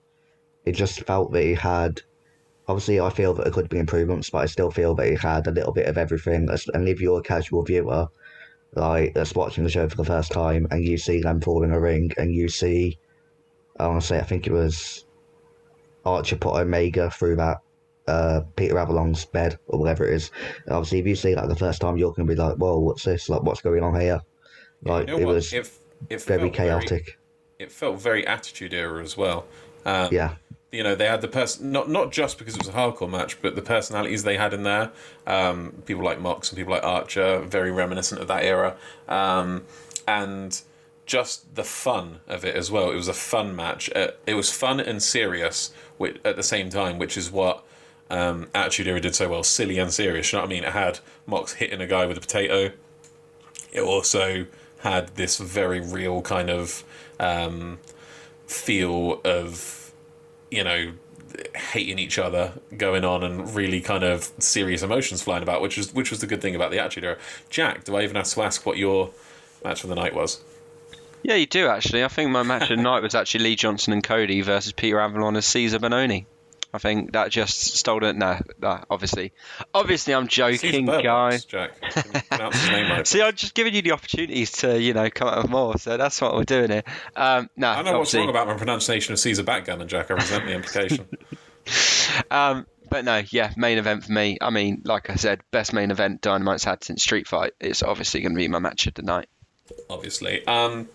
it just felt that he had. Obviously, I feel that there could be improvements, but I still feel that he had a little bit of everything. And if you're a casual viewer, like that's watching the show for the first time, and you see them fall in a ring, and you see, I want to say, I think it was Archer put Omega through that uh, Peter Avalon's bed or whatever it is. Obviously, if you see that the first time, you're going to be like, "Whoa, what's this? Like, what's going on here?" Like, You know it what? was it, it very chaotic. it felt very attitude era as well. Um, Yeah, you know they had the person not not just because it was a hardcore match, but the personalities they had in there. Um, people like Mox and people like Archer, very reminiscent of that era, um, and just the fun of it as well. It was a fun match. Uh, it was fun and serious at the same time, which is what um, Attitude Era did so well. Silly and serious. You know what I mean? It had Mox hitting a guy with a potato. It also had this very real kind of um, feel of you know hating each other going on and really kind of serious emotions flying about which was which was the good thing about the attitude era jack do i even have to ask what your match of the night was Yeah, you do actually. I think my match of the night was actually Lee Johnson and Cody versus Peter Avalon and Cezar Bononi. I think that just stole it. No, no, obviously, obviously, I'm joking, guys. jack Can you pronounce his name right See, I'm just giving you the opportunities to, you know, come up with more. So that's what we're doing here. Um, no, i know what's obviously- wrong about my pronunciation of caesar backgammon jack i resent the implication Um, but no, yeah, main event for me. I mean, like I said, best main event Dynamite's had since Street Fight. It's obviously going to be my match of the night. obviously. Um,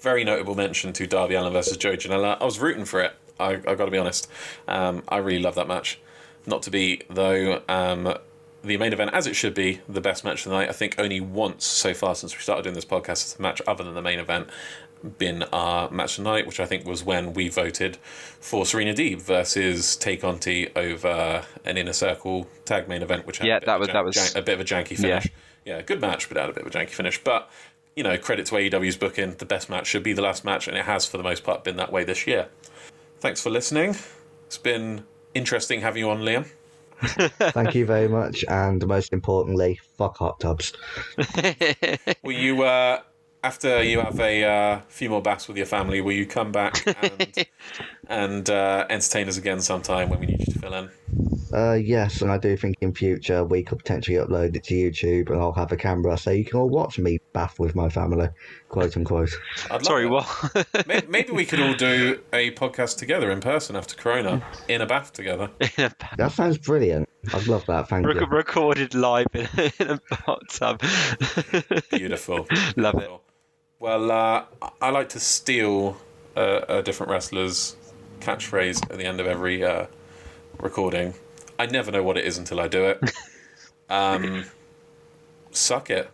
very notable mention to Darby Allin versus Joe Janela. I was rooting for it. I, I got to be honest. Um, I really love that match. Not to be though. Um, the main event, as it should be, the best match of the night. I think only once so far since we started doing this podcast, has a match other than the main event been our match of the night, which I think was when we voted for Serena Deeb versus Tay Conti over an inner circle tag main event, which had Yeah, that was- jan- that was- jan- a bit of a janky finish. Yeah. good match, but had a bit of a janky finish. But you know, credit to AEW's booking. The best match should be the last match, and it has for the most part been that way this year. Thanks for listening. It's been interesting having you on, Liam. thank you very much, and most importantly, fuck hot tubs. Will you, uh, after you have a uh, few more baths with your family, will you come back and, and uh, entertain us again sometime when we need you to fill in? Uh, yes, and I do think in future we could potentially upload it to YouTube, and I'll have a camera so you can all watch me bath with my family, quote unquote. I'd Sorry, it. what? May- Maybe we could all do a podcast together in person after Corona in a bath together. A bath. That sounds brilliant. I'd love that. Thank you. Recorded live in, in a hot tub. Beautiful. Love it. Well, uh, I like to steal uh, a different wrestler's catchphrase at the end of every uh, recording. I never know what it is until I do it. Um, suck it.